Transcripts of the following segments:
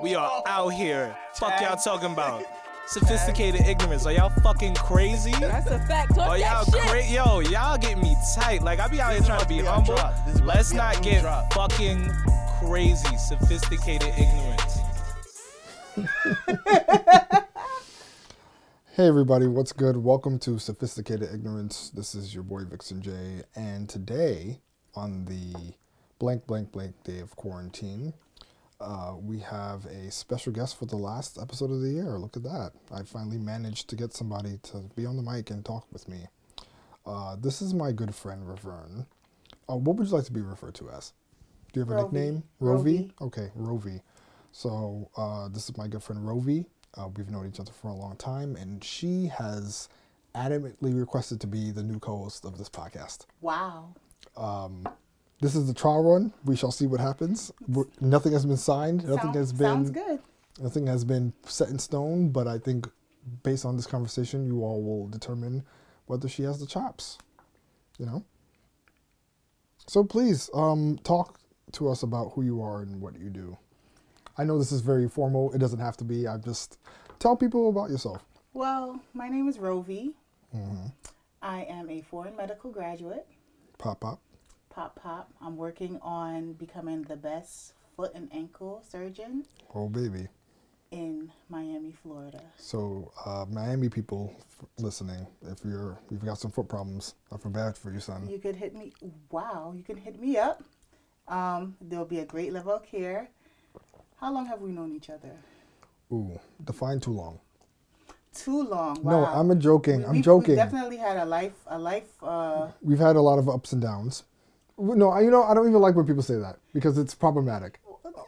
We are oh. out here. Fuck y'all talking about. Sophisticated ignorance. Are y'all fucking crazy? That's a fact. Talk Are y'all crazy? Yo, y'all get me tight. Like I be out here trying to be about humble. to drop. This is about Let's be not get drop. fucking crazy. Sophisticated ignorance. Hey everybody, what's good? Welcome to Sophisticated Ignorance. This is your boy Vixon J, and today on the blank blank blank day of quarantine, uh, we have a special guest for the last episode of the year. Look at that! I finally managed to get somebody to be on the mic and talk with me. Uh, this is my good friend Revern. Uh, what would you like to be referred to as? Do you have a Rovie. nickname? Rovie. Okay, Rovie. So uh, this is my good friend Rovie. Uh, we've known each other for a long time, and she has adamantly requested to be the new co-host of this podcast. Wow. This is the trial run. We shall see what happens. We're, nothing has been signed. Nothing has been Sounds good. nothing has been set in stone. But I think, based on this conversation, you all will determine whether she has the chops. You know. So please, um, talk to us about who you are and what you do. I know this is very formal. It doesn't have to be. I just tell people about yourself. Well, my name is Rovie. Mm-hmm. I am a foreign medical graduate. Pop pop. Pop pop. I'm working on becoming the best foot and ankle surgeon Oh baby. in Miami, Florida. So uh, Miami people f- listening, if you're you've got some foot problems, I feel bad for you, son. You could hit me. Wow, you can hit me up. Um, there'll be a great level of care. How long have we known each other? Ooh, define too long. Too long. No, I'm a joking. We- I'm joking. We definitely had a life, a life. Uh, We've had a lot of ups and downs. No, I- you know I don't even like when people say that because it's problematic.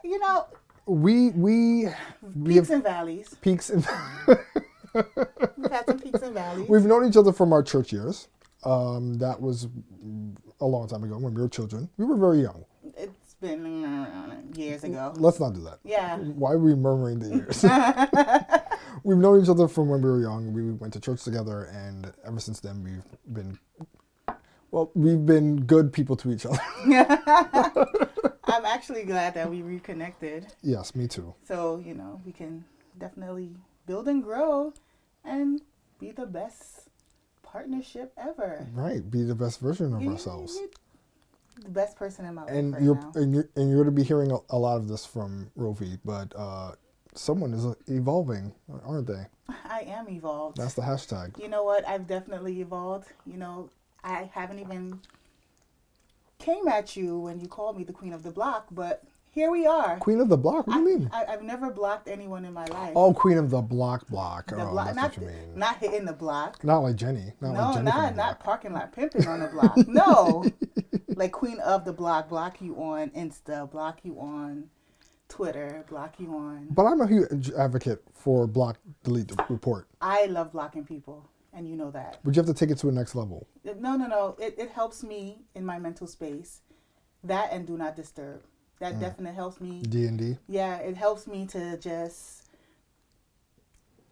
you know, We we we peaks and valleys. peaks and We've had some peaks and valleys. we've known each other from our church years. Um, that was a long time ago when we were children. We were very young. It's been years ago. Let's not do that. Yeah. Why are we murmuring the years? we've known each other from when we were young. We went to church together, and ever since then, we've been, well, we've been good people to each other. I'm actually glad that we reconnected. yes, me too. So, you know, we can definitely build and grow and be the best partnership ever. Right, be the best version of You- ourselves. The best person in my life And right you're, now. and you're and you're going to be hearing a, a lot of this from Rovie, but uh, someone is evolving, aren't they? I am evolved. That's the hashtag. you know what? I've definitely evolved. You know, I haven't even came at you when you called me the queen of the block, but here we are. Queen of the block. What do you mean? I, I've never blocked anyone in my life. Oh, Queen of the block, block. the oh, block, that's not what you mean. not hitting the block. Not like Jenny. Not no, like Jenny not not parking lot pimping on the block. no, like queen of the block, block you on Insta, block you on Twitter, block you on. But I'm a huge advocate for block, delete, report. I love blocking people, and you know that. But you have to take it to a next level. No, no, no. It, it helps me in my mental space. That and do not disturb. That Mm. definitely helps me. D and D. Yeah, it helps me to just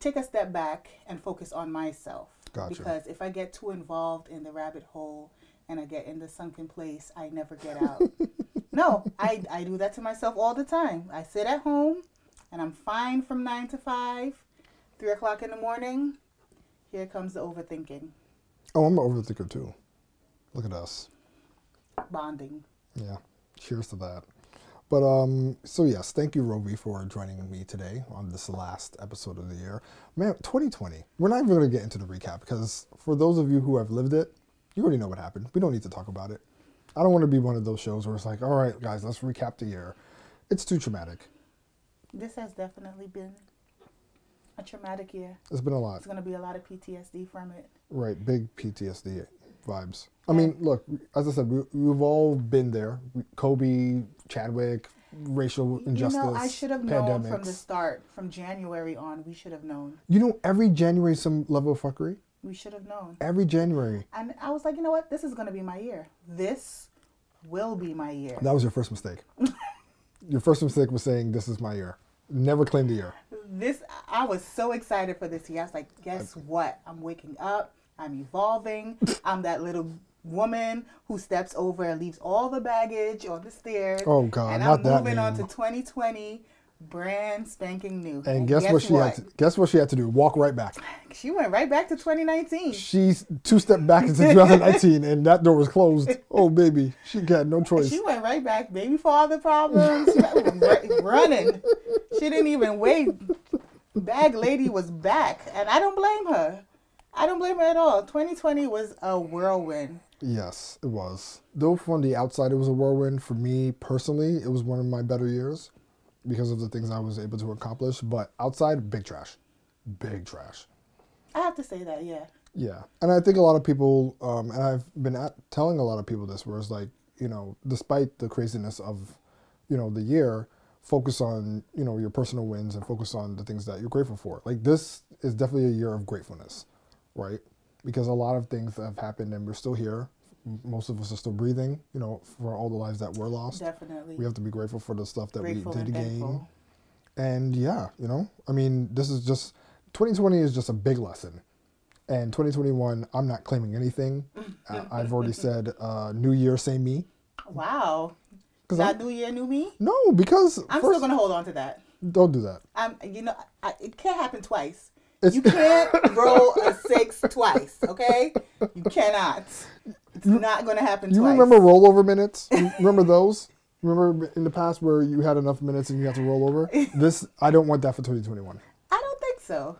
take a step back and focus on myself. Gotcha. Because if I get too involved in the rabbit hole and I get in the sunken place, I never get out. no, I, I do that to myself all the time. I sit at home and I'm fine from nine to five, three o'clock in the morning. Here comes the overthinking, Oh, I'm an overthinker too. Look at us. bonding. Yeah. Cheers to that. But um, so yes, thank you, Rovie, for joining me today on this last episode of the year. Man, 2020. We're not even going to get into the recap because for those of you who have lived it, you already know what happened. We don't need to talk about it. I don't want to be one of those shows where it's like, all right, guys, let's recap the year. It's too traumatic. This has definitely been a traumatic year. It's been a lot. It's going to be a lot of PTSD from it. Right, big PTSD vibes. I mean, look, as I said, we, we've all been there. Kobe, Chadwick, racial injustice, You know, I should have known from the start, from January on. We should have known. You know, every January some level of fuckery. We should have known. Every January. And I was like, you know what? This is going to be my year. This will be my year. That was your first mistake. your first mistake was saying, "This is my year." Never claimed the year. This I was so excited for this year. I was like, guess what? I'm waking up. I'm evolving. I'm that little woman who steps over and leaves all the baggage on the stairs. Oh, God, And not I'm that moving on to 2020 brand spanking new. And guess, what she had to guess what she had to do? Walk right back. She went right back to 2019. She's two step back into 2019 and that door was closed. Oh baby. She got no choice. She went right back. Baby father problems. Running. She didn't even wait. Bag lady was back. And I don't blame her. I don't blame her at all. 2020 was a whirlwind. Yes, it was. Though from the outside it was a whirlwind, for me personally, it was one of my better years because of the things I was able to accomplish. But outside, big trash. Big trash. I have to say that, yeah. Yeah. And I think a lot of people, um, and I've been at, telling a lot of people this, where it's like, you know, despite the craziness of, you know, the year, focus on, you know, your personal wins and focus on the things that you're grateful for. Like this is definitely a year of gratefulness, right? Because a lot of things have happened and we're still here most of us are still breathing, you know, for all the lives that were lost. Definitely. We have to be grateful for the stuff that grateful we did and gain. thankful. And yeah, you know, I mean, this is just 2020 is just a big lesson. And 2021, I'm not claiming anything. uh, I've already said, uh, New Year, same me. Wow. 'Cause Not I'm- new year, new me? No, because I'm first, still going to hold on to that. don't do that. I'm, you know, I, it can't happen twice. It's- You can't roll a six twice, okay? You cannot. It's not going to happen You twice. remember rollover minutes? You remember those? Remember in the past where you had enough minutes and you had to roll over? This, I don't want that for 2021. I don't think so.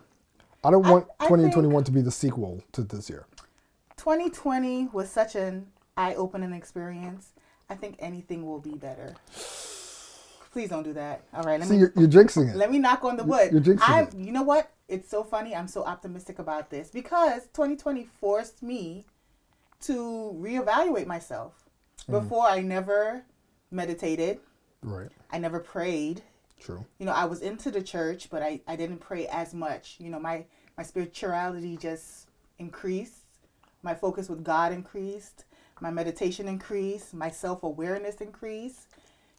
I don't want I 2021 to be the sequel to this year. 2020 was such an eye-opening experience. I think anything will be better. Please don't do that. All right, let See, me you're, you're jinxing it. let me knock on the wood. you're jinxing I'm, it. you know what? It's so funny. I'm so optimistic about this because 2020 forced me to reevaluate myself. Mm. Before I never meditated. Right. I never prayed. True. You know, I was into the church, but I, I didn't pray as much. You know, my, my spirituality just increased. My focus with God increased. My meditation increased. My self awareness increased.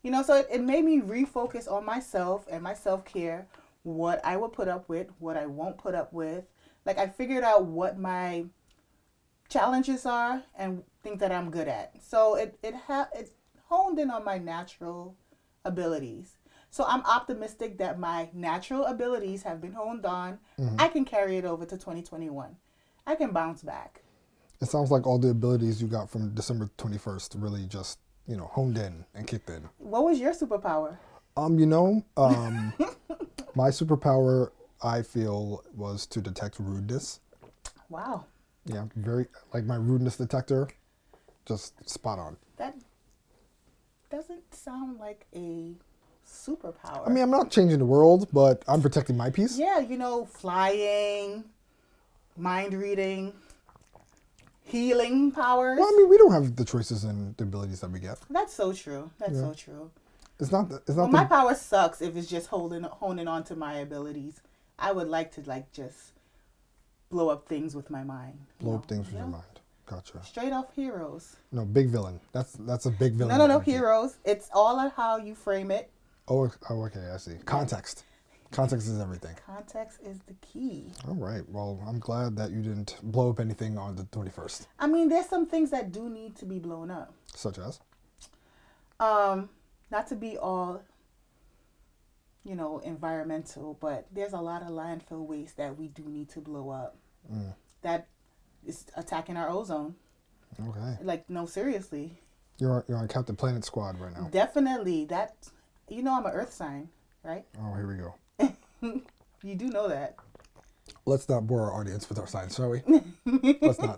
You know, so it, it made me refocus on myself and my self care, what I will put up with, what I won't put up with. Like, I figured out what my challenges are and things that I'm good at. So it, it, ha- it honed in on my natural abilities. So I'm optimistic that my natural abilities have been honed on. I can carry it over to 2021. I can bounce back. It sounds like all the abilities you got from December 21st really just, you know, honed in and kicked in. What was your superpower? Um, you know, um, my superpower, I feel, was to detect rudeness. Wow. Yeah, very, like my rudeness detector, just spot on. That doesn't sound like a superpower. I mean, I'm not changing the world, but I'm protecting my peace. yeah, you know, flying, mind reading, healing powers. Well, I mean, we don't have the choices and the abilities that we get. That's so true. That's Yeah. so true. It's not. The, it's Well, not. my power sucks if it's just holding honing on to my abilities. I would like to like just blow up things with my mind. blow know? up things with Yeah. your mind. Gotcha. Straight off heroes. No, big villain. That's that's a big villain. No, no, no, energy. heroes. It's all on how you frame it. Oh, oh, okay, I see. Context. Context is everything. Context is the key. All right. Well, I'm glad that you didn't blow up anything on the 21st, I mean, there's some things that do need to be blown up. such as. Um, not to be all, you know, environmental, but there's a lot of landfill waste that we do need to blow up. Mm. That is attacking our ozone. Okay. Like, no, seriously. You're on- you're on Captain Planet squad right now. Definitely. That, you know, I'm an earth sign, right? Oh, here we go. You do know that. Let's not bore our audience with our signs, shall we? Let's not.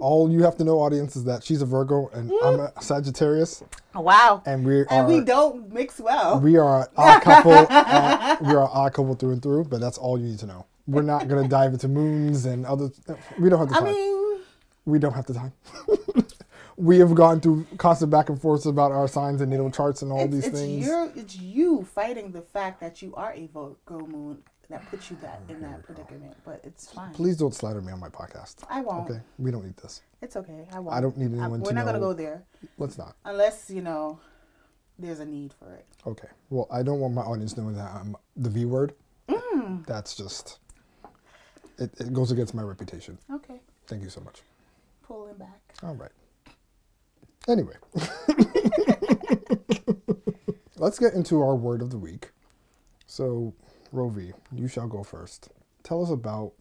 All you have to know, audience, is that she's a Virgo and I'm a Sagittarius, Wow. and we are, And we don't mix well. we are an odd couple. uh, we are an odd couple through and through. But that's all you need to know. We're not gonna dive into moons and other. We don't have the time. I mean, we don't have the time. we have gone through constant back and forth about our signs and natal charts and all it's, these it's things. your it's you fighting the fact that you are a Virgo moon that puts you that in that predicament. But it's fine. Please don't slander me on my podcast. I won't. Okay, we don't need this. It's okay. I won't. I don't need anyone anyone We're to not gonna go there Let's not. unless you know there's a need for it. Okay. Well, I don't want my audience knowing that I'm the V word. Mm. That's just. It, it goes against my reputation. Okay, Thank you so much. pulling back. All right. Anyway, let's get into our word of the week. So, Rovie, you shall go first. Tell us about,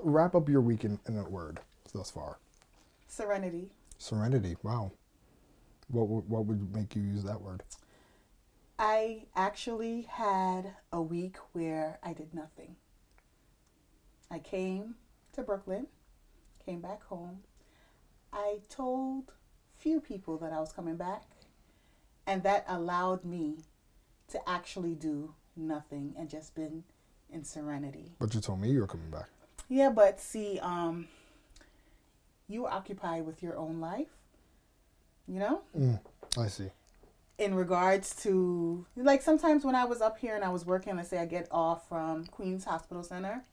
wrap up your week in, in a word thus far. Serenity. Serenity. Wow. What what would make you use that word? I actually had a week where I did nothing. I came to Brooklyn, came back home. I told few people that I was coming back, and that allowed me to actually do nothing and just been in serenity. But you told me you were coming back. Yeah, but see, um, you were occupied with your own life, you know? Mm, I see. in regards to like sometimes when I was up here and I was working, let's say I get off from Queens Hospital Center,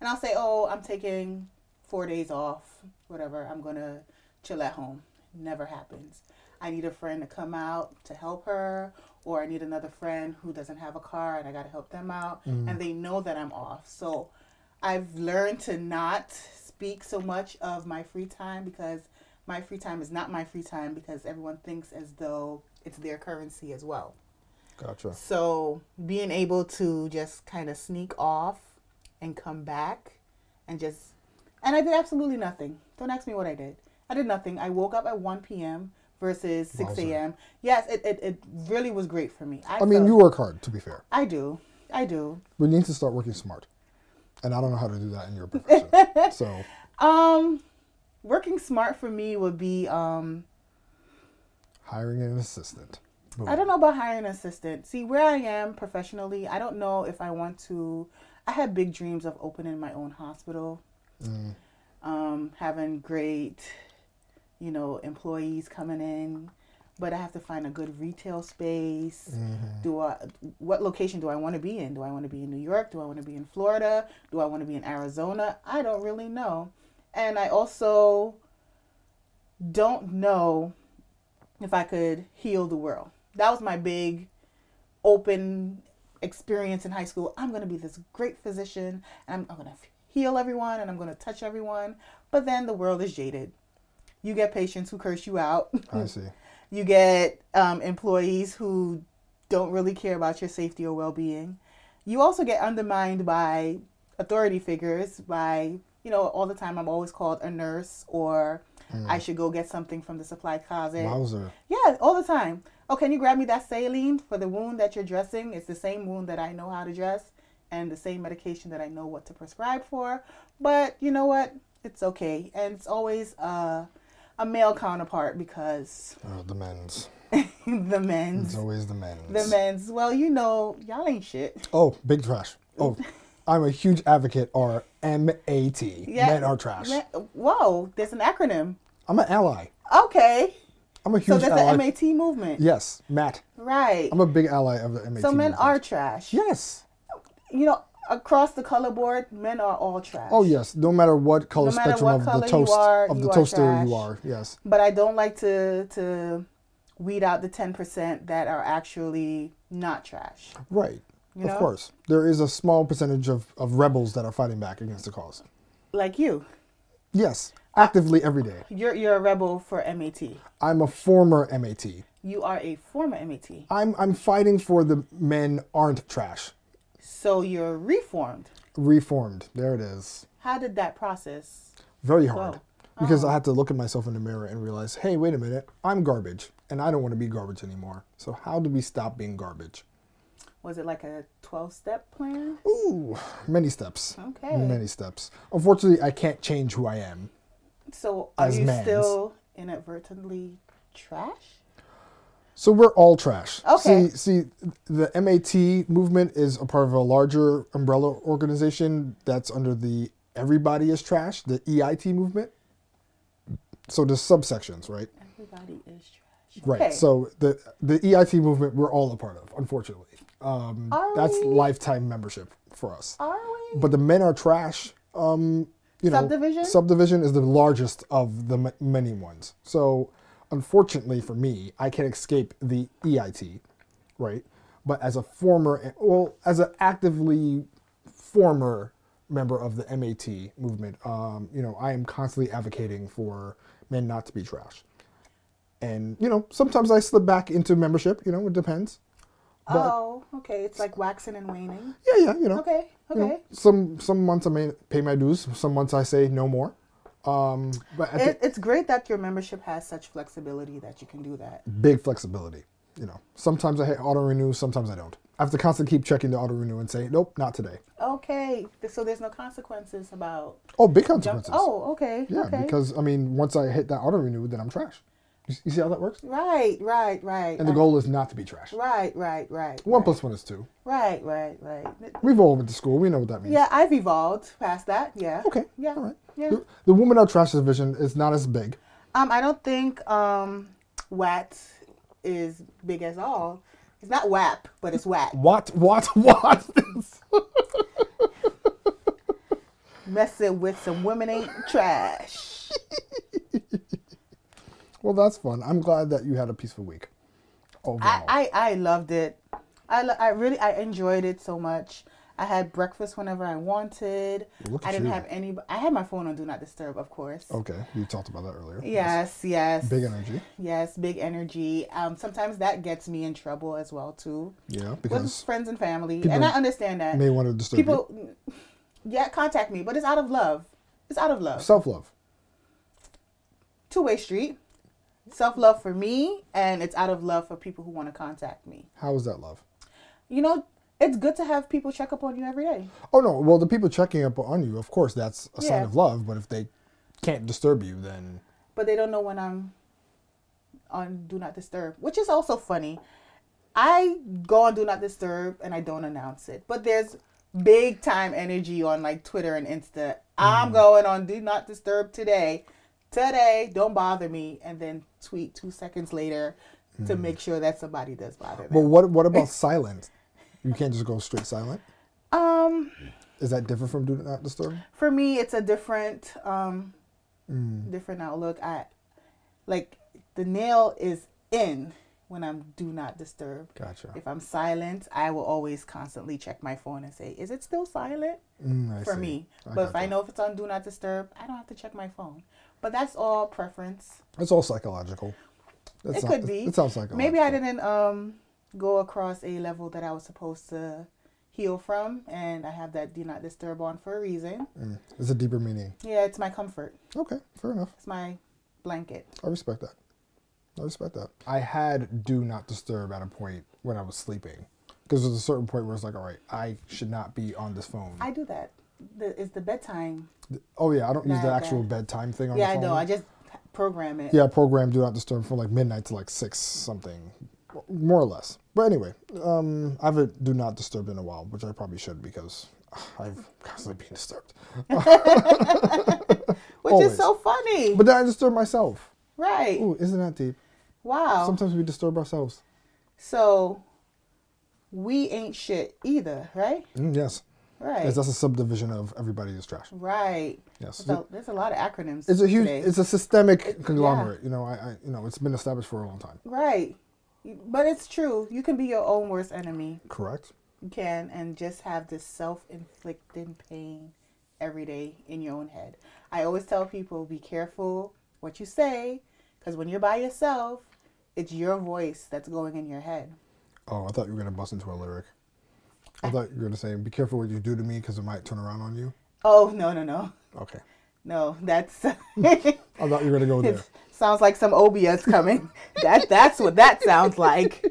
and I'll say, "Oh, I'm taking four days off, whatever. I'm gonna chill at home." Never happens. I need a friend to come out to help her, or I need another friend who doesn't have a car and I gotta help them out, and mm. they know that I'm off. So I've learned to not speak so much of my free time because my free time is not my free time because everyone thinks as though it's their currency as well. Gotcha. So being able to just kind of sneak off and come back and just and I did absolutely nothing. Don't ask me what I did. I did nothing. I woke up at 1 p.m. versus 6 a.m. Yes, it, it, it really was great for me. I, I mean, felt- you work hard, to be fair. I do. I do. We need to start working smart. And I don't know how to do that in your profession. so, Um, working smart for me would be um hiring an assistant. Boom. I don't know about hiring an assistant. See, where I am professionally, I don't know if I want to. I had big dreams of opening my own hospital, Mm. um, having great, you know, employees coming in, but I have to find a good retail space. Mhm. Do I? What location do I want to be in? Do I want to be in New York? Do I want to be in Florida? Do I want to be in Arizona? I don't really know, and I also don't know if I could heal the world. That was my big open experience in high school. I'm going to be this great physician and I'm, I'm going to heal everyone and I'm going to touch everyone. But then the world is jaded. You get patients who curse you out. I see. You get um, employees who don't really care about your safety or well being. You also get undermined by authority figures, by, you know, all the time I'm always called a nurse or I should go get something from the supply closet. Wowzer. Yeah, all the time. Oh, can you grab me that saline for the wound that you're dressing? It's the same wound that I know how to dress and the same medication that I know what to prescribe for. But you know what? It's okay. And it's always uh, a male counterpart because Oh, the men's. the men's. It's always the men's. The men's. Well, you know, y'all ain't shit. Oh, big trash. Oh, I'm a huge advocate or MAT. Men are trash. Men- Whoa, there's an acronym. I'm an ally. Okay. I'm a huge. So there's ally. the MAT movement. Yes, Matt. Right. I'm a big ally of the MAT. So men movement. are trash. Yes. You know, across the color board, men are all trash. Oh yes. No matter what color No matter spectrum what of color the toast are, of the toaster trash. you are. Yes. But I don't like to to weed out the 10% that are actually not trash. Right. You of know? course. There is a small percentage of, of rebels that are fighting back against the cause. Like you. Yes. Actively every day. You're you're a rebel for MAT. I'm a former MAT. You are a former MAT. I'm I'm fighting for the men aren't trash. So you're reformed. Reformed. There it is. How did that process? Very hard. Go. Because Oh. I had to look at myself in the mirror and realize, hey, wait a minute, I'm garbage and I don't want to be garbage anymore. So how do we stop being garbage? Was it like a 12 step plan? Ooh, many steps. Okay. Many steps. Unfortunately, I can't change who I am. So are you mans. still inadvertently trash? So we're all trash. Okay. See, see, the MAT movement is a part of a larger umbrella organization that's under the Everybody is Trash, the EIT movement. So there's subsections, right? Everybody is trash. Right. Okay. So the the EIT movement we're all a part of, unfortunately. Um, that's we? lifetime membership for us. Are we? But the men are trash. Um, you know, Subdivision? subdivision is the largest of the m- many ones. So, unfortunately for me, I can't escape the EIT, right? But as a former, well, as an actively former member of the MAT movement, um, you know, I am constantly advocating for men not to be trash. And you know, sometimes I slip back into membership. You know, it depends. But oh, okay. It's like waxing and waning. yeah, yeah, you know. Okay, you know, okay. some some months I may pay my dues. Some months I say no more. Um, but It, it's great that your membership has such flexibility that you can do that. big flexibility. You know, sometimes I hit auto renew, sometimes I don't. I have to constantly keep checking the auto renew and say, nope, not today. Okay, so there's no consequences about Oh, big jump. consequences. Oh, okay. yeah, okay. because I mean, once I hit that auto renew, then I'm trash. You, see how that works? right, right, right. And the goal is not to be trash. Right, right, right. One right. plus one is two. Right, right, right. We've all went to school. We know what that means. Yeah, I've evolved past that. Yeah. Okay. Yeah. All right. Yeah. The, the woman out trash division is not as big. Um, I don't think um, WAT is big as all. It's not WAP, but it's WAT. What? What? What? Messing with some women ain't trash. well, that's fun. I'm glad that you had a peaceful week. Overall. I, I, I loved it. I, lo- I really I enjoyed it so much. I had breakfast whenever I wanted. Look I didn't you. have any. I had my phone on Do Not Disturb, of course. okay, you talked about that earlier. Yes, yes. Big energy. Yes, big energy. Um, sometimes that gets me in trouble as well too, Yeah, with because friends and family, and I understand that. may want to disturb you. People, yeah, contact me, but it's out of love. It's out of love. Self love. Two way street. Self love for me, and it's out of love for people who want to contact me. How is that love? You know, it's good to have people check up on you every day. Oh no. Well, the people checking up on you, of course, that's a sign of love. But if they can't disturb you, then but they don't know when I'm on Do Not Disturb, which is also funny. I go on Do Not Disturb and I don't announce it, but there's big time energy on like Twitter and Insta. I'm mm. going on Do Not Disturb today. Today, don't bother me, and then tweet two seconds later to make sure that somebody does bother them. But what what about silent? You can't just go straight silent. um, Is that different from do not disturb? for me, it's a different um, Mm. different outlook. I like the nail is in when I'm do not disturb. Gotcha. If I'm silent, I will always constantly check my phone and say, "Is it still silent?" Mm, for see. me. I but if I know if it's on do not disturb, I don't have to check my phone. But that's all preference. it's all psychological. That's it not- could be. It sounds psychological. Maybe I didn't um go across a level that I was supposed to heal from, and I have that do not disturb on for a reason. Mm, it's a deeper meaning. Yeah, it's my comfort. Okay, fair enough. It's my blanket. I respect that. I respect that. I had do not disturb at a point when I was sleeping. Because there's a certain point where it's like, all right, I should not be on this phone. I do that. The, it's the bedtime. oh yeah, I don't use the actual that- bedtime thing on Yeah, the I phone. know. I just program it. yeah, I program do not disturb from like midnight to like six something, more or less. But anyway, um, I haven't do not disturb in a while, which I probably should because I've constantly been disturbed. Which always. is so funny. But then I disturb myself. right. Ooh, isn't that deep? Wow. Sometimes we disturb ourselves. So we ain't shit either, right? Mm, yes. Right. Yes, that's a subdivision of everybody is trash. right. Yes. There's a, there's a lot of acronyms. It's a huge, today. it's a systemic conglomerate. Yeah. You know, I, I, you know, it's been established for a long time. right. But it's true. You can be your own worst enemy. Correct. You can, and just have this self-inflicted pain every day in your own head. I always tell people, be careful what you say, because when you're by yourself, it's your voice that's going in your head. Oh, I thought you were gonna bust into a lyric. I thought you were gonna say, "Be careful what you do to me, because it might turn around on you." Oh no no no Okay. no! That's I thought you were gonna go there. It sounds like some obias coming. that that's what that sounds like.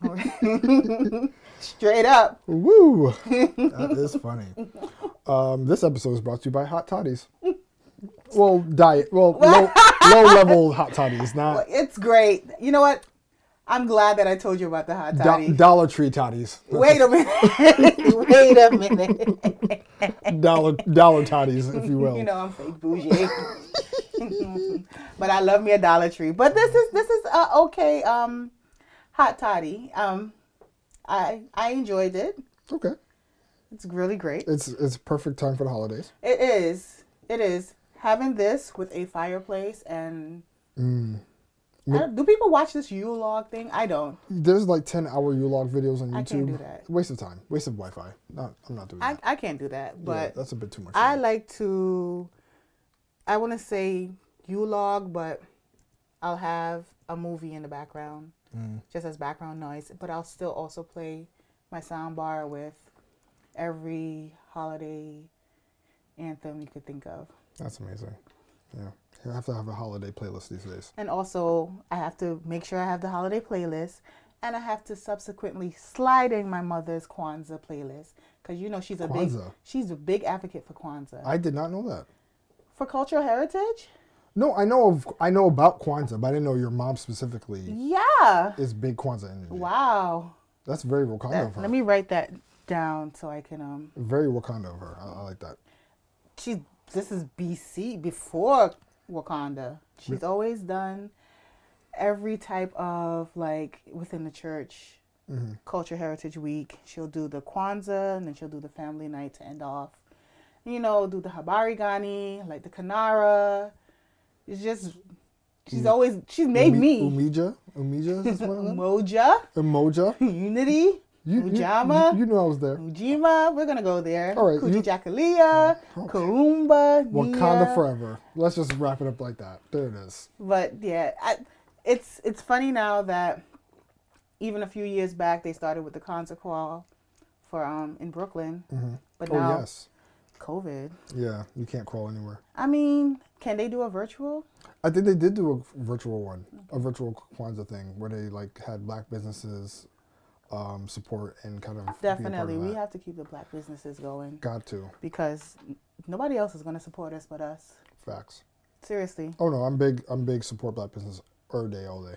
Straight up. Woo! That is funny. Um, this episode is brought to you by Hot Toddies. Well, diet. Well, low, low level hot toddies, not It's great. You know what? I'm glad that I told you about the hot do- toddy. Dollar Tree toddies. Wait a minute. Wait a minute. dollar dollar toddies, if you will. You know I'm fake bougie. but I love me a Dollar Tree. But this is this is uh, okay. Um, hot toddy. Um, I I enjoyed it. Okay, It's really great. it's it's perfect time for the holidays. It is. It is having this with a fireplace and. Mm. I don't- people watch this Yule log thing? I don't. There's like ten hour Yule log videos on YouTube. I can't do that. Waste of time. Waste of Wi-Fi. Not, I'm not doing I, that. I can't do that. Yeah, that's a bit too much. I like to. I want to say Yule log, but I'll have a movie in the background. Mm. just as background noise. But I'll still also play my soundbar with every holiday anthem you could think of. That's amazing. Yeah. You have to have a holiday playlist these days. And also, I have to make sure I have the holiday playlist, and I have to subsequently slide in my mother's Kwanzaa playlist because you know she's a big she's a big advocate for Kwanzaa I did not know that. for cultural heritage. No, I know of I know about Kwanzaa, but I didn't know your mom specifically Yeah. is big Kwanzaa energy. Wow. That's very Wakanda That- of her. let me write that down so I can um. very Wakanda of her. I, I like that. She this is BC before Wakanda. She's always done every type of like within the church Mm-hmm. culture heritage week. She'll do the Kwanzaa and then she'll do the family night to end off. You know, do the Habari Gani, like the kinara. It's just she's always she's made Umi- me Umija? Umija is one of them? Moja, Umoja? Unity, You, you, Ujamaa. you, you knew I was there. Ujima. We're gonna go there. All right, Kuji you- Jakalia, Kaumba, Wakanda Nia. forever. Let's just wrap it up like that. There it is. But yeah, I, it's it's funny now that even a few years back they started with the concert hall for um in Brooklyn, but Oh now yes. COVID. Yeah, you can't crawl anywhere. I mean, can they do a virtual? I think they did do a virtual one, a virtual Kwanzaa thing where they like had black businesses um, support and kind of be a part Definitely, of we have to keep the black businesses going got to because nobody else is going to support us but us. facts. Seriously. Oh no, I'm big. I'm big support black business every day, all day.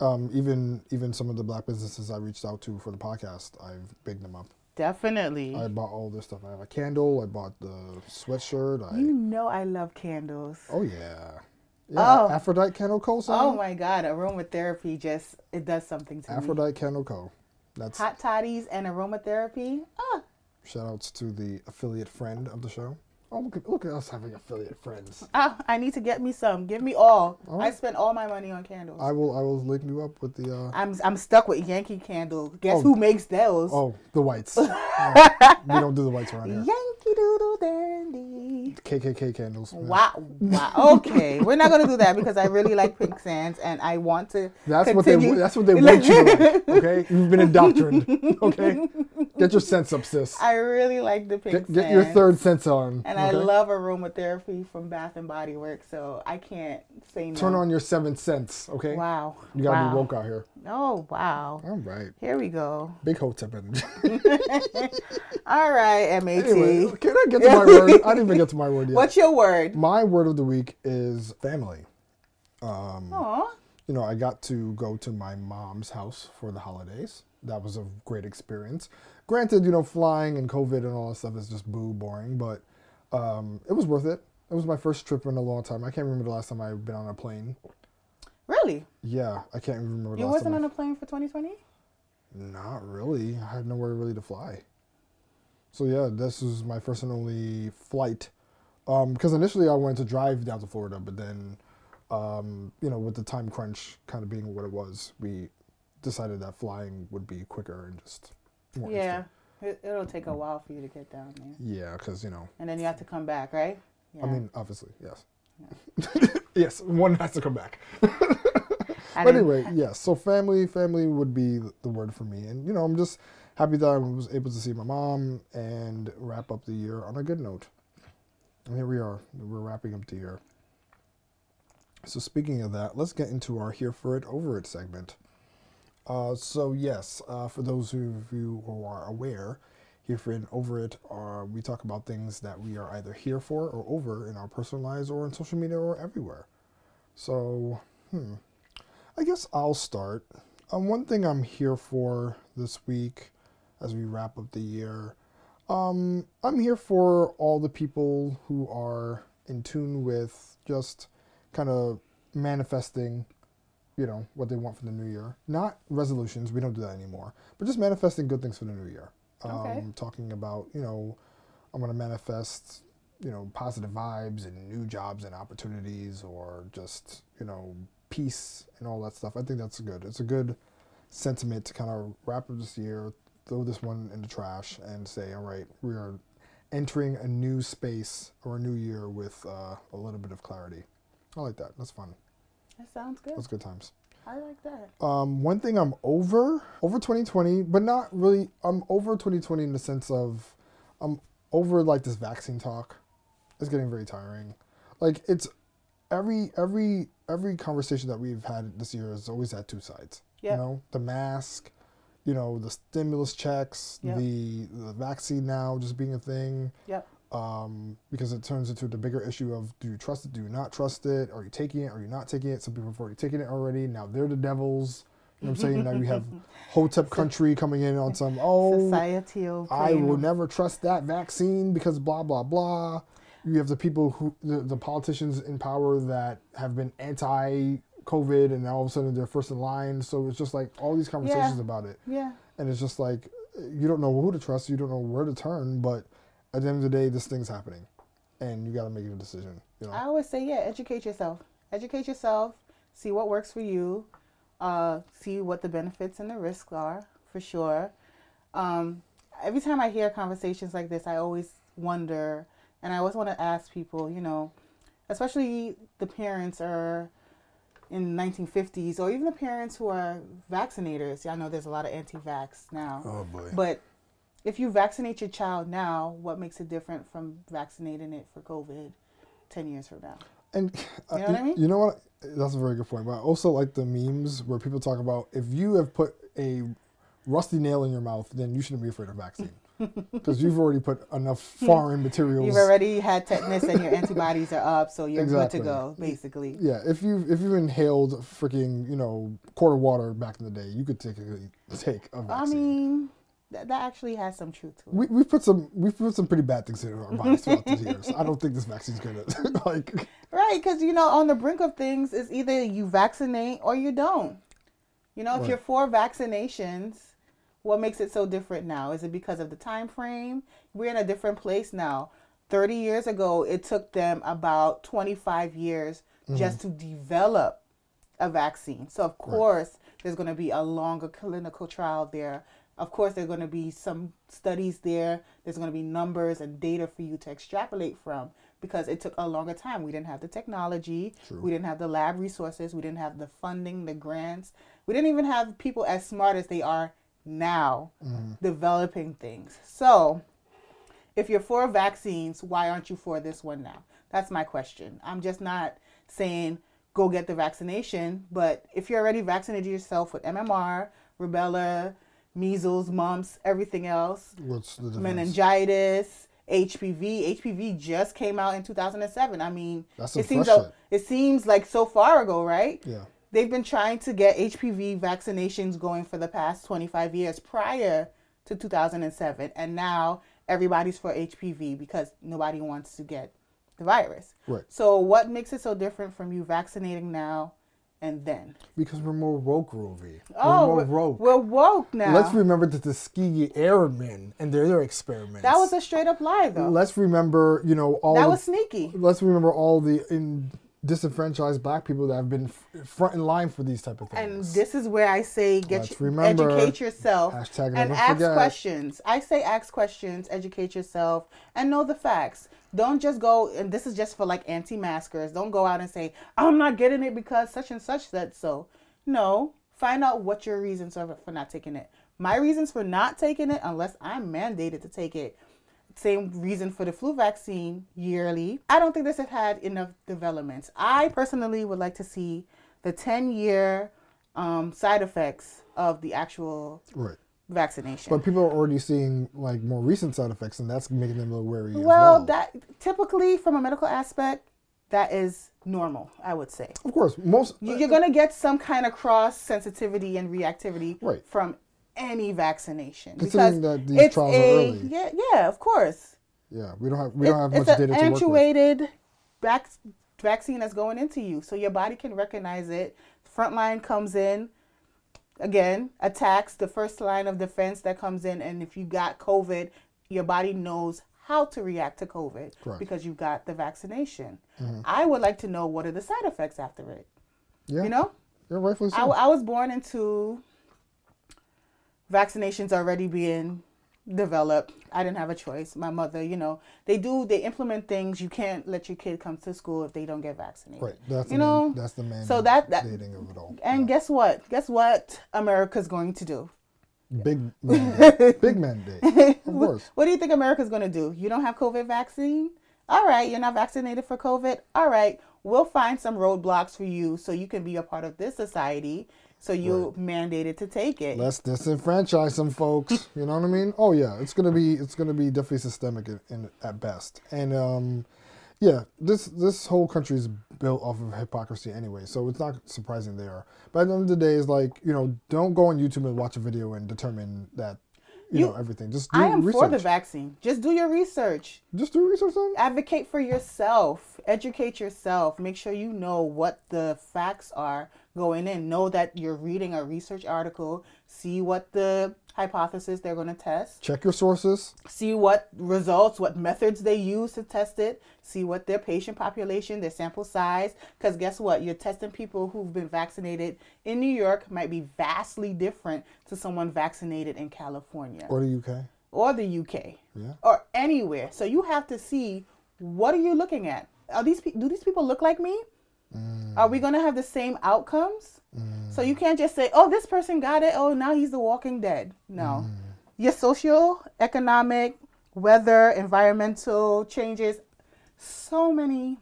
Um, even even some of the black businesses I reached out to for the podcast, I've bigged them up. Definitely. I bought all this stuff. I have a candle. I bought the sweatshirt. I you know I love candles. oh yeah, yeah. Oh. Aphrodite Candle Co. Oh my god, aromatherapy just it does something to me. Aphrodite Candle Co. That's Hot toddies and aromatherapy. Ah, shout outs to the affiliate friend of the show. Oh look at look at us having affiliate friends. ah, I need to get me some. Give me all. All I spent all my money on candles. I will I will link you up with the uh, I'm I'm stuck with Yankee Candle. Guess Oh. who makes those? oh the whites. Yeah, we don't do the whites around here. Yankee Dandy. KKK candles. Wow, wow. Okay, we're not gonna do that because I really like Pink Sands and I want to. That's what they. That's what they want you to like. Okay, you've been indoctrined. Okay, get your sense up, sis. I really like the Pink Get, get your third sense on. And I love aromatherapy from Bath and Body Works, so I can't say no. Turn on your seventh sense. Okay, Wow. you gotta wow. be woke out here. Oh wow. All right, Here we go. big hotep energy. All right, MAT. anyway, can I get to my word? I didn't even get to my word yet. What's your word? My word of the week is family. Um, Aw. you know, I got to go to my mom's house for the holidays. That was a great experience. Granted, you know, flying and COVID and all that stuff is just boo boring, but um, it was worth it. It was my first trip in a long time. I can't remember the last time I've been on a plane. Really? Yeah, I can't remember. The You wasn't on a plane for 2020? Not really. I had nowhere really to fly. So yeah, this was my first and only flight. Because initially I wanted to drive down to Florida, but then, um, you know, with the time crunch kind of being what it was, we decided that flying would be quicker and just Yeah. It, it'll take a while for you to get down there. Yeah, because you know, And then you have to come back, right? Yeah. I mean, obviously, yes. yes, one has to come back. But anyway, yes. So family, family would be the word for me, and you know, I'm just happy that I was able to see my mom and wrap up the year on a good note. And here we are. We're wrapping up the year. So speaking of that, let's get into our here for it, over it segment. Uh, so yes, uh, for those of you who are aware, here for and over it, uh, we talk about things that we are either here for or over in our personal lives or in social media or everywhere. So, hmm. I guess I'll start. Um, one thing I'm here for this week, as we wrap up the year, um, I'm here for all the people who are in tune with just kind of manifesting, you know, what they want for the new year. Not resolutions, we don't do that anymore, but just manifesting good things for the new year. Okay. Um, talking about, you know, I'm going to manifest, you know, positive vibes and new jobs and opportunities or just, you know, peace and all that stuff. I think that's good. It's a good sentiment to kind of wrap up this year, throw this one in the trash, and say, all right, we are entering a new space or a new year with uh, a little bit of clarity. I like that. That's fun. That sounds good. Those good times. I like that. Um, one thing I'm over over 2020, but not really. I'm over 2020 in the sense of I'm over like this vaccine talk. It's getting very tiring. Like it's every every every conversation that we've had this year has always had two sides. Yep. You know, the mask, you know, the stimulus checks, Yep. the the vaccine now just being a thing. Yep. Um, because it turns into the bigger issue of do you trust it, do you not trust it, are you taking it, are you not taking it? Some people have already taken it already. Now they're the devils. You know what I'm saying? now you have Hotep country coming in on some oh Societal. I will never trust that vaccine because blah blah blah. You have the people who the, the politicians in power that have been anti COVID and now all of a sudden they're first in line. So it's just like all these conversations about it. Yeah. And it's just like you don't know who to trust, you don't know where to turn, but at the end of the day this thing's happening. And you gotta make a decision. You know? I always say, yeah, educate yourself. Educate yourself. See what works for you. Uh, see what the benefits and the risks are, for sure. Um, every time I hear conversations like this, I always wonder, and I always want to ask people, you know, especially the parents are in 1950s, or even the parents who are vaccinators. I know there's a lot of anti-vax now. oh boy. But if you vaccinate your child now, what makes it different from vaccinating it for COVID 10 years from now? And uh, You know what I mean? You know what? That's a very good point. But I also like the memes where people talk about if you have put a rusty nail in your mouth, then you shouldn't be afraid of vaccine because you've already put enough foreign materials. You've already had tetanus and your antibodies are up, so you're Exactly. good to go, basically. yeah, if you if you've inhaled freaking you know quart of water back in the day, you could take a, take a vaccine. I mean, that, that actually has some truth to it. we we put some we put some pretty bad things in our bodies throughout the years. I don't think this vaccine's gonna like. Right, because, you know, on the brink of things, it's either you vaccinate or you don't. You know, if Right. you're for vaccinations, what makes it so different now? Is it because of the time frame? We're in a different place now. 30 years ago, it took them about 25 years mm-hmm. just to develop a vaccine. So, of course, there's going to be a longer clinical trial there. Of course, there's going to be some studies there. There's going to be numbers and data for you to extrapolate from because it took a longer time. We didn't have the technology, True. we didn't have the lab resources, we didn't have the funding, the grants. We didn't even have people as smart as they are now mm-hmm. developing things. So, if you're for vaccines, why aren't you for this one now? That's my question. I'm just not saying go get the vaccination, but if you're already vaccinated yourself with MMR, rubella, measles, mumps, everything else, What's the difference? meningitis, HPV. HPV just came out in 2007. I mean, That's it seems fresh it seems like so far ago, right? Yeah. They've been trying to get HPV vaccinations going for the past 25 years prior to 2007. And now everybody's for HPV because nobody wants to get the virus. Right. So, what makes it so different from you vaccinating now and then? Because we're more woke, Rovie. Oh, we're we're, more woke. we're woke now. Let's remember the Tuskegee Airmen and their, their experiments. that was a straight up lie, though. Let's remember, you know, all that the, was sneaky. let's remember all the in disenfranchised black people that have been f- front in line for these type of things. And this is where I say get Let's your, remember, educate yourself and ask forget. questions. I say ask questions, educate yourself, and know the facts. Don't just go and this is just for like anti-maskers. Don't go out and say I'm not getting it because such and such said so. No, find out what your reasons are for not taking it. My reasons for not taking it, unless I'm mandated to take it, same reason for the flu vaccine yearly. I don't think this has had enough developments. I personally would like to see the 10 year um, side effects of the actual right. Vaccination. But people are already seeing like more recent side effects, and that's making them a little wary as well, well. that typically from a medical aspect, that is normal, I would say. of course, most You- uh, You're going to get some kind of cross sensitivity and reactivity Right. from any vaccination Considering because that these it's trials are a early. yeah yeah of course yeah, we don't have we don't have it's much an data to work with. actuated vac- vaccine that's going into you, so your body can recognize it. Frontline comes in, again attacks the first line of defense that comes in, and if you got COVID, your body knows how to react to COVID Correct. because you got the vaccination. Mm-hmm. I would like to know what are the side effects after it. Yeah, You know, rightfully so. I, I was born into vaccinations already being developed. I didn't have a choice. My mother, you know, they do they implement things. You can't let your kid come to school if they don't get vaccinated. Right. That's You know, that's the man. so that- that- dating of it all. And guess what? Guess what America's going to do? Big mandate. Big mandate. Of course. What do you think America's going to do? You don't have COVID vaccine? All right, you're not vaccinated for COVID? All right, we'll find some roadblocks for you so you can be a part of this society. So you mandated to take it. Let's disenfranchise some folks. You know what I mean? Oh yeah, it's gonna be it's gonna be definitely systemic in, in, at best. And um, yeah, this this whole country is built off of hypocrisy anyway, so it's not surprising they are. But at the end of the day, it's like you know, don't go on YouTube and watch a video and determine that you, You- know everything. Just do I am research. for the vaccine. Just do your research. Just do research on. Advocate for yourself. Educate yourself. Make sure you know what the facts are going in. Know that you're reading a research article. See what the hypothesis they're going to test. Check your sources. see what results, what methods they use to test it, see what their patient population, their sample size. Because guess what? You're testing people who've been vaccinated in New York might be vastly different to someone vaccinated in California Or the UK. or the UK Yeah. or anywhere. So you have to see what are you looking at? Are these do these people look like me? Mm. Are we going to have the same outcomes? So you can't just say, "Oh, this person got it. Oh, now he's the walking dead." No. Your social, economic, weather, environmental changes, so many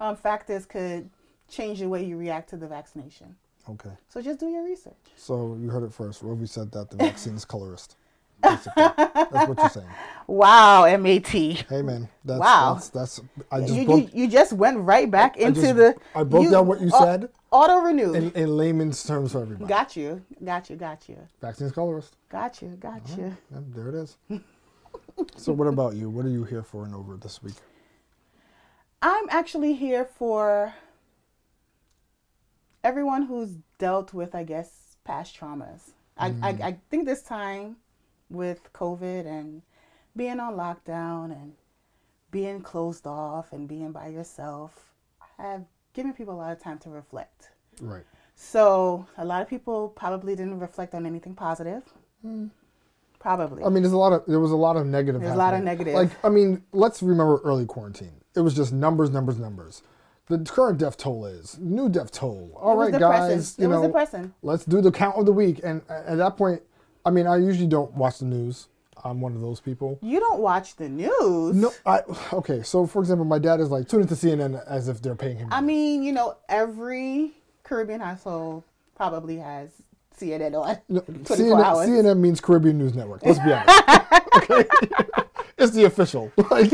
um, factors could change the way you react to the vaccination. Okay. So just do your research. So you heard it first. Rovie said that the vaccine is colorist. Basically. That's what you're saying. Wow, MAT. Hey man, that's Wow. that's that's I just You, broke you, you just went right back I into just- the. I broke down what you au- said Auto renew. in, in layman's terms for everybody. Got you. Got you. Got you. Vaccine's colorist. Got you. Got you. Yep, there it is. so what about you? What are you here for and over this week? I'm actually here for everyone who's dealt with, I guess, past traumas. I, I, mm. I think this time with COVID and being on lockdown and being closed off and being by yourself I have given people a lot of time to reflect. Right. So a lot of people probably didn't reflect on anything positive. Hmm. Probably. I mean, there's a lot of there was a lot of negative. There's a lot of negative. Like, I mean, let's remember early quarantine. It was just numbers, numbers, numbers. The current death toll is new death toll. All it was right, depressing. guys, it you was know, depressing. let's do the count of the week. And at that point, I mean, I usually don't watch the news. I'm one of those people. You don't watch the news. No, I okay. So, for example, my dad is like tune into CNN as if they're paying him. I mean, you know, every Caribbean household probably has CNN on No, 24 CNN, hours. CNN means Caribbean News Network. Let's be honest. okay, it's the official. Like,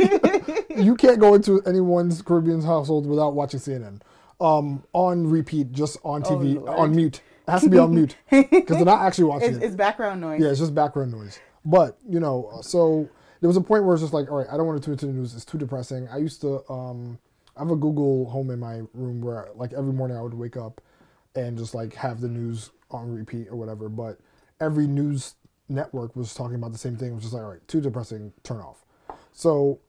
you can't go into anyone's Caribbean household without watching CNN. Um, on repeat, just on TV, Oh, on mute. It has to be on mute because they're not actually watching It's, it. it's background noise. Yeah, it's just background noise. But you know, so there was a point where it's just like, all right, I don't want to tune into the news. It's too depressing. I used to, um, I have a Google Home in my room where, like, every morning I would wake up and just like have the news on repeat or whatever. But every news network was talking about the same thing. It was just like, all right, too depressing, turn off. So,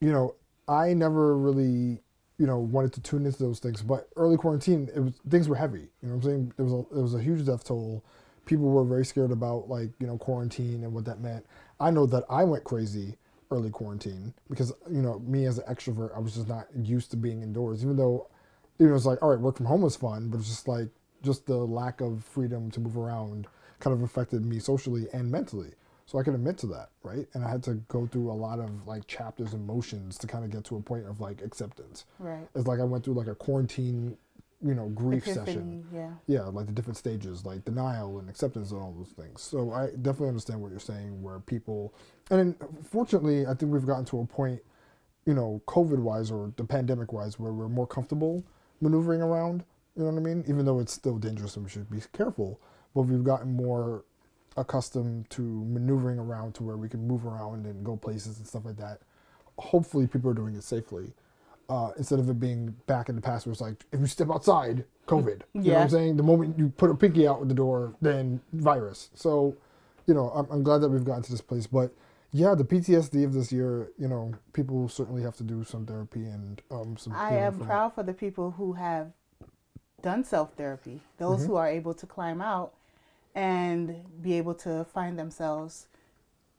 you know, I never really, you know, wanted to tune into those things. But early quarantine, it was things were heavy. You know what I'm saying? There was a, there was a huge death toll. People were very scared about like you know quarantine and what that meant. I know that I went crazy early quarantine because you know me as an extrovert, I was just not used to being indoors. Even though, you know, it's like all right, work from home was fun, but it's just like just the lack of freedom to move around kind of affected me socially and mentally. So I can admit to that, right? And I had to go through a lot of like chapters and motions to kind of get to a point of like acceptance. Right. It's like I went through like a quarantine, you know, grief Epiphany, session. Yeah. Yeah, like the different stages, like denial and acceptance and all those things. So I definitely understand what you're saying, where people, and fortunately, I think we've gotten to a point, you know, COVID wise or the pandemic wise, where we're more comfortable maneuvering around. You know what I mean? Even though it's still dangerous and we should be careful, but we've gotten more accustomed to maneuvering around to where we can move around and go places and stuff like that. Hopefully, people are doing it safely. Uh, instead of it being back in the past where it's like, if you step outside, COVID. You know what Yeah. I'm saying? The moment you put a pinky out with the door, then virus. So, you know, I'm, I'm glad that we've gotten to this place. But yeah, the PTSD of this year, you know, people certainly have to do some therapy and um, some. I am it. proud for the people who have done self therapy, those Mm-hmm. who are able to climb out and be able to find themselves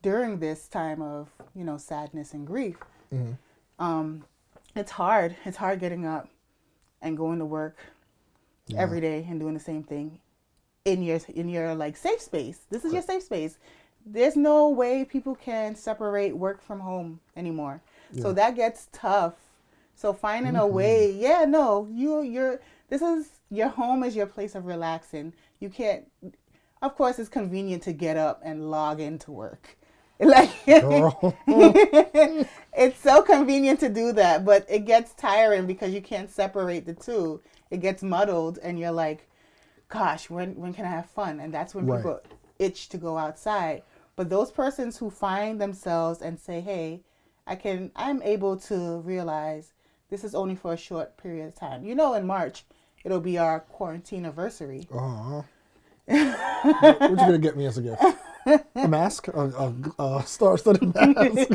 during this time of you know sadness and grief. Mm-hmm. Um, it's hard. It's hard getting up and going to work Yeah. every day and doing the same thing in your in your like safe space. This is your safe space. There's no way people can separate work from home anymore. So that gets tough. So finding a mm-hmm. way, yeah, no, you you're this is your home is your place of relaxing. You can't of course it's convenient to get up and log into work. Like it's so convenient to do that, but it gets tiring because you can't separate the two. It gets muddled, and you're like, "Gosh, when when can I have fun?" And that's when Right. people itch to go outside. But those persons who find themselves and say, "Hey, I can, I'm able to realize this is only for a short period of time." You know, in March, it'll be our quarantine anniversary. Uh-huh. what you gonna get me as a gift? A mask? A, a, a star-studded mask?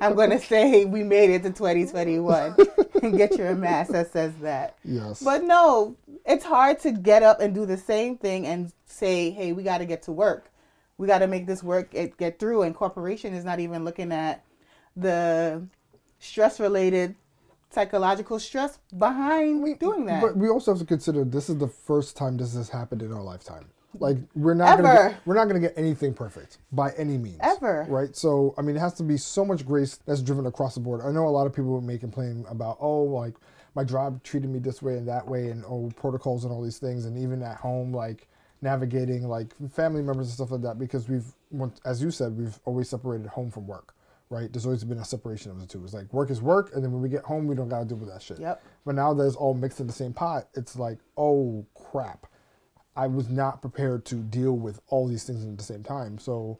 I'm gonna say we made it to 2021 and get you a mask that says that. yes. But no, it's hard to get up and do the same thing and say, "Hey, we got to get to work. We got to make this work it get through." And corporation is not even looking at the stress-related psychological stress behind doing that. But we also have to consider this is the first time this has happened in our lifetime. Like we're not gonna get, we're not gonna get anything perfect by any means. Ever. Right. So I mean, it has to be so much grace that's driven across the board. I know a lot of people may complain about oh like my job treated me this way and that way and oh protocols and all these things and even at home like navigating like family members and stuff like that because we've as you said we've always separated home from work. Right, there's always been a separation of the two. It's like work is work, and then when we get home, we don't gotta deal with that shit. Yep. But now that it's all mixed in the same pot, it's like, oh crap. I was not prepared to deal with all these things at the same time. So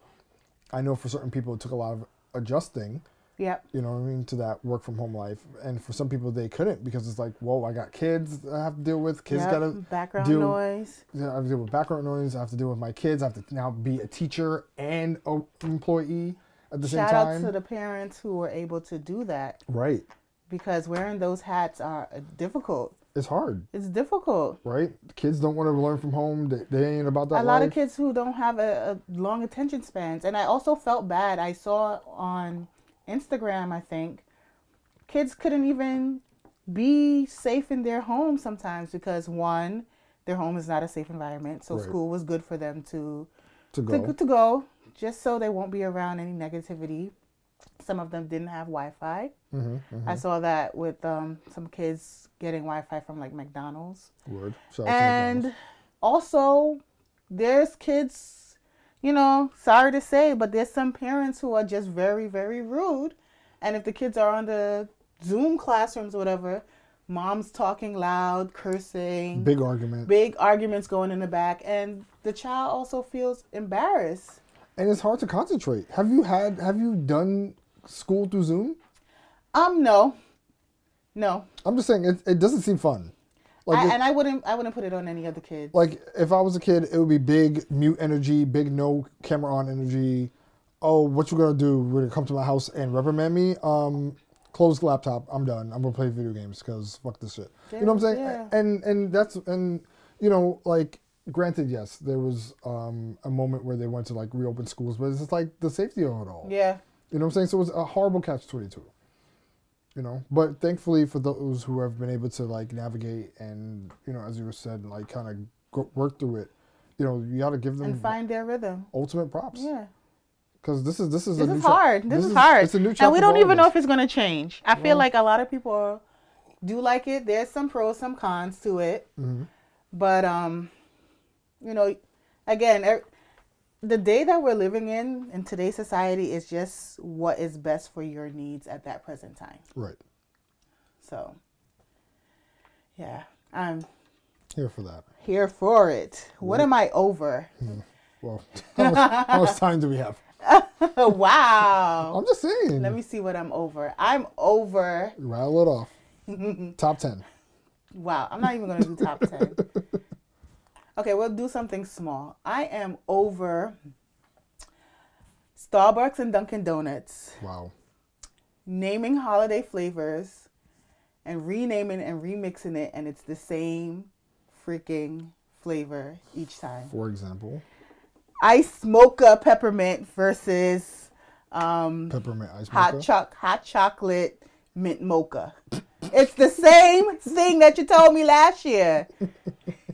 I know for certain people it took a lot of adjusting, yep. you know what I mean, to that work from home life. And for some people they couldn't because it's like, whoa, I got kids I have to deal with. Kids yep. gotta background deal- noise. I have to deal with background noise. I have to deal with my kids. I have to now be a teacher and a employee at the Shout same out to the parents who were able to do that right. because wearing those hats are difficult. It's hard, It's difficult. right? Kids don't want to learn from home. They, they ain't about that a lot life. of kids who don't have a, a long attention spans and i also felt bad i saw on instagram i think kids couldn't even be safe in their home sometimes because one their home is not a safe environment so Right. school was good for them to to to, to go just so they won't be around any negativity some of them didn't have wi-fi. Hmm i saw that with um, some kids getting wi-fi from like mcdonald's. Word. Shout and McDonald's. also there's kids you know sorry to say but there's some parents who are just very very rude. And if the kids are on the zoom classrooms or whatever mom's talking loud cursing. Big argument. big arguments going in the back. And the child also feels embarrassed and it's hard to concentrate. Have you had? Have you done school through Zoom? um no no I'm just saying it. It doesn't seem fun. Like, I, it- and i wouldn't i wouldn't put it on any other kids like if I was a kid, it would be big mute energy, big no camera on energy. Oh, what you gonna do We're gonna come to my house and reprimand me? Um, close the laptop. I'm done. I'm gonna play video games because fuck this shit. You know what I'm saying? Yeah. And and that's and you know like granted, yes, there was um a moment where they went to like reopen schools, but it's just like the safety of it all. yeah You know what I'm saying? So it was a horrible catch 22. You know, but thankfully for those who have been able to like navigate and you know, as you were said, like kind of work through it. You know, you got to give them and find their rhythm ultimate props yeah because this is this is This is hard. This, is, hard. It's a new chapter. and we don't even know if it's going to change. I feel like a lot of people do like it. There's some pros, some cons to it. Mm-hmm. But um, you know, again, er, the day that we're living in in today's society is just what is best for your needs at that present time. right So, yeah, I'm here for that. here for it. What am I over? Well, how much, how much time do we have? wow. I'm just saying. Let me see what I'm over. I'm over. rattle it off. Top ten. Wow, I'm not even going to do top 10. Okay, we'll do something small. I am over Starbucks and Dunkin' Donuts Wow. naming holiday flavors and renaming and remixing it, and it's the same freaking flavor each time. For example, ice mocha peppermint versus um, Peppermint ice hot mocha. choc hot chocolate mint mocha. It's the same thing that you told me last year.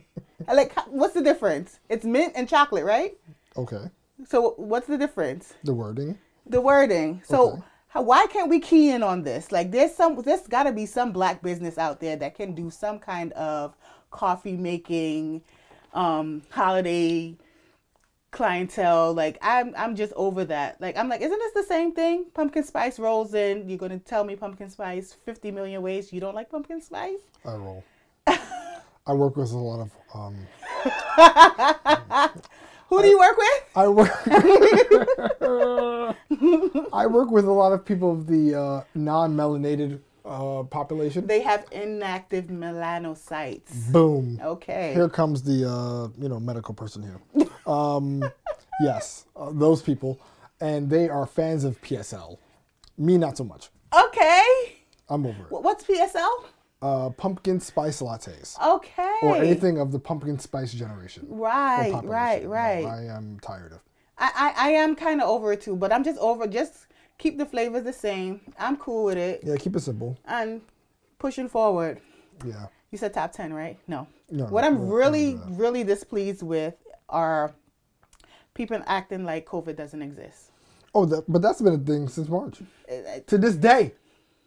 Like, what's the difference? It's mint and chocolate, right? Okay. So what's the difference? The wording. The wording. So Okay. how, why can't we key in on this? Like, there's some, there's got to be some black business out there that can do some kind of coffee making, um, holiday clientele. Like, I'm, I'm just over that. Like, I'm like, isn't this the same thing? Pumpkin spice rolls in. You're gonna tell me pumpkin spice 50 million ways you don't like pumpkin spice? I roll. I work with a lot of um. Who do you work with? I work. I work with a lot of people of the uh, non-melanated uh, population. They have inactive melanocytes. Boom. Okay. Here comes the uh, you know medical person here. Um, yes, uh, those people, and they are fans of PSL. Me, not so much. Okay. I'm over it. What's PSL? Uh, pumpkin spice lattes Okay. or anything of the pumpkin spice generation. Right, right, right. I am tired of. I, I, I am kind of over it too, but I'm just over. Just keep the flavors the same. I'm cool with it Yeah, keep it simple. and pushing forward. Yeah. You said top ten, right? No. No, what I'm no, really, no. really displeased with are people acting like COVID doesn't exist. Oh, that, but that's been a thing since March. It, To this day.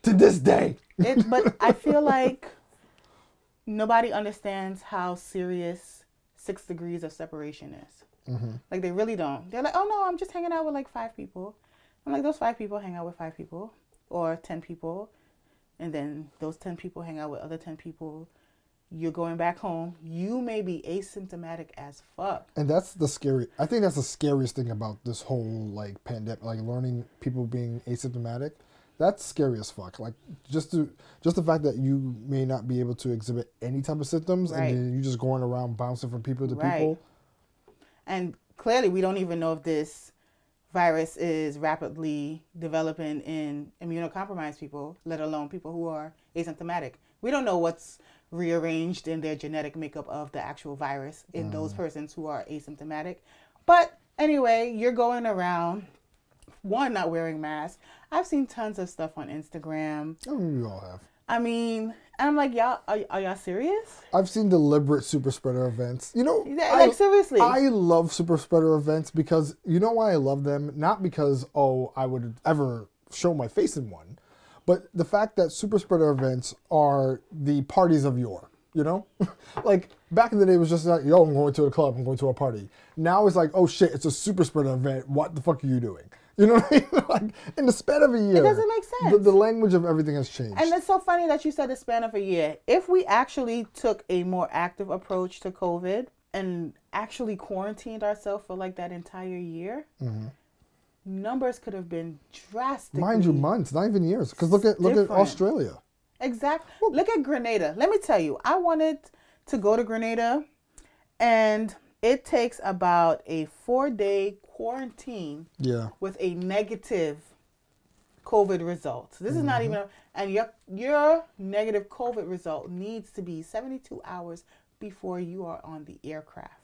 To this day. it, but I feel like nobody understands how serious six degrees of separation is. Mm-hmm. Like they really don't. They're like, oh no, I'm just hanging out with like five people. I'm like, those five people hang out with five people or 10 people. And then those 10 people hang out with other 10 people. You're going back home. You may be asymptomatic as fuck. And that's the scary. I think that's the scariest thing about this whole like pandemic, like learning people being asymptomatic. That's scary as fuck. Like just to just the fact that you may not be able to exhibit any type of symptoms, Right. and then you just going around bouncing from people to Right. people. And clearly, we don't even know if this virus is rapidly developing in immunocompromised people, let alone people who are asymptomatic. We don't know what's rearranged in their genetic makeup of the actual virus in mm. those persons who are asymptomatic. But anyway, you're going around, one, not wearing masks. I've seen tons of stuff on Instagram. I mean, we all have. I mean, and I'm like, y'all, are, are y'all serious? I've seen deliberate super spreader events. You know, Yeah, I- like, seriously. I love super spreader events because you know why I love them? Not because oh I would ever show my face in one, but the fact that super spreader events are the parties of yore. You know, like back in the day it was just like yo I'm going to a club, I'm going to a party. Now it's like oh shit, it's a super spreader event. What the fuck are you doing? You know what I mean? like in the span of a year, It doesn't make sense. the language of everything has changed. And it's so funny that you said the span of a year. If we actually took a more active approach to COVID and actually quarantined ourselves for like that entire year, mm-hmm. numbers could have been drastically. Mind you, months, not even years. Because look at look at. Australia. Exactly. Look at Grenada. Let me tell you, I wanted to go to Grenada, and it takes about a four day quarantine Yeah. with a negative COVID result. This is not mm-hmm. even, a, and your your negative COVID result needs to be 72 hours before you are on the aircraft.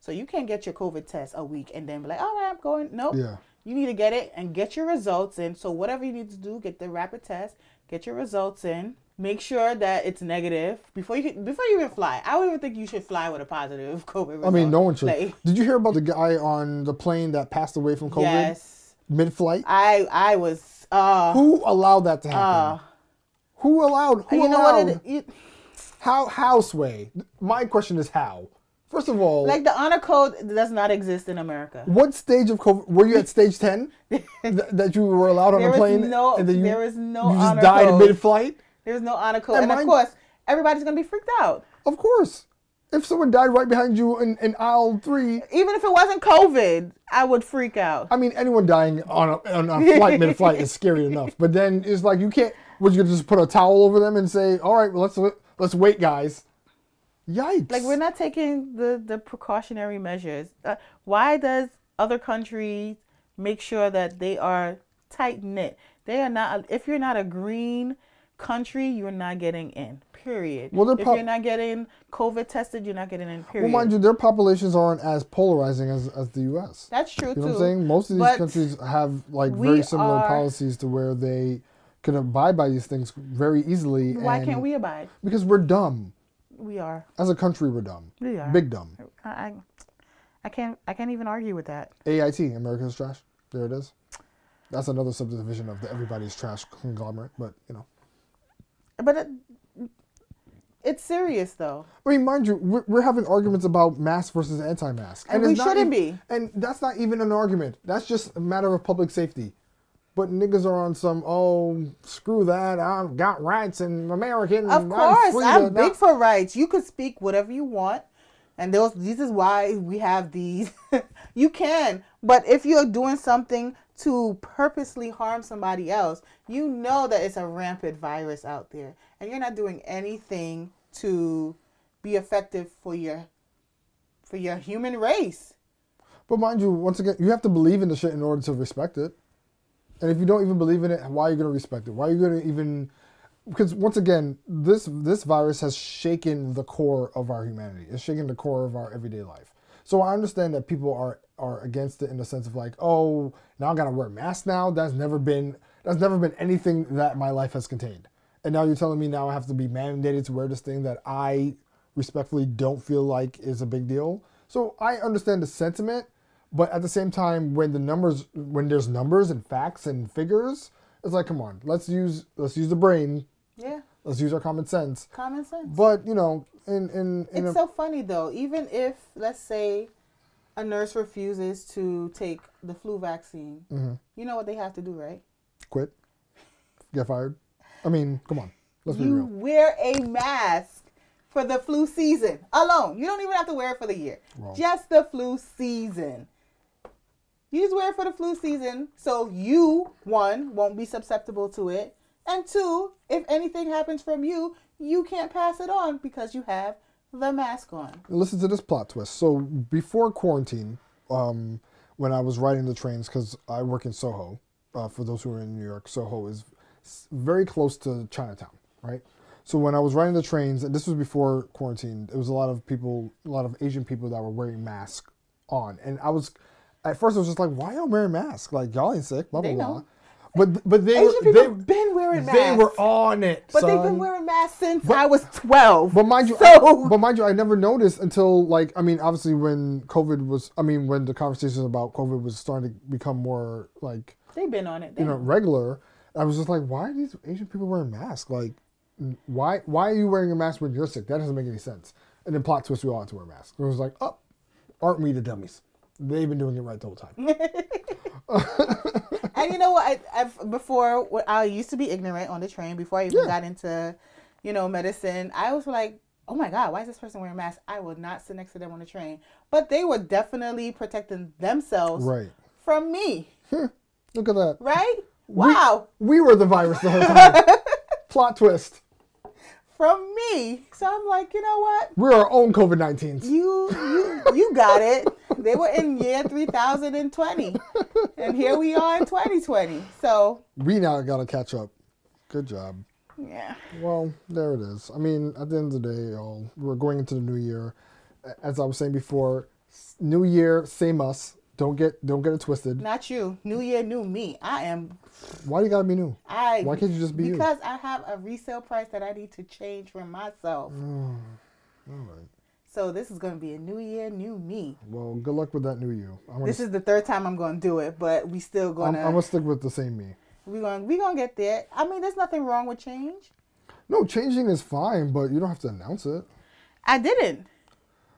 So you can't get your COVID test a week and then be like, all right, I'm going. Nope. Yeah. You need to get it and get your results in. So whatever you need to do, get the rapid test, get your results in. Make sure that it's negative before you before you even fly. I don't even think you should fly with a positive COVID result. I mean, no one should. Like, Did you hear about the guy on the plane that passed away from COVID yes, mid-flight? I I was. Uh, Who allowed that to happen? uh, who allowed? Who allowed? what? It, you, how? How sway? My question is how. First of all, like the honor code does not exist in America. what stage of COVID were you at? Stage ten Th- that you were allowed on There a plane, no- and then you, there is no you just honor died code. mid-flight. There's no honor code, And and, of course, everybody's gonna be freaked out. Of course, if someone died right behind you in, in aisle three, Even if it wasn't COVID, I would freak out. I mean, anyone dying on a, on a flight mid-flight is scary enough. But then it's like you can't. Would you just put a towel over them and say, "All right, well, let's let's wait, guys"? Yikes! Like we're not taking the the precautionary measures. Uh, why does other countries make sure that they are tight knit? They are not. If you're not a green country, you're not getting in. Period. Well, they're if pop- you're not getting COVID tested, you're not getting in. Period. Well, mind you, their populations aren't as polarizing as, as the U.S. That's true You know too. what I'm saying? Most of these But countries have like very similar are- policies to where they can abide by these things very easily. Why can't we abide? Because we're dumb. We are. As a country, we're dumb. We are. Big dumb. I, I, I can't. I can't even argue with that. AIT, America's trash. There it is. That's another subdivision of the everybody's trash conglomerate, but you know. But it, it's serious though. I mean, mind you, we're, we're having arguments about mask versus anti-mask, And it's we shouldn't even- be. And that's not even an argument. That's just a matter of public safety. But niggas are on some oh screw that I've got rights and American. Of I'm course, I'm big not-" for rights. You could speak whatever you want, and those. This is why we have these. you can, but if you're doing something to purposely harm somebody else, you know that it's a rampant virus out there, and you're not doing anything to be effective for your for your human race. But mind you, once again, you have to believe in the shit in order to respect it. And if you don't even believe in it, why are you going to respect it? Why are you going to even? Because once again, this this virus has shaken the core of our humanity. It's shaken the core of our everyday life. So I understand that people are are against it in the sense of like, oh, now I got to wear a mask now. That's never been that's never been anything that my life has contained. And now you're telling me now I have to be mandated to wear this thing that I respectfully don't feel like is a big deal. So I understand the sentiment, but at the same time, when the numbers, when there's numbers and facts and figures, it's like, come on, let's use let's use the brain, Yeah, let's use our common sense. common sense. But you know, in in, in It's a, so funny though. Even if, let's say, a nurse refuses to take the flu vaccine, Mm-hmm. you know what they have to do, right? quit, get fired. I mean, come on, let's be You real. wear a mask for the flu season alone. You don't even have to wear it for the year. Wrong. Just the flu season. You just wear it for the flu season, so you one won't be susceptible to it, and two, if anything happens from you, you can't pass it on because you have the mask on. listen to this plot twist. So before quarantine, um, when I was riding the trains, because I work in Soho, uh, for those who are in New York, Soho is very close to Chinatown, right? So when I was riding the trains, and this was before quarantine, there was a lot of people, a lot of Asian people that were wearing masks on, and I was, at first I was just like, why y'all wearing masks? Like y'all ain't sick, blah blah They blah. But but they Asian were, people they, been wearing masks. they were on it, But they've been wearing masks since I was 12. But mind you, So- I, but mind you, I never noticed until like I mean, obviously when COVID was, I mean, when the conversations about COVID was starting to become more like they've been on it. They you know regular, I was just like, why are these Asian people wearing masks? Like, why why are you wearing a mask when you're sick? That doesn't make any sense. And then plot twist, we all had to wear masks. It was like, oh, aren't we the dummies? They've been doing it right the whole time. and you know what? I, I've, before, what I used to be ignorant on the train before I even Yeah. got into, you know, medicine. I was like, oh my God, why is this person wearing a mask? I will not sit next to them on the train. But they were definitely protecting themselves right. from me, Look at that. right? Wow. We were the virus the whole time. plot twist. From me. So I'm like, you know what? We're our own COVID 19s. You you you got it. They were in year 3020. And here we are in 2020. So, We now got to catch up. Good job. yeah. Well, there it is. I mean, at the end of the day, y'all, we're going into the new year. As I was saying before, new year, same us. Don't get don't get it twisted. Not you. New year, new me. I am Why do you gotta be new? I Why can't you just be you? because I have a resale price that I need to change for myself. Mm. All right. So this is going to be a new year, new me. Well, good luck with that new you. I'm gonna, This is the third time I'm going to do it, but we still I'm, going I'm gonna stick with the same me. we going we going to get there. I mean, there's nothing wrong with change. No, changing is fine, but you don't have to announce it. I didn't.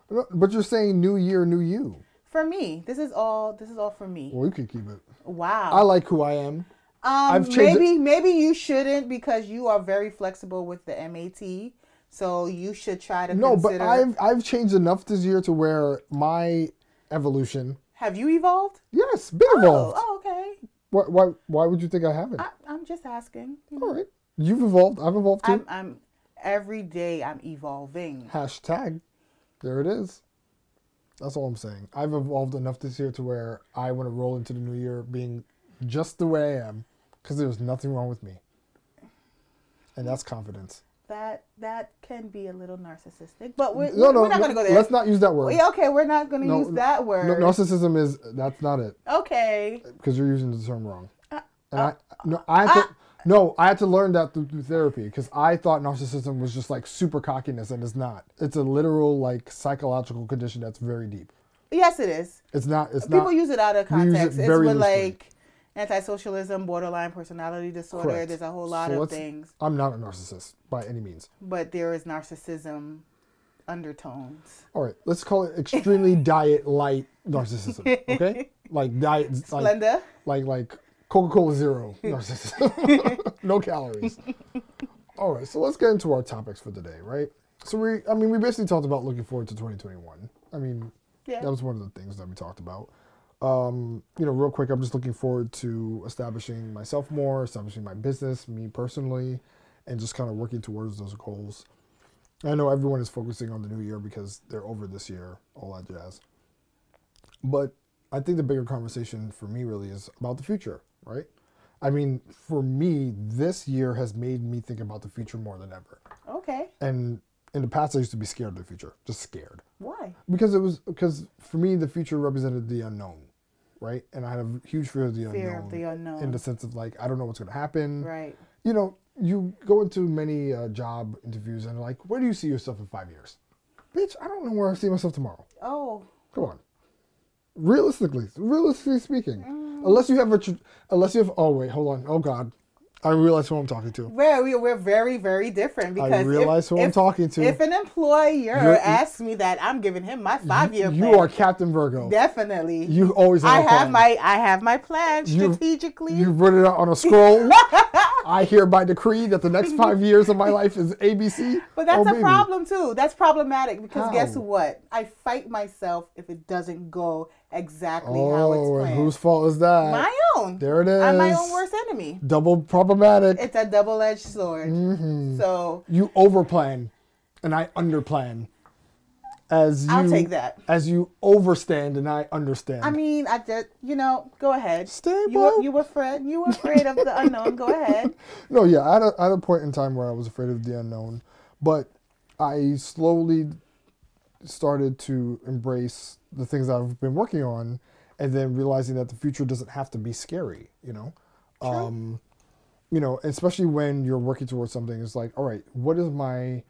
But you're saying new year, new you. For me, this is all this is all for me. Well, you can keep it. Wow. I like who I am. Um, I've changed maybe maybe you shouldn't because you are very flexible with the MAT. So you should try to No, consider. but I've I've changed enough this year to where my evolution. Have you evolved? Yes, been oh, evolved. Oh, oh, okay. Why, why, why would you think I haven't? I, I'm just asking. you know. All right. You've evolved. I've evolved too. I'm, I'm every day I'm evolving. Hashtag. There it is. That's all I'm saying. I've evolved enough this year to where I want to roll into the new year being just the way I am because there's nothing wrong with me. and that's confidence. That that can be a little narcissistic, but we're, No, no, we're not no, gonna go there. Let's not use that word. Yeah, okay, we're not gonna No, use that word. Narcissism is that's not it okay. because you're using the term wrong. Uh, And I no, I had to, no, I had to learn that through, through therapy because I thought narcissism was just like super cockiness, and it's not. It's a literal like psychological condition that's very deep. Yes, it is. It's not. It's People not. use it out of use it context. It's with like antisocialism, borderline personality disorder. Correct. There's a whole lot So of things, I'm not a narcissist by any means. but there is narcissism undertones. All right, let's call it extremely diet light narcissism. Okay, like diet, like Splenda. like like Coca Cola Zero narcissism, no calories. All right, so let's get into our topics for today, right? So we, I mean, we basically talked about looking forward to 2021. I mean, Yeah. that was one of the things that we talked about. Um, you know, real quick, I'm just looking forward to establishing myself more, establishing my business, me personally, and just kind of working towards those goals. I know everyone is focusing on the new year because they're over this year, all that jazz. But I think the bigger conversation for me really is about the future, right? I mean, for me, this year has made me think about the future more than ever. Okay. And in the past, I used to be scared of the future, just scared Why? because it was because for me the future represented the unknown right? And i had a huge fear of the Fear unknown of the unknown. in the sense of like i don't know what's going to happen. Right. you know you go into many uh, job interviews and like where do you see yourself in five years? Bitch i don't know where i see myself tomorrow. Oh, come on. Realistically realistically speaking Mm. unless you have a tr- unless you have oh wait hold on. Oh god i realize who i'm talking to We're, we- we're very, very different because i if- realize who i'm talking to If an employer You're- asks me that, I'm giving him my five year plan. you are captain virgo definitely. you always have I a have my I have my plan strategically. You've written it out on a scroll. I hereby decree that the next five years of my life is ABC. but that's Oh, a baby. problem too. That's problematic because guess what? I fight myself if it doesn't go exactly how it's Oh, and planned. whose fault is that? my own. There it is. I'm my own worst enemy. Double problematic. It's a double edged sword. Mm-hmm. So you overplan, and I underplan. As you, I'll take that. As you overstand, and I understand. I mean, I did, you know, go ahead. Stay You were, you were afraid. You were afraid of the unknown. Go ahead. No, yeah, I had, a, I had a point in time where I was afraid of the unknown, but I slowly started to embrace the things I've been working on, and then realizing that the future doesn't have to be scary. You know, um, you know, especially when you're working towards something. It's like, all right, what does my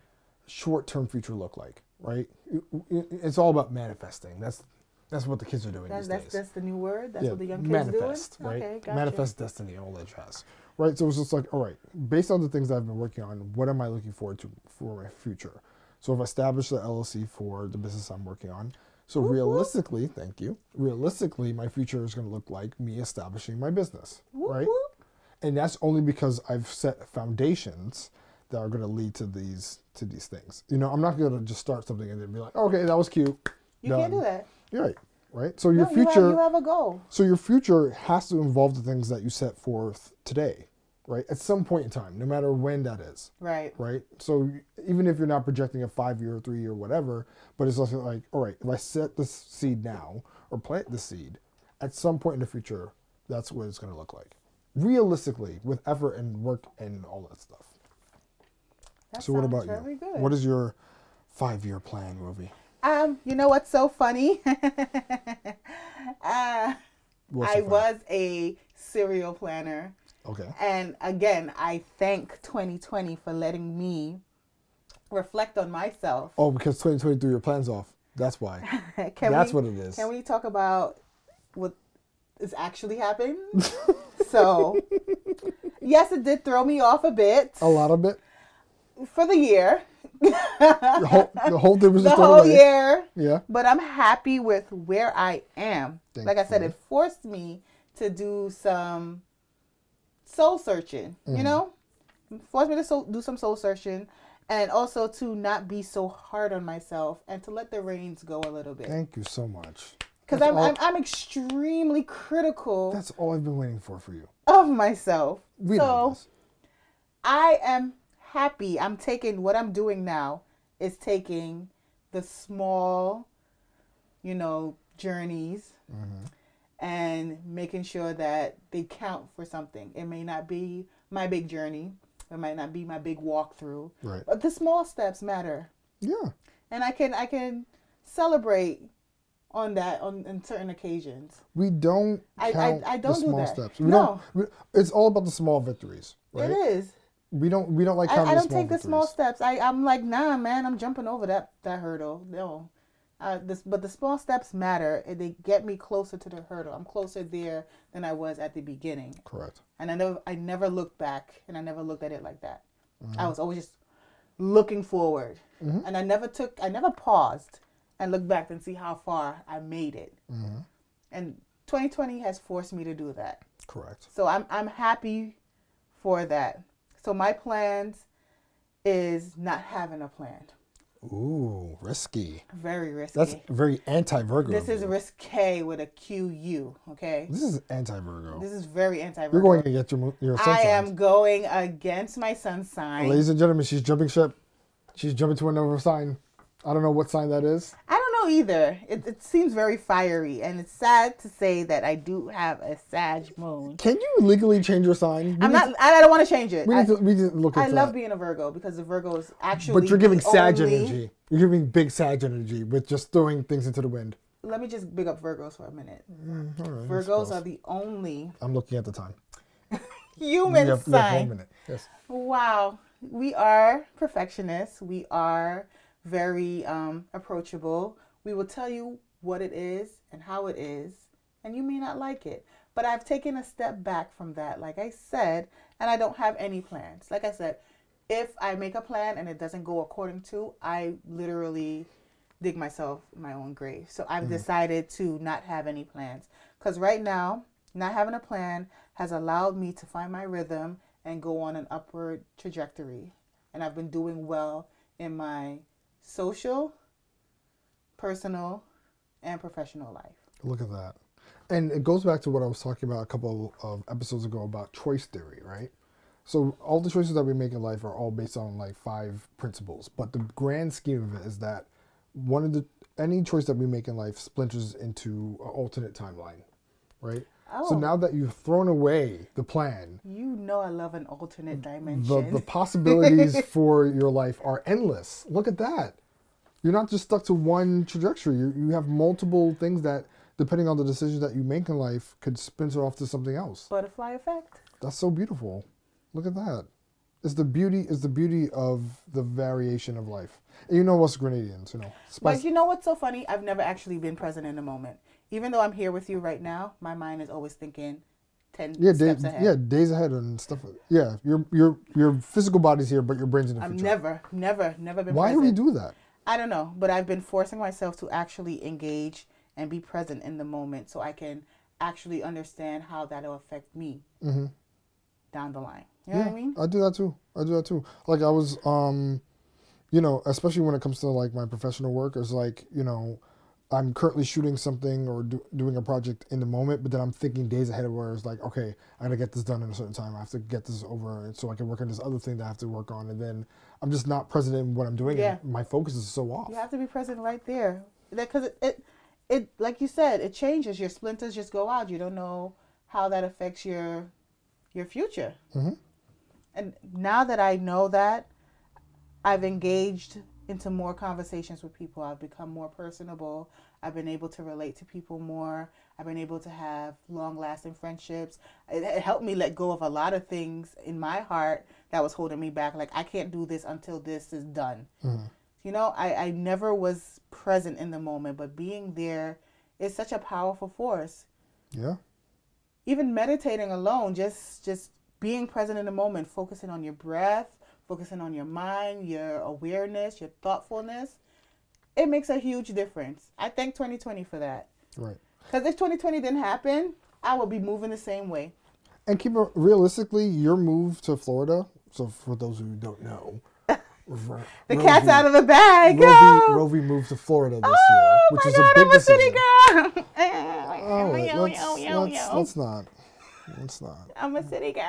short-term future look like? Right? It- it- It's all about manifesting. That's that's what the kids are doing That's these that's days that's the new word. That's yeah, what the young kids manifest, doing. right? Okay, gotcha. Manifest destiny all that jazz, right? So it's just like, all right, based on the things I've been working on, what am I looking forward to for my future? So I've established the LLC for the business I'm working on. So realistically, thank you. Realistically, my future is going to look like me establishing my business, Whoop, right? whoop. And that's only because I've set foundations that are going to lead to these to these things. You know, I'm not going to just start something and then be like, okay, that was cute. You can't do that. You're right, right? So your No, you have- future you have a goal. so your future has to involve the things that you set forth today, right? At some point in time, no matter when that is, Right. right? So even if you're not projecting a five year, or three year, whatever, but it's also like, all right, if I set this seed now or plant the seed, at some point in the future, that's what it's going to look like. Realistically, with effort and work and all that stuff. That so what about you? Good. What is your five year plan, Rovie? Um, you know what's so funny? uh, What's I was a serial planner. Okay. And again, I thank 2020 for letting me reflect on myself. Oh, because 2020 threw your plans off. That's why. Can That's we, what it is. Can we talk about what is actually happening? so, yes, it did throw me off a bit A lot of it. For the year. The whole, the whole thing was the just whole away. year. Yeah. But I'm happy with where I am. Like I said, it forced me to do some soul searching, Mm-hmm. you know? Forced me to soul, do some soul searching and also to not be so hard on myself and to let the reins go a little bit. Thank you so much. Because I'm, I'm, I'm extremely critical That's all I've been waiting for for you. of myself. We know so this. I am happy. I'm taking what I'm doing now is taking the small, you know, journeys Mm-hmm. and making sure that they count for something. It may not be my big journey, It might not be my big walkthrough. Right. But the small steps matter. Yeah. And I can I can celebrate on that on, on certain occasions. We don't I- I- I don't the do that. steps. We No. it's all about the small victories, right? It is. We don't. We don't like I, I don't take the small steps. I, I'm like, nah, man, I'm jumping over that, that hurdle. No. Uh, this, but the small steps matter. and They get me closer to the hurdle. I'm closer there than I was at the beginning. Correct. And I never, I never looked back, and I never looked at it like that. Mm-hmm. I was always just looking forward, and I never took, I never paused and looked back and see how far I made it. Mm-hmm. And 2020 has forced me to do that. Correct. So I'm I'm happy for that. So my plans is not having a plan. Ooh, risky. Very risky. That's very anti-Virgo. this is risque with a Q U. Okay. This is anti-Virgo. This is very anti. Virgo. You're going to get your your sun I signs. am going against my sun sign. Ladies and gentlemen, she's jumping ship. She's jumping to another sign. I don't know what sign that is. I don't know either. It, it seems very fiery, and it's sad to say that I do have a Sag moon. Can you legally change your sign? We I'm not. I don't want to change it. To, we I, need to, we need to look I love that. being a Virgo because the Virgo is actually. But you're giving Sag only- energy. You're giving big Sag energy with just throwing things into the wind. Let me just big up Virgos for a minute. Mm, right, Virgos are the only I'm looking at the time. human have, sign. one minute. Yes. Wow. We are perfectionists. We are very um, approachable. We will tell you what it is and how it is, and you may not like it. But I've taken a step back from that, like I said, and I don't have any plans. Like I said, if I make a plan and it doesn't go according to, I literally dig myself my own grave. So I've mm-hmm. decided to not have any plans. Because right now, not having a plan has allowed me to find my rhythm and go on an upward trajectory. And I've been doing well in my social, personal, and professional life. Look at that. And it goes back to what I was talking about a couple of episodes ago about choice theory, right? So all the choices that we make in life are all based on like five principles, but the grand scheme of it is that one of the any choice that we make in life splinters into an alternate timeline, right? Oh. So now that you've thrown away the plan, You know I love an alternate the, dimension. the possibilities for your life are endless. Look at that. You're not just stuck to one trajectory. You, you have multiple things that, depending on the decisions that you make in life, could splinter off to something else. Butterfly effect. That's so beautiful. Look at that. It's the beauty. Is the beauty of the variation of life. And you know us Grenadians, you know. Spice, But you know what's so funny? I've never actually been present in the moment. Even though I'm here with you right now, my mind is always thinking 10 yeah, day, steps ahead. yeah, days ahead and stuff. Yeah, your your your physical body's here, but your brain's in the future. I've never, never, never been Why do we do that? I don't know, but I've been forcing myself to actually engage and be present in the moment so I can actually understand how that'll affect me Mm-hmm. down the line. You know what I mean? I do that too. I do that too. Like I was, um, you know, especially when it comes to like my professional work, it's like you know, I'm currently shooting something or do, doing a project in the moment, but then I'm thinking days ahead of where it's like, okay, I gotta get this done in a certain time. I have to get this over so I can work on this other thing that I have to work on, and then I'm just not present in what I'm doing. Yeah. My focus is so off. You have to be present right there. Because it, it, it, like you said, it changes. Your splinters just go out. You don't know how that affects your, your future. Mhm. And now that I know that, I've engaged into more conversations with people. I've become more personable. I've been able to relate to people more. I've been able to have long lasting friendships. It, it helped me let go of a lot of things in my heart that was holding me back. Like, I can't do this until this is done. Mm-hmm. You know, I, I never was present in the moment, but being there is such a powerful force. Yeah. Even meditating alone, just just being present in the moment, focusing on your breath, focusing on your mind, your awareness, your thoughtfulness, it makes a huge difference. I thank 2020 for that. Right. Because if 2020 didn't happen, I would be moving the same way. And keep it realistically, your move to Florida. So for those who don't know, Ro- The Rovie- cat's out of the bag. Rovie, Oh, Rovie moved to Florida this oh year, which my is God, a big I'm a city decision. girl. Oh, let's, let's, let's not. Let's not. I'm a city girl.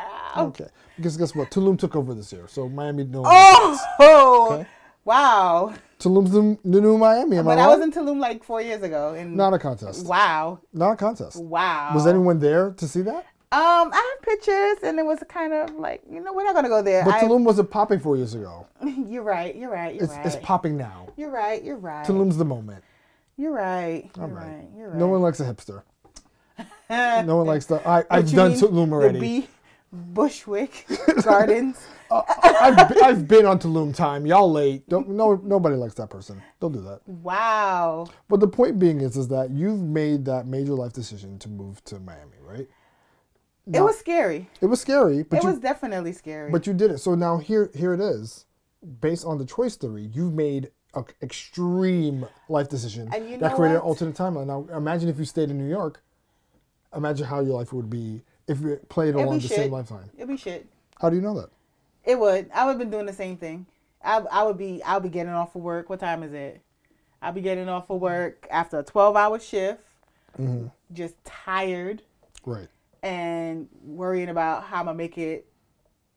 Okay. Because guess what? Tulum took over this year. So Miami no Oh, Okay. wow. Tulum's the, the new Miami. Am But I I was in Tulum like four years ago. And Not a contest. wow, Not a contest. wow. Was anyone there to see that? Um, I have pictures, and it was kind of like, you know, we're not gonna go there. But I- Tulum wasn't popping four years ago. you're right. You're right. You're It's, right. it's popping now. you're right. You're right. Tulum's the moment. You're right. You're All right. right. You're right. No one likes a hipster. No one likes the. I I've done? Tulum The already. Bee Bushwick Gardens. Uh, uh, I've, I've been on Tulum time. Y'all late. Don't no nobody likes that person. Don't do that. Wow. But the point being is is that you've made that major life decision to move to Miami, right? It was scary. It was scary, but it you was definitely scary. but you did it. So now here here it is. Based on the choice theory, you've made an extreme life decision And you that know created an alternate timeline. Now imagine if you stayed in New York. Imagine how your life would be if it played It'd along be the shit. same lifetime. It'd be shit. How do you know that? It would. I would have been doing the same thing. I, I would be. I'll be getting off of work. What time is it? I'll be getting off of work after a twelve-hour shift, Mm-hmm. just tired Right. and worrying about how I'm gonna make it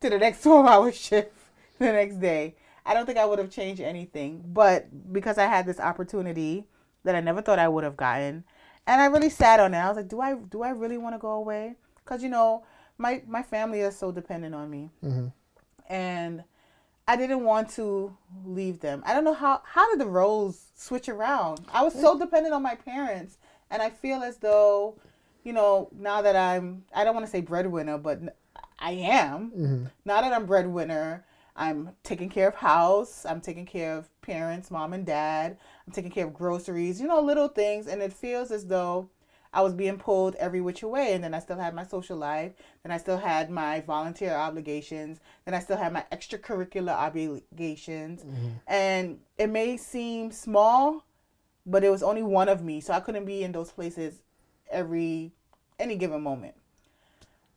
to the next twelve-hour shift the next day. I don't think I would have changed anything, but because I had this opportunity that I never thought I would have gotten, and I really sat on it. I was like, do I do I really want to go away? Because you know, my my family is so dependent on me, mm-hmm. and I didn't want to leave them. I don't know how how did the roles switch around. I was so dependent on my parents, and I feel as though, you know, now that I'm I don't want to say breadwinner, but I am. Mm-hmm. Now that I'm breadwinner, I'm taking care of house. I'm taking care of parents, mom and dad. I'm taking care of groceries. You know, little things, and it feels as though I was being pulled every which way, and then I still had my social life, then I still had my volunteer obligations, then I still had my extracurricular obligations, mm-hmm. and it may seem small, but it was only one of me, so I couldn't be in those places every any given moment.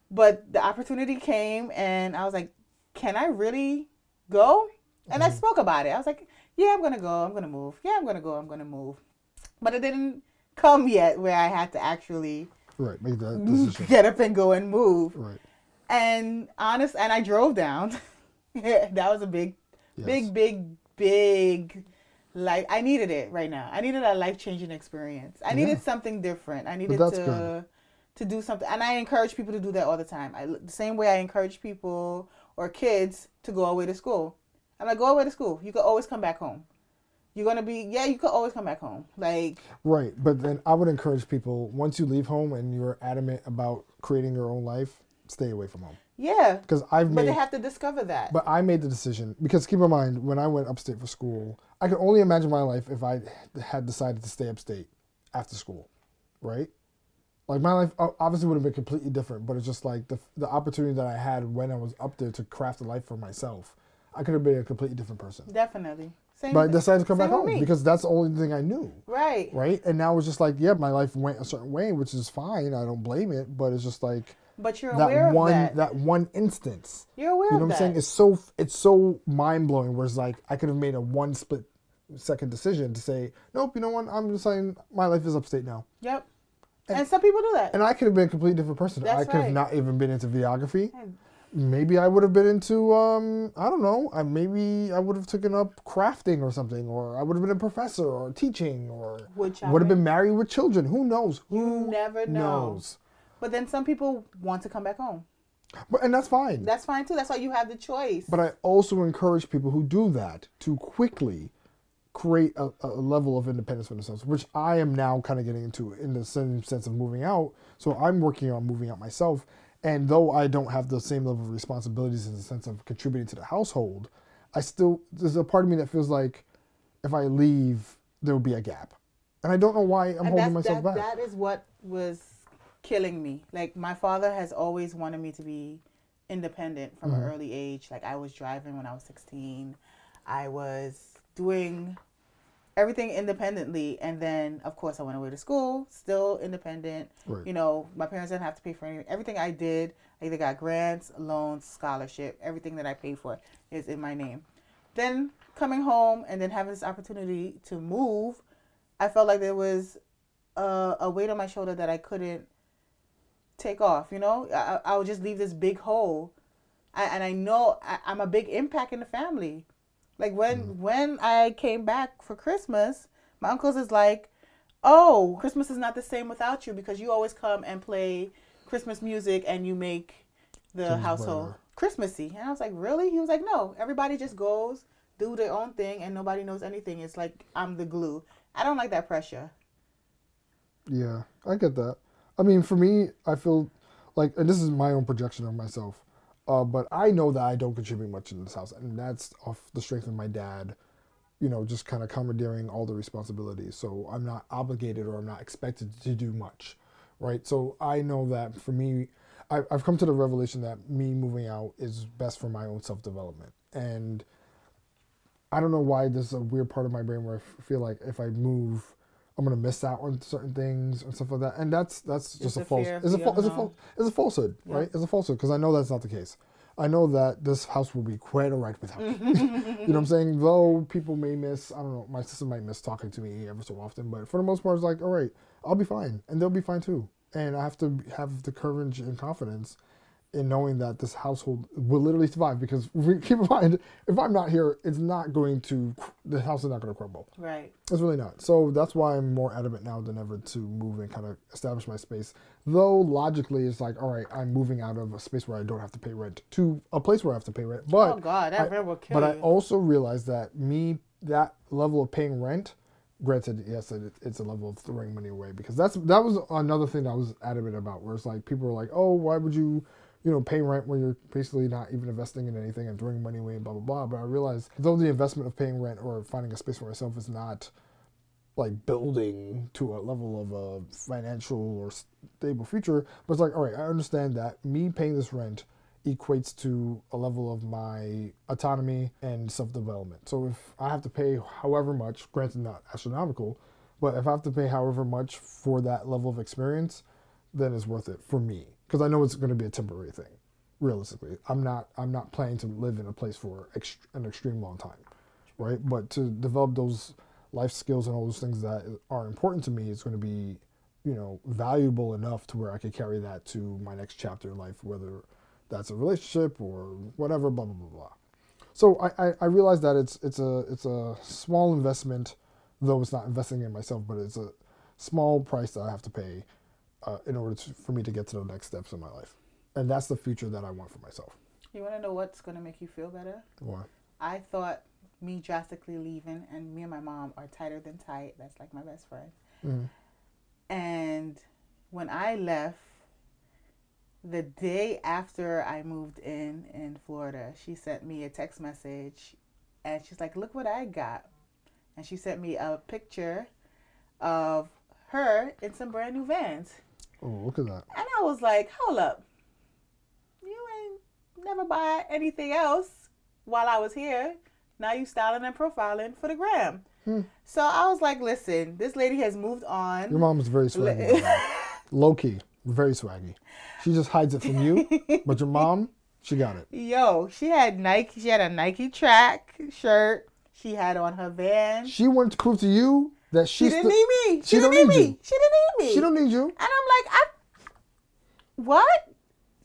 But the opportunity came, and I was like, "Can I really go?" And I mm-hmm. spoke about it. I was like, "Yeah, I'm gonna go. I'm gonna move. Yeah, I'm gonna go. I'm gonna move." But it didn't come yet where I had to actually Right. Make that decision. get up and go and move. Right. And honest, and I drove down. that was a big, Yes. big, big, big. Like I needed it right now. I needed a life changing experience. I needed something different. I needed to good. to do something, and I encourage people to do that all the time. I the same way I encourage people or kids to go away to school. And I'm like, go away to school. You can always come back home. You're gonna be yeah. You could always come back home. Like Right, but then I would encourage people once you leave home and you're adamant about creating your own life, stay away from home. yeah, Because I've but made, they have to discover that. but I made the decision because keep in mind when I went upstate for school, I could only imagine my life if I had decided to stay upstate after school, right? Like my life obviously would have been completely different, but it's just like the the opportunity that I had when I was up there to craft a life for myself. I could have been a completely different person, Definitely. Same. but I decided to come back home me. because that's the only thing I knew. right. right? And now it's just like, yeah, my life went a certain way, which is fine. I don't blame it, but it's just like But you're aware that of one that. one instance. You're aware You know what I'm saying? It's so it's so mind blowing. Whereas like I could have made a one split second decision to say, nope, you know what? I'm deciding my life is upstate now, Yep. And, some people do that. and I could have been a completely different person. That's I could have not even been into videography. Maybe I would have been into um I don't know. I maybe I would have taken up crafting or something, or I would have been a professor or teaching, or would have been married with children. Who knows? Who never know. knows? But then some people want to come back home. But and that's fine. That's fine too. That's why you have the choice. but I also encourage people who do that to quickly create a, a level of independence for themselves, which I am now kind of getting into in the same sense of moving out. So I'm working on moving out myself. And though I don't have the same level of responsibilities in the sense of contributing to the household, I still, there's a part of me that feels like if I leave, there will be a gap. And I don't know why I'm and holding myself that, back. that is what was killing me. Like my father has always wanted me to be independent from Mm-hmm. an early age. Like I was driving when I was 16. I was doing everything independently and then of course I went away to school, still independent. Right. You know, my parents didn't have to pay for anything. Everything I did, I either got grants, loans, scholarship, everything that I paid for is in my name. Then coming home and then having this opportunity to move, I felt like there was a, a weight on my shoulder that I couldn't take off. You know, I, I would just leave this big hole, I, and I know I, I'm a big impact in the family. Like when mm. when I came back for Christmas, my uncles is like, "Oh, Christmas is not the same without you because you always come and play Christmas music and you make the household. Christmassy. And I was like, really? He was like, no, everybody just goes, do their own thing, and nobody knows anything. It's like I'm the glue. I don't like that pressure. Yeah, I get that. I mean, for me, I feel like, and this is my own projection of myself, uh, but I know that I don't contribute much in this house, and that's off the strength of my dad, you know, just kind of commandeering all the responsibilities. So I'm not obligated or I'm not expected to do much, right? So I know that for me, I, I've come to the revelation that me moving out is best for my own self development. And I don't know why there's a weird part of my brain where I feel like if I move, I'm gonna miss out on certain things and stuff like that. And that's that's just It's a false. It's a fal- it's a fal- it's a falsehood, Yeah. right? It's a falsehood because I know that's not the case. I know that this house will be quite alright without me. you know what I'm saying? Though people may miss, I don't know, my sister might miss talking to me ever so often, but for the most part, it's like, all right, I'll be fine, and they'll be fine too. And I have to have the courage and confidence in knowing that this household will literally survive because re- keep in mind, if I'm not here, it's not going to, the house is not going to crumble. Right. It's really not. So that's why I'm more adamant now than ever to move and kind of establish my space. Though logically, it's like, all right, I'm moving out of a space where I don't have to pay rent to a place where I have to pay rent. But oh God, that I- rent will kill but I also realized that me that level of paying rent, granted, yes, it, it's a level of throwing money away because that's that was another thing that I was adamant about. Where it's like people were like, oh, why would you, you know, pay rent when you're basically not even investing in anything and throwing money away and blah blah blah. But I realized though the investment of paying rent or finding a space for myself is not like building to a level of a financial or stable future. But it's like, all right, I understand that me paying this rent equates to a level of my autonomy and self development. So if I have to pay however much, granted not astronomical, but if I have to pay however much for that level of experience, then it's worth it for me because I know it's going to be a temporary thing. Realistically, I'm not I'm not planning to live in a place for ext- an extreme long time, right? But to develop those life skills and all those things that are important to me is going to be, you know, valuable enough to where I could carry that to my next chapter in life, whether that's a relationship or whatever, blah blah blah blah. So I, I, I realize that it's it's a it's a small investment, though it's not investing in myself, but it's a small price that I have to pay uh, in order to, for me to get to the next steps in my life, and that's the future that I want for myself. You want to know what's gonna make you feel better? Why? I thought me drastically leaving, and me and my mom are tighter than tight. That's like my best friend. Mhm. And when I left, the day after I moved in in Florida, she sent me a text message, and she's like, "Look what I got," and she sent me a picture of her in some brand new Vans. Oh, look at that! And I was like, hold up. You ain't never buy anything else while I was here. Now you styling and profiling for the gram. Hmm. So I was like, listen, this lady has moved on. Your mom is very swaggy, low key, very swaggy. She just hides it from you, but your mom, she got it. Yo, she had Nike. She had a Nike track shirt. She had on her van. She wanted to prove to you that She she's didn't the- need me. She, she didn't don't need need me. you. She didn't need me. She don't need you. And I'm like, I. What?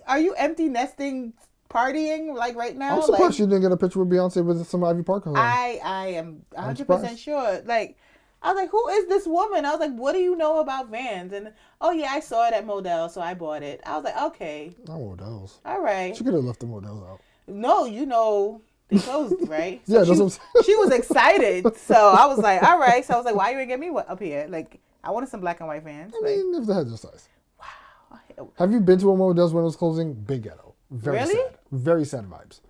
Are you empty nesting, partying like right now? I'm surprised like, she didn't get a picture with Beyonce with some Ivy Park on. I I am I'm 100 surprised. percent sure. Like I was like, who is this woman? I was like, what do you know about Vans? And oh yeah, I saw it at Modell, so I bought it. I was like, okay, Not Modell's. all right. She could have left the Modell's out. No, you know they closed, right? Yeah, she, that's what I'm saying. she was excited, so I was like, all right. So I was like, why you ain't get me up here? Like I wanted some black and white Vans. I Like, mean, if they had your size. wow. Have you been to a Modell's when it was closing? Big ghetto. Very Really? sad. Very sad vibes.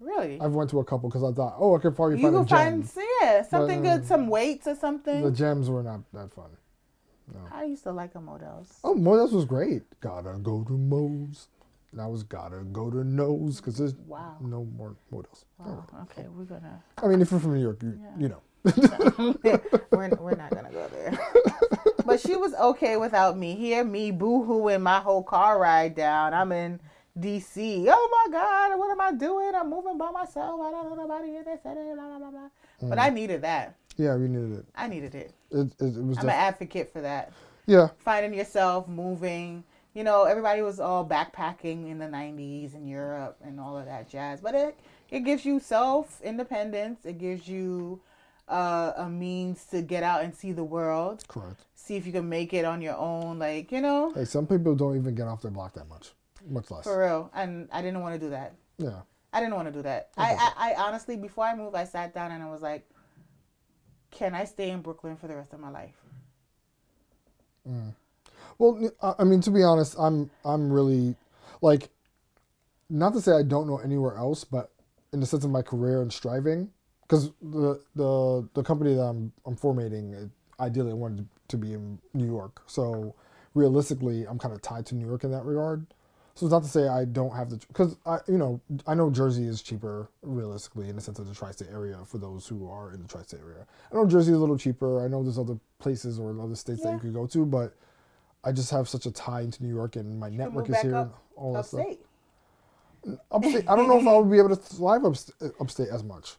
Really? I've went to a couple because I thought, oh, I could probably You find a gem. find yeah something But, uh, good, some weights or something. The gems were not that fun. I used to like a Modell's. Oh, Modell's was great. Gotta go to Mo's. Now it's gotta go to Nose because there's Wow. no more Modell's. Wow. Okay, we're gonna. I mean, if you're from New York, you, Yeah. you know. we're, we're not gonna go there. but she was okay without me. Hear me boo hooing my whole car ride down. I'm in DC. Oh my God, what am I doing? I'm moving by myself. I don't know nobody in this city. Blah blah blah blah. But I mm. needed that. Yeah, we needed it. I needed it. It, it, it was I'm def- an advocate for that. yeah. Finding yourself, moving. You know, everybody was all backpacking in the 90s in Europe and all of that jazz. But it, it gives you self independence. It gives you uh, a means to get out and see the world. Correct. See if you can make it on your own. Like you know, Hey, some people don't even get off their block that much, much less. for real. And I didn't want to do that. Yeah. I didn't want to do that. I I, I, I honestly, before I moved, I sat down and I was like, can I stay in Brooklyn for the rest of my life? Well, I mean, to be honest, I'm I'm really like, not to say I don't know anywhere else, but in the sense of my career and striving, because the the the company that I'm I'm formating, it, ideally, I wanted to be in New York. So realistically, I'm kind of tied to New York in that regard. So it's not to say I don't have the because I you know I know Jersey is cheaper realistically in the sense of the tri-state area for those who are in the tri-state area. I know Jersey is a little cheaper. I know there's other places or other states that you could go to, but I just have such a tie into New York and my network is here. up, all that stuff. upstate. Upstate. I don't know if I would be able to thrive upstate, upstate as much,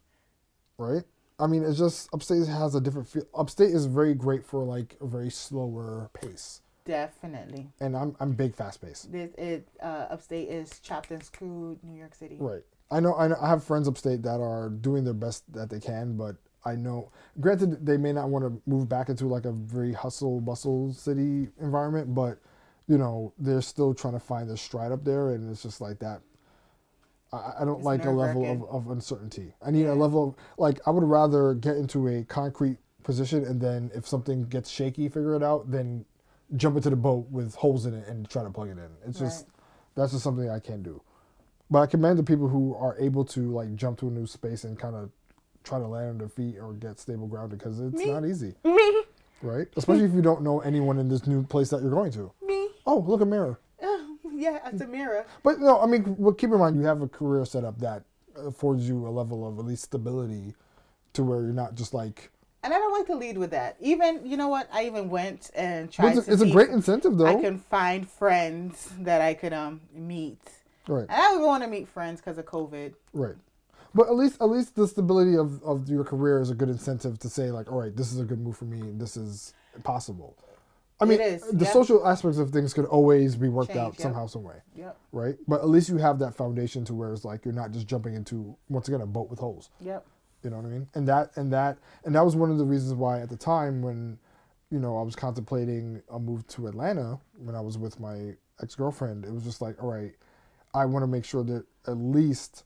right? I mean, it's just upstate has a different feel. Upstate is very great for like a very slower pace, Definitely. and I'm I'm big fast pace. This it uh, upstate is chopped and screwed New York City. Right. I know, I know. I have friends upstate that are doing their best that they can, but I know. Granted, they may not want to move back into like a very hustle bustle city environment, but you know they're still trying to find their stride up there, and it's just like that. I, I don't It's like a level of, of uncertainty. I need Yeah. a level of like I would rather get into a concrete position, and then if something gets shaky, figure it out, then jump into the boat with holes in it and try to plug it in. It's just Right. that's just something I can't do. But I commend the people who are able to like jump to a new space and kind of try to land on their feet or get stable ground because it's Me. not easy, Me, right? Especially if you don't know anyone in this new place that you're going to. me. Oh, look a mirror. yeah, it's a mirror. But no, I mean, well, keep in mind you have a career set up that affords you a level of at least stability to where you're not just like. And I don't like to lead with that. Even you know what? I even went and tried it's, to it's a great incentive though. I can find friends that I could um meet. Right, And I would want to meet friends because of COVID. right. But at least, at least the stability of, of your career is a good incentive to say like, all right, this is a good move for me. and This is possible. I mean, the yeah. social aspects of things could always be worked out Change, yeah. somehow, some way, Yep. right? But at least you have that foundation to where it's like you're not just jumping into once again a boat with holes. Yep. You know what I mean? And that and that and that was one of the reasons why at the time when, you know, I was contemplating a move to Atlanta when I was with my ex girlfriend, it was just like, all right, I want to make sure that at least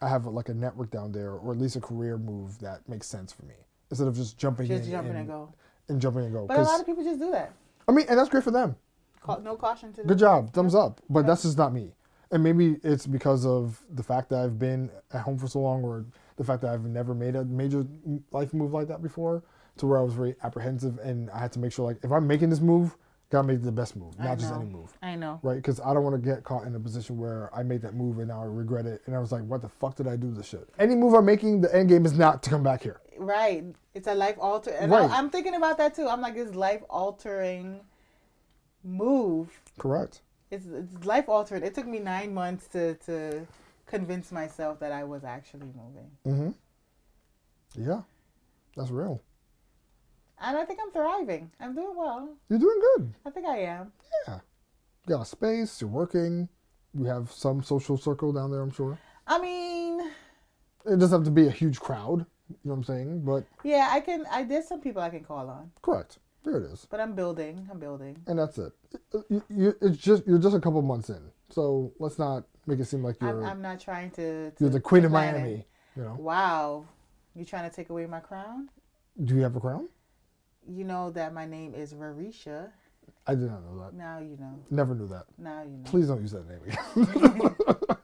I have like a network down there or at least a career move that makes sense for me instead of just jumping Just in jumping and, and go. and jumping and go. But a lot of people just do that. I mean, and that's great for them. Ca- No caution to Good job, thumbs up. But that's just not me. And maybe it's because of the fact that I've been at home for so long, or the fact that I've never made a major life move like that before, to where I was very apprehensive, and I had to make sure, like, if I'm making this move, gotta make the best move, not just any move, I know. right? Because I don't want to get caught in a position where I made that move and now I regret it, and I was like, what the fuck did I do this shit? Any move I'm making, the end game is not to come back here. Right. It's a life altering. And Right. I'm thinking about that too. I'm like, this life altering move. Correct. It's, it's life altering. It took me nine months to, to convince myself that I was actually moving. Mm-hmm. Yeah, that's real. And I think I'm thriving. I'm doing well. You're doing good. I think I am. Yeah. You got a space, you're working, you have some social circle down there, I'm sure. I mean, It doesn't have to be a huge crowd, you know what I'm saying? But yeah, I can. I there's some people I can call on, correct. There it is. but I'm building. I'm building. And that's it. You, you, it's just you're just a couple months in. So let's not make it seem like you're I'm not trying to. to you're the queen of plan it. Miami, you know. Wow, you trying to take away my crown? Do you have a crown? You know that my name is Rarisha. I did not know that. Now you know. Never knew that. Now you know. Please don't use that name again.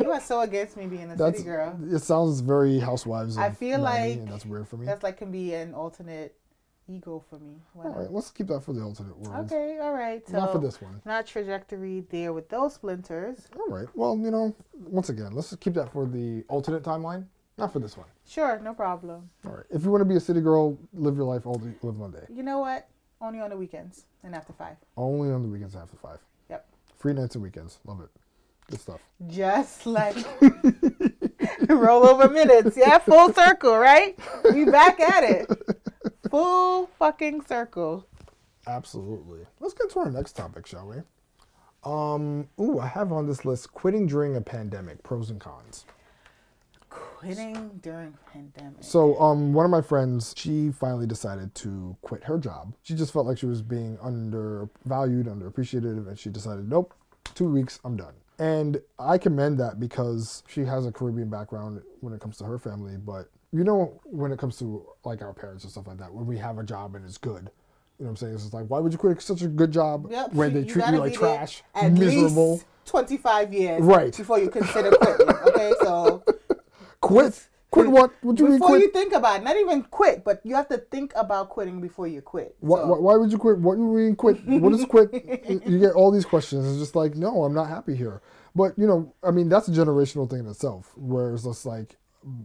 You are so against me being a That's city girl. it sounds very housewives. I feel like that's weird for me. That's like can be an alternate ego for me. All right, let's keep that for the alternate world. Okay, all right. So Not for this one. Not trajectory there with those splinters. All right. Well, you know, once again, let's just keep that for the alternate timeline. Not for this one. Sure, no problem. All right. If you want to be a city girl, live your life all day, live one day. You know what? Only on the weekends and after five. Only on the weekends after five. Yep. Free nights and weekends. Love it. Good stuff. Just like rollover minutes. Yeah, full circle, right? We back at it. Full fucking circle. Absolutely. Let's get to our next topic, shall we? Um. Ooh, I have on this list quitting during a pandemic. Pros and cons. Quitting during pandemic. So, um, one of my friends, she finally decided to quit her job. She just felt like she was being undervalued, underappreciated, and she decided, nope, two weeks, I'm done. And I commend that because she has a Caribbean background when it comes to her family. But you know, when it comes to like our parents and stuff like that, when we have a job and it's good, you know what I'm saying? It's just like, why would you quit such a good job Yep, when they you treat you like trash, at miserable? least 25 years Right. before you consider quitting. Okay, so Quit? Quit what? What do you mean before quit? you think about it, not even quit, but you have to think about quitting before you quit. Why, So, why, why would you quit? What do you mean quit? What is quit? you get all these questions. It's just like, no, I'm not happy here. But you know, I mean, that's a generational thing in itself. Where it's just like,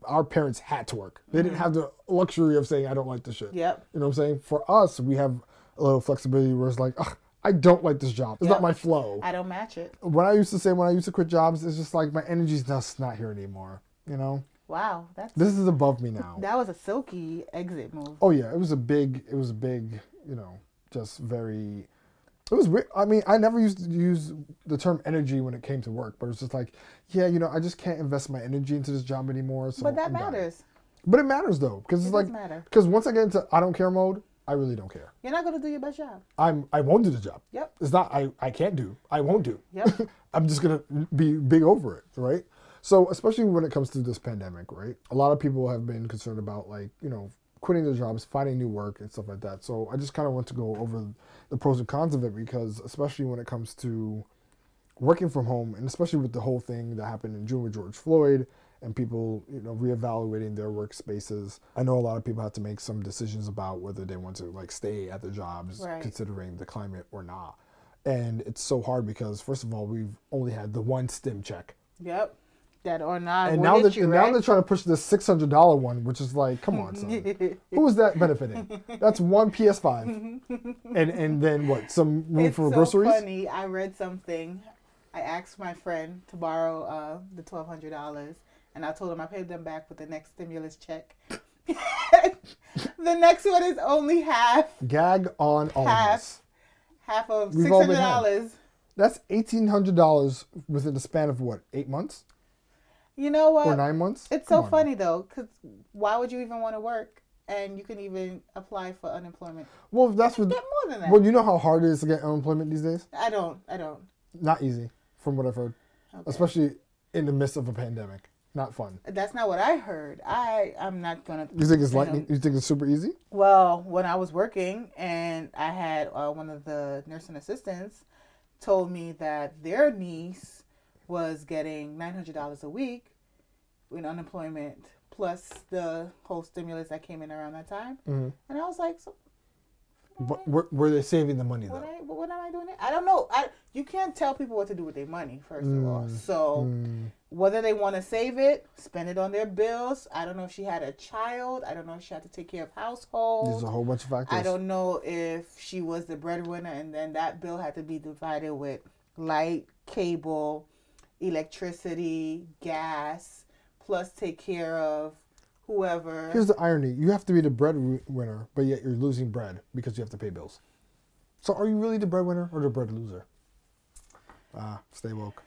our parents had to work. They didn't mm-hmm. have the luxury of saying, I don't like this shit. Yep. You know what I'm saying? For us, we have a little flexibility where it's like, Ugh, I don't like this job. It's Yep. not my flow. I don't match it. when I used to say when I used to quit jobs, it's just like my energy's just not here anymore. You know, Wow, that's this is above me now. that was a silky exit move. Oh yeah, it was a big. It was a big. You know, just very. It was. I mean, I never used to use the term energy when it came to work, but it's just like, yeah, you know, I just can't invest my energy into this job anymore. So but that I'm matters. But it matters though, because it's It does like, matter. because once I get into I don't care mode, I really don't care. You're not gonna do your best job. I'm. I won't do the job. Yep. It's not. I. I can't do. I won't do. Yep. I'm just gonna be big over it, right? So especially when it comes to this pandemic, right? A lot of people have been concerned about like you know quitting their jobs, finding new work, and stuff like that. So I just kind of want to go over the pros and cons of it because especially when it comes to working from home, and especially with the whole thing that happened in June with George Floyd and people you know reevaluating their workspaces. I know a lot of people have to make some decisions about whether they want to like stay at their jobs, Right. considering the climate or not. And it's so hard because first of all, we've only had the one stim check, Yep. That or not. and now that you, and now they're trying to push this six hundred dollar one, which is like, come on, son, who is that benefiting? That's one PS5, and and then what? Some room it's for so groceries. funny. I read something. I asked my friend to borrow uh, the twelve hundred dollars, and I told him I paid them back with the next stimulus check. the next one is only half Gag on all Half. half of six hundred dollars. That's eighteen hundred dollars within the span of what? Eight months You know what? or nine months? It's Come so funny though, because why would you even want to work? And you can even apply for unemployment. Well, that's what. Get more than that. Well, you know how hard it is to get unemployment these days. I don't. I don't. Not easy, from what I've heard, Okay. especially in the midst of a pandemic. Not fun. That's not what I heard. I I'm not gonna. You think it's I lightning? don't- You think it's super easy? Well, when I was working and I had uh, one of the nursing assistants told me that their niece was getting nine hundred dollars a week in unemployment plus the whole stimulus that came in around that time, Mhm. and I was like, so But were, were they saving the money what, though? I, what am I doing? It? I don't know. I you can't tell people what to do with their money first of all. So Mm. whether they want to save it, spend it on their bills. I don't know if she had a child. I don't know if she had to take care of household. There's a whole bunch of factors. I don't know if she was the breadwinner and then that bill had to be divided with light, cable, electricity, gas, plus take care of whoever. Here's the irony: you have to be the breadwinner, but yet you're losing bread because you have to pay bills. So, are you really the breadwinner or the bread loser? Ah, stay woke.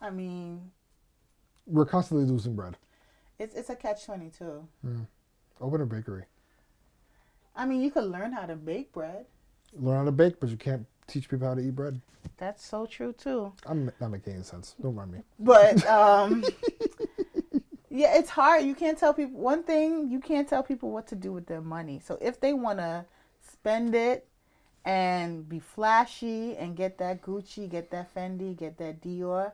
I mean, We're constantly losing bread. it's it's a catch twenty two. Open a bakery. I mean, you could learn how to bake bread. Learn how to bake, but you can't teach people how to eat bread. That's so true too. I'm not making any sense. Don't mind me. But um yeah, it's hard. You can't tell people one thing, you can't tell people what to do with their money. So if they want to spend it and be flashy and get that Gucci, get that Fendi, get that Dior,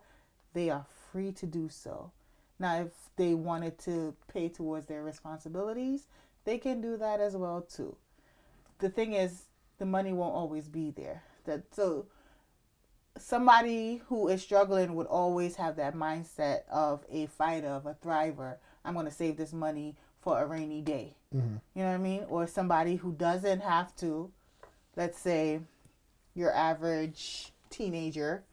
they are free to do so. Now if they wanted to pay towards their responsibilities, they can do that as well too. The thing is the money won't always be there. That so somebody who is struggling would always have that mindset of a fighter, of a thriver. I'm going to save this money for a rainy day. Mhm. You know what I mean? Or somebody who doesn't have to, let's say, your average teenager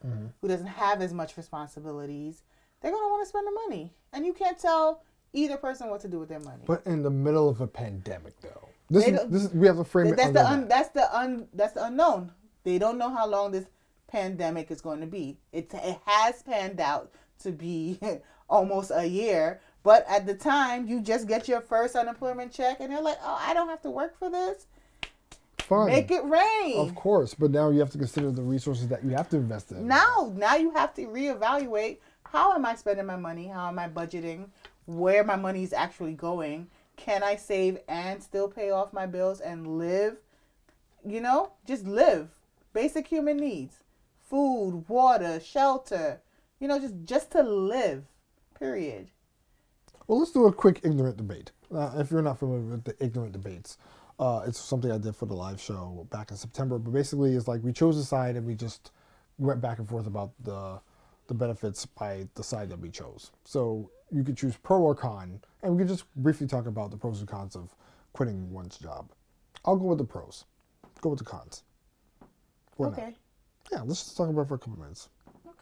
who doesn't have as much responsibilities, they're going to want to spend the money. And you can't tell either person what to do with their money. But in the middle of a pandemic, though, this is, this is we have to frame that's the un, that's the un, that's the unknown. They don't know how long this pandemic is going to be. It it has panned out to be almost a year, But at the time, you just get your first unemployment check, and they're like, "Oh, I don't have to work for this. Fine. Make it rain." Of course, but now you have to consider the resources that you have to invest in. Now, now you have to reevaluate how am I spending my money? How am I budgeting? Where my money is actually going? Can I save and still pay off my bills and live? You know, just live. Basic human needs. Food, water, shelter. You know, just just to live. Period. Well, let's do a quick ignorant debate. Uh, if you're not familiar with the ignorant debates, uh, it's something I did for the live show back in September. But basically, it's like we chose a side and we just went back and forth about the the benefits by the side that we chose. So you could choose pro or con, and we could just briefly talk about the pros and cons of quitting one's job. I'll go with the pros. Go with the cons. Why not? Okay. Yeah, let's just talk about it for a couple minutes.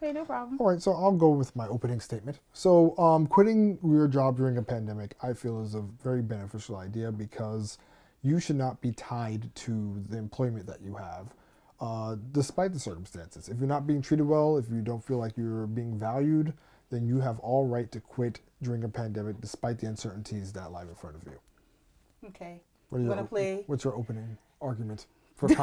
Okay, no problem. All right, so I'll go with my opening statement. So, um, quitting your job during a pandemic, I feel, is a very beneficial idea because you should not be tied to the employment that you have, uh, despite the circumstances. If you're not being treated well, if you don't feel like you're being valued, then you have all right to quit during a pandemic, despite the uncertainties that lie in front of you. Okay. What are I'm gonna play What's your opening argument for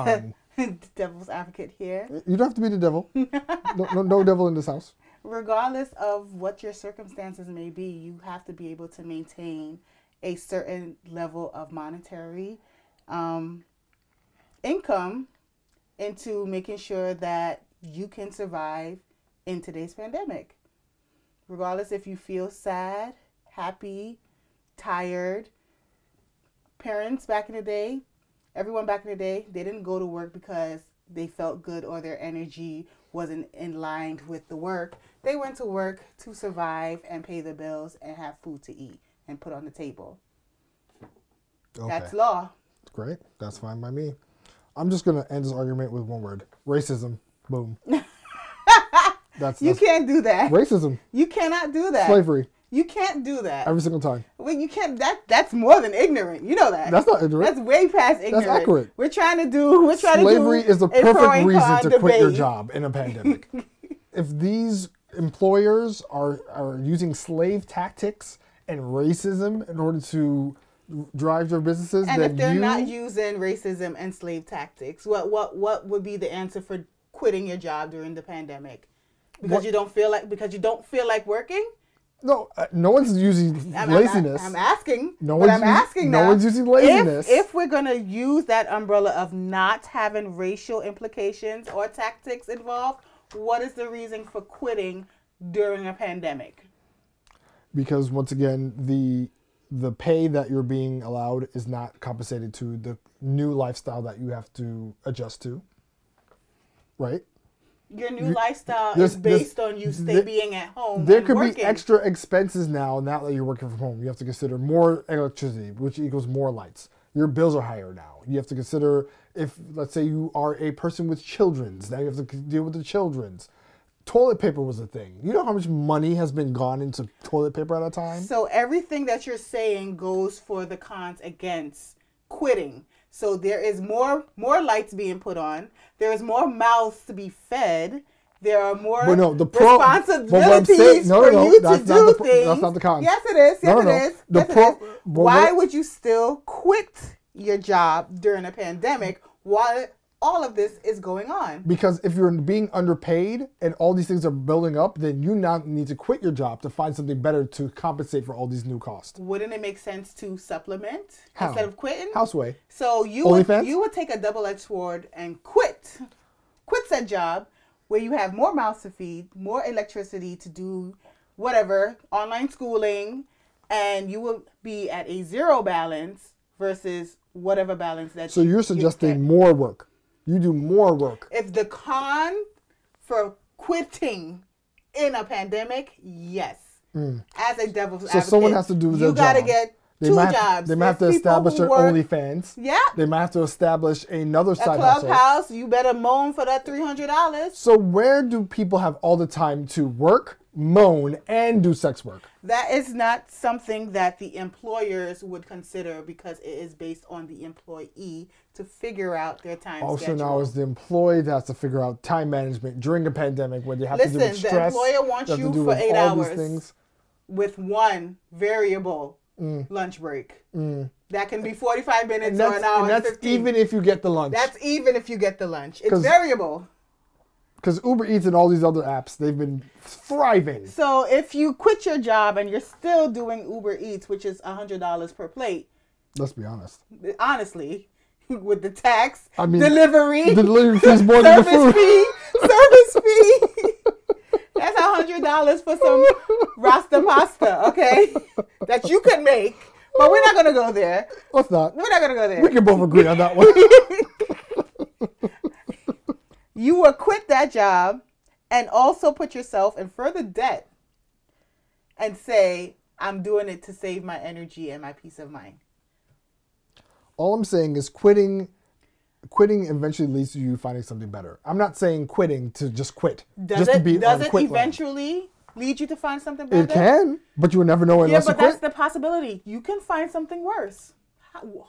con? devil's advocate here. you don't have to be the devil. no, no, no devil in this house. regardless of what your circumstances may be, you have to be able to maintain a certain level of monetary um, income into making sure that you can survive in today's pandemic. Regardless if you feel sad, happy, tired. Parents back in the day, everyone back in the day, they didn't go to work because they felt good or their energy wasn't in line with the work. They went to work to survive and pay the bills and have food to eat and put on the table. Okay. That's law. Great. That's fine by me. I'm just gonna end this argument with one word: racism. Boom. that's, You can't do that. racism, You cannot do that. slavery, You can't do that. every single time. Well, you can't. That that's more than ignorant. You know that. That's not ignorant. That's way past ignorant. That's accurate. We're trying to do. We're trying Slavery to do Slavery is the a perfect reason to quit your job in a pandemic. if these employers are are using slave tactics and racism in order to drive their businesses, And if they're you not using racism and slave tactics, what what what would be the answer for quitting your job during the pandemic? Because What- you don't feel like because you don't feel like working. No, uh, no one's using I'm, I'm- laziness. I'm, asking. No one's I'm us- asking no now, one's using if- laziness. If, we're gonna use that umbrella of not having racial implications or tactics involved, what is the reason for quitting during a pandemic? because once again the the pay that you're being allowed is not compensated to the new lifestyle that you have to adjust to right Your new lifestyle there's- is based on you stay being at home. there could working. be extra expenses now now that you're working from home you have to consider more electricity which equals more lights your bills are higher now you have to consider if let's say you are a person with children's now you have to deal with the children's toilet paper was a thing you know how much money has been gone into toilet paper at a time So everything that you're saying goes for the cons against quitting. So there is more more lights being put on. There is more mouths to be fed. There are more But no, the pro- but what I'm responsibilities saying- no, for no, no, you that's to not do the pro- things. that's not the con. Yes, it is. Yes, No, no, no. is. The yes, pro- it is. Why would you still quit your job during a pandemic while all of this is going on? Because if you're being underpaid and all these things are building up, then you now need to quit your job to find something better to compensate for all these new costs. Wouldn't it make sense to supplement How? instead of quitting? Houseway. So you would, you would take a double edged sword and quit, quit said job where you have more mouths to feed, more electricity to do whatever online schooling, and you will be at a zero balance versus whatever balance that. So you- you're you suggesting get. more work. You do more work. if the con for quitting in a pandemic, yes, mm. as a devil's. So someone has to do their You gotta job. get They two might have, jobs. They might have to establish their work- OnlyFans. Yeah. They might have to establish another a side hustle. clubhouse. You better moan for that three hundred dollars. So where do people have all the time to work, moan, and do sex work? That is not something that the employers would consider because it is based on the employee to figure out their time Also schedule. now is the employee that has to figure out time management during a pandemic where they have to deal Listen, with the employer wants to you do for eight hours. things. with one variable Mm. lunch break. Mm. That can be 45 minutes or an hour and that's 15. even if you get the lunch. That's even if you get the lunch. It's variable. Because Uber Eats and all these other apps, they've been thriving. So if you quit your job and you're still doing Uber Eats, which is $100 per plate, Let's be honest. honestly, with the tax, I mean, delivery, The delivery fee's more than the service food. fee, service fee. That's a hundred dollars for some rasta pasta, okay? That you could make, but we're not gonna go there. Let's not. We're not gonna go there. We can both agree on that one. You will quit that job and also put yourself in further debt and say, "I'm doing it to save my energy and my peace of mind." all I'm saying is quitting. Quitting eventually leads to you finding something better. I'm not saying quitting to just quit. Does just to it? be does it quit land. eventually lead you to find something better? It can, but you will never know unless Yeah, but you that's quit. the possibility. You can find something worse.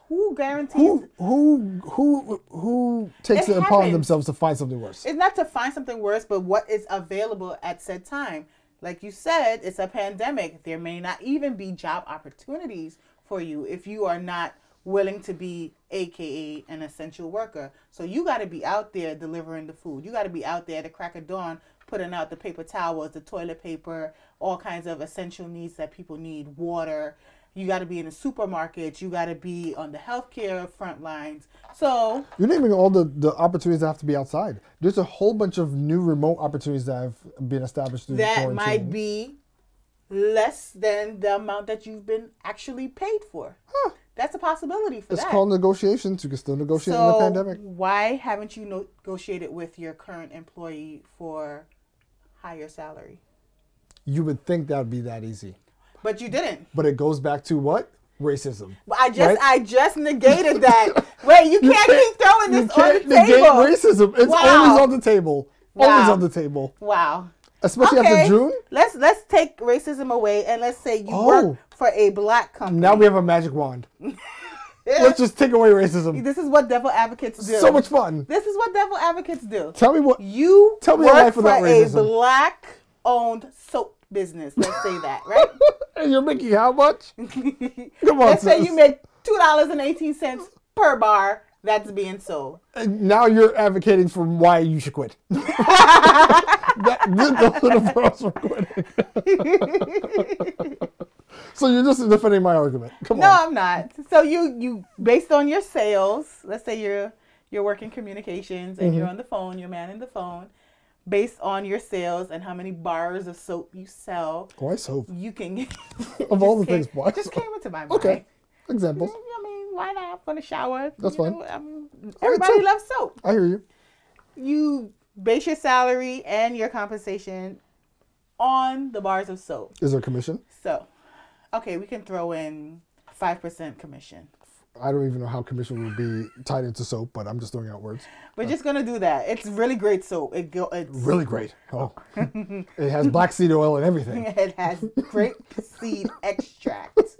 Who guarantees? Who who who who takes It it, upon happens. themselves to find something worse? It's not to find something worse, but what is available at said time. Like you said, it's a pandemic. There may not even be job opportunities for you if you are not willing to be aka an essential worker. So you got to be out there delivering the food. You got to be out there at the crack of dawn putting out the paper towels, the toilet paper, all kinds of essential needs that people need, water. You got to be in the supermarkets. You got to be on the healthcare front lines. So You're naming all the, the opportunities that have to be outside. There's a whole bunch of new remote opportunities that have been established through that quarantine. might be less than the amount that you've been actually paid for. Huh. That's a possibility for It's that. called negotiations. You can still negotiate in the pandemic. why haven't you negotiated with your current employee for higher salary? You would think that would be that easy, But you didn't. but it goes back to what racism. But I just Right? I just negated that. Wait, you can't keep throwing this on can't the negate table. racism. It's Wow. always on the table. Always on the table. Wow. Especially okay. after June. Let's let's take racism away and let's say you Oh. work for a black company. Now we have a magic wand. Let's just take away racism. This is what devil advocates do. So much fun. This is what devil advocates do. Tell me what. You Tell me a work life for without a black-owned soap business. Let's say that, right? And you're making how much? Come on, Let's say you make two dollars and eighteen cents per bar that's being sold. And now you're advocating for why you should quit. that, those are the pros for quitting. so you're just defending my argument. Come No, on. I'm not. So you you based on your sales, let's say you're you're working communications and Mm-hmm. you're on the phone, you're manning the phone. Based on your sales and how many bars of soap you sell, Why soap? you can get Of all the came- things, why just soap? came into my mind. Okay. Examples. I mean, why not for the shower? That's You fine. know, I mean, right, everybody soap. loves soap. I hear you. You base your salary and your compensation on the bars of soap. Is there commission? So, okay, we can throw in five percent commission. I don't even know how commission would be tied into soap, but I'm just throwing out words. We're just gonna do that. It's really great soap. It go. It's Really great. Oh, it has black seed oil and everything. It has grape seed extract.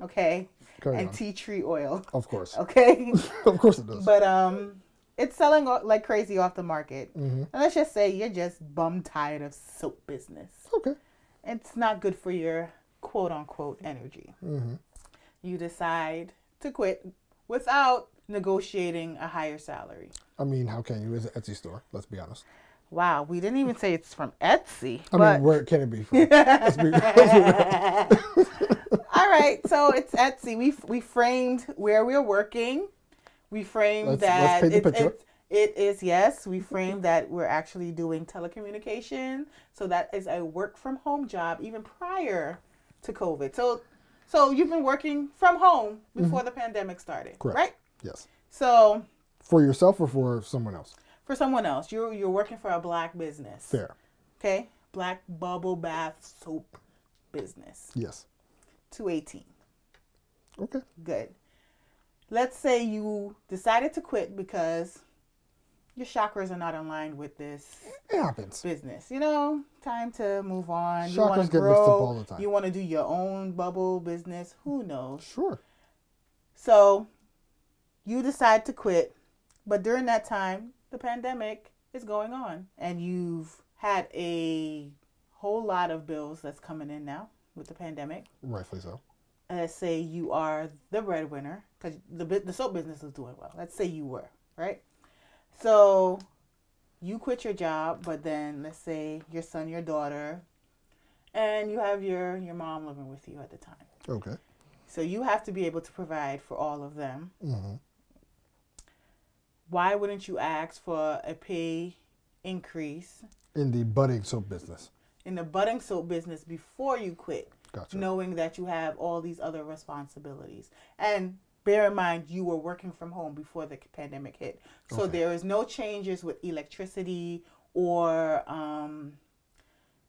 Okay. Carry and on. tea tree oil. Of course. Okay. Of course it does. But um, it's selling like crazy off the market. Mm-hmm. And let's just say you're just bum tired of soap business. Okay. It's not good for your quote unquote energy. Mm-hmm. You decide to quit without negotiating a higher salary. I mean, how can you? It's an Etsy store. Let's be honest. Wow, we didn't even say it's from Etsy. I but mean, where can it be from? let's be, let's be all right, so it's Etsy. We we framed where we're working. We framed Let's- that let's it- it- it is yes. We framed that we're actually doing telecommunication, so that is a work from home job even prior to COVID. So, so you've been working from home before the pandemic started, Mm-hmm. Correct. right? Yes. So For yourself or for someone else? for someone else, you're you're working for a black business, Fair. okay? Black bubble bath soap business, Yes. two eighteen. Okay. Good. Let's say you decided to quit because your chakras are not aligned with this It happens. business. You know, time to move on. you Chakras want to get mixed grow. up all the time. You want to do your own bubble business. Who knows? Sure. So you decide to quit, but during that time, the pandemic is going on, and you've had a whole lot of bills that's coming in now. with the pandemic. Rightfully so. let's say you are the breadwinner because the the soap business is doing well. Let's say you were right. So you quit your job, but then let's say your son, your daughter, and you have your your mom living with you at the time. Okay. So you have to be able to provide for all of them. hmm Why wouldn't you ask for a pay increase In the budding soap business. in the budding soap business before you quit? Gotcha. knowing that you have all these other responsibilities. And bear in mind, you were working from home before the pandemic hit. So Okay. there is no changes with electricity or um,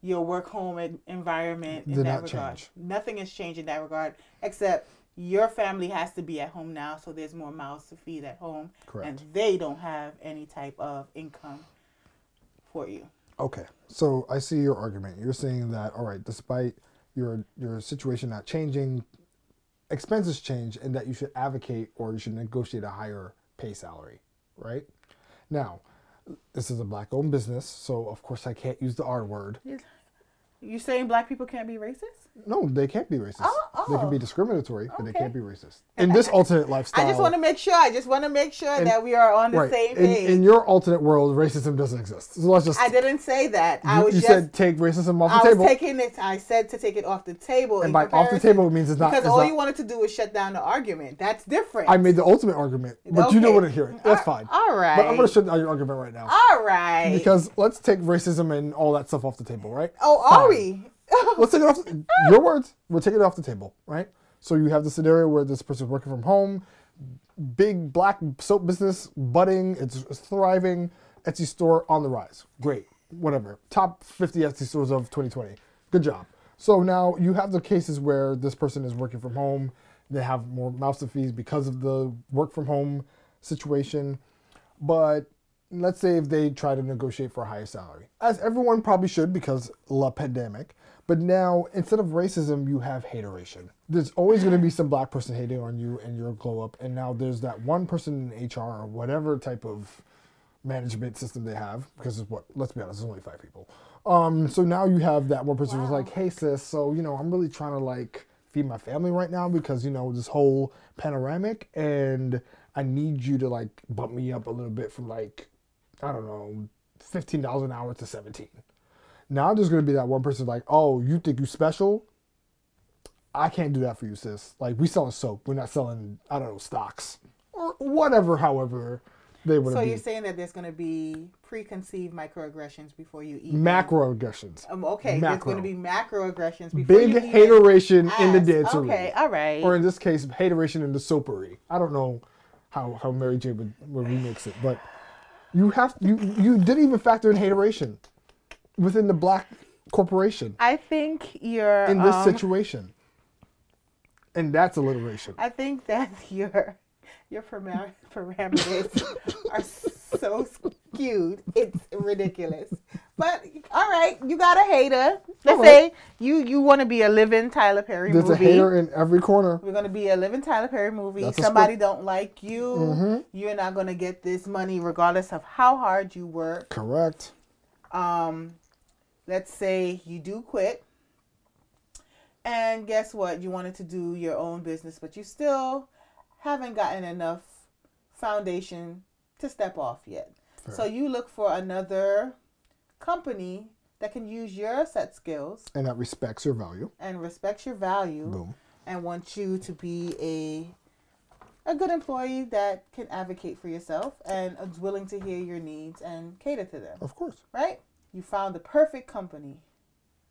your work home environment in Did that regard. change. Nothing has changed in that regard, except your family has to be at home now, so there's more mouths to feed at home. Correct. And they don't have any type of income for you. Okay, so I see your argument. You're saying that all right, despite your your situation not changing, expenses change, and that you should advocate or you should negotiate a higher pay salary, right? Now, this is a black-owned business, so of course I can't use the R word. You saying black people can't be racist? No, they can't be racist. Oh, oh. They can be oh. discriminatory, but they can't be racist. In this alternate lifestyle, I just want to make sure. I just want to make sure And- that we are on the right. same In, page. in your alternate world, racism doesn't exist. So let's just. I didn't say that. I you was you just. said take racism off the I was table, taking it. I said to take it off the table. and by off the table means it's not. because it's all not- you wanted to do was shut down the argument. That's different. I made the ultimate argument, but you don't Okay. want to hear it. That's All- fine. All right. But I'm going to shut down your argument right now. All right. Because let's take racism and all that stuff off the table, right? oh, are Let's take it off. Your words. We're taking it off the table, right? So you have the scenario where this person's working from home, big black soap business budding, it's, it's thriving, Etsy store on the rise. Great, whatever. Top 50 Etsy stores of 2020. Good job. So now you have the cases where this person is working from home, they have more mouths to feed because of the work from home situation. But let's say if they try to negotiate for a higher salary, as everyone probably should because la pandemic. But now instead of racism, you have hateration. There's always going to be some black person hating on you and your glow up, and now there's that one person in HR or whatever type of management system they have because it's what let's be honest, there's only five people. Um, so now you have that one person who's like, hey sis, so you know I'm really trying to like feed my family right now because you know this whole panoramic and I need you to like bump me up a little bit from like I don't know fifteen dollars an hour to seventeen. Now there's gonna be that one person like, oh, you think you special? I can't do that for you, sis. Like we selling soap, we're not selling I don't know stocks or whatever. However, they would So be you're saying that there's going to be preconceived microaggressions before you eat. macroaggressions, Um, okay, there's going to be macroaggressions before big you eat hateration in the Ass. dance Okay, all right. or in this case, hateration in the soapery. I don't know how how Mary J would, would remix it, but you have you you didn't even factor in hateration within the black corporation I think you're in this um, situation, and that's alliteration. I think that your your param- parameters are so skewed. It's ridiculous. But all right, you got a hater. Let's All say you you want to be a living Tyler Perry There's a movie. hater in every corner. We're gonna be a living Tyler Perry movie. That's Somebody don't like you. Mhm. You're not gonna get this money regardless of how hard you work. Correct. Um, let's say you do quit, and guess what? You wanted to do your own business, but you still haven't gotten enough foundation to step off yet. So you look for another company that can use your set skills And that respects your value. and respects your value Boom. and wants you to be a a good employee that can advocate for yourself and is willing to hear your needs and cater to them Of course. right? You found the perfect company.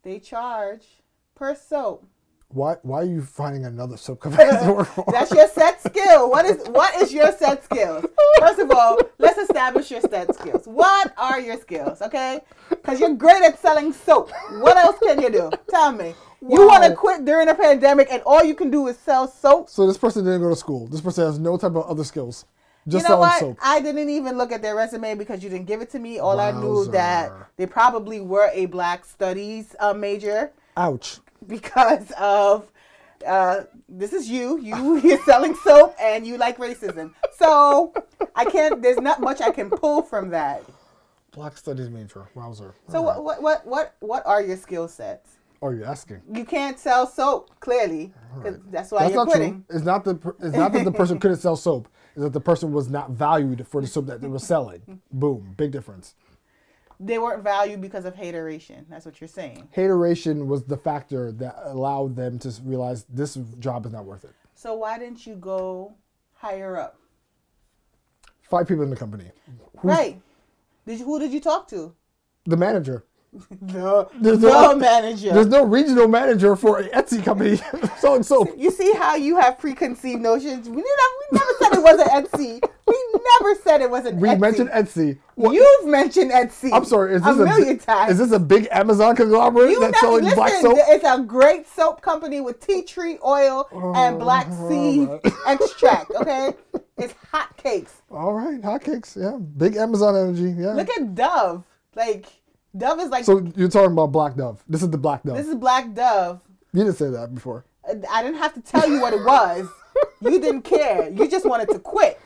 They charge per soap. Why why are you finding another soap company to work for? That's your set skill. What is what is your set skills? First of all, let's establish your set skills. What are your skills? Okay, because you're great at selling soap. What else can you do? Tell me. You want to quit during a pandemic, and all you can do is sell soap. so this person didn't go to school. This person has no type of other skills. Just you know what? soap. I didn't even look at their resume because you didn't give it to me. All I knew that they probably were a black studies uh, major. Ouch. because of uh, this is you. You you're selling soap and you like racism. So I can't. There's not much I can pull from that. Black studies major. Wowzer. So what what what what what are your skill sets? Oh, you're asking. You can't sell soap clearly. 'cause That's why That's you're not quitting. true. It's not the it's not that the person couldn't sell soap. Is that the person was not valued for the soap that they were selling. Boom, big difference. They weren't valued because of hateration. That's what you're saying. Hateration was the factor that allowed them to realize this job is not worth it. So why didn't you go higher up? Five people in the company. Right. Did you, who did you talk to? The manager. The, There's the no- manager. There's no regional manager for an Etsy company selling soap. you see how you have preconceived notions? We, never, we never said it was an Etsy. Never said it wasn't. We Etsy. mentioned Etsy. What- You've mentioned Etsy. I'm sorry. Is a this a, million bi- times. Is this a big Amazon conglomerate You that's selling listen, black soap? it's a great soap company with tea tree oil and oh, black seed extract. Okay, it's hot cakes. All right, hot cakes. Yeah, big Amazon energy. Yeah. Look at Dove. Like Dove is like so you're talking about Black Dove. This is the Black Dove. this is Black Dove. you didn't say that before. I didn't have to tell you what it was. you didn't care. You just wanted to quit.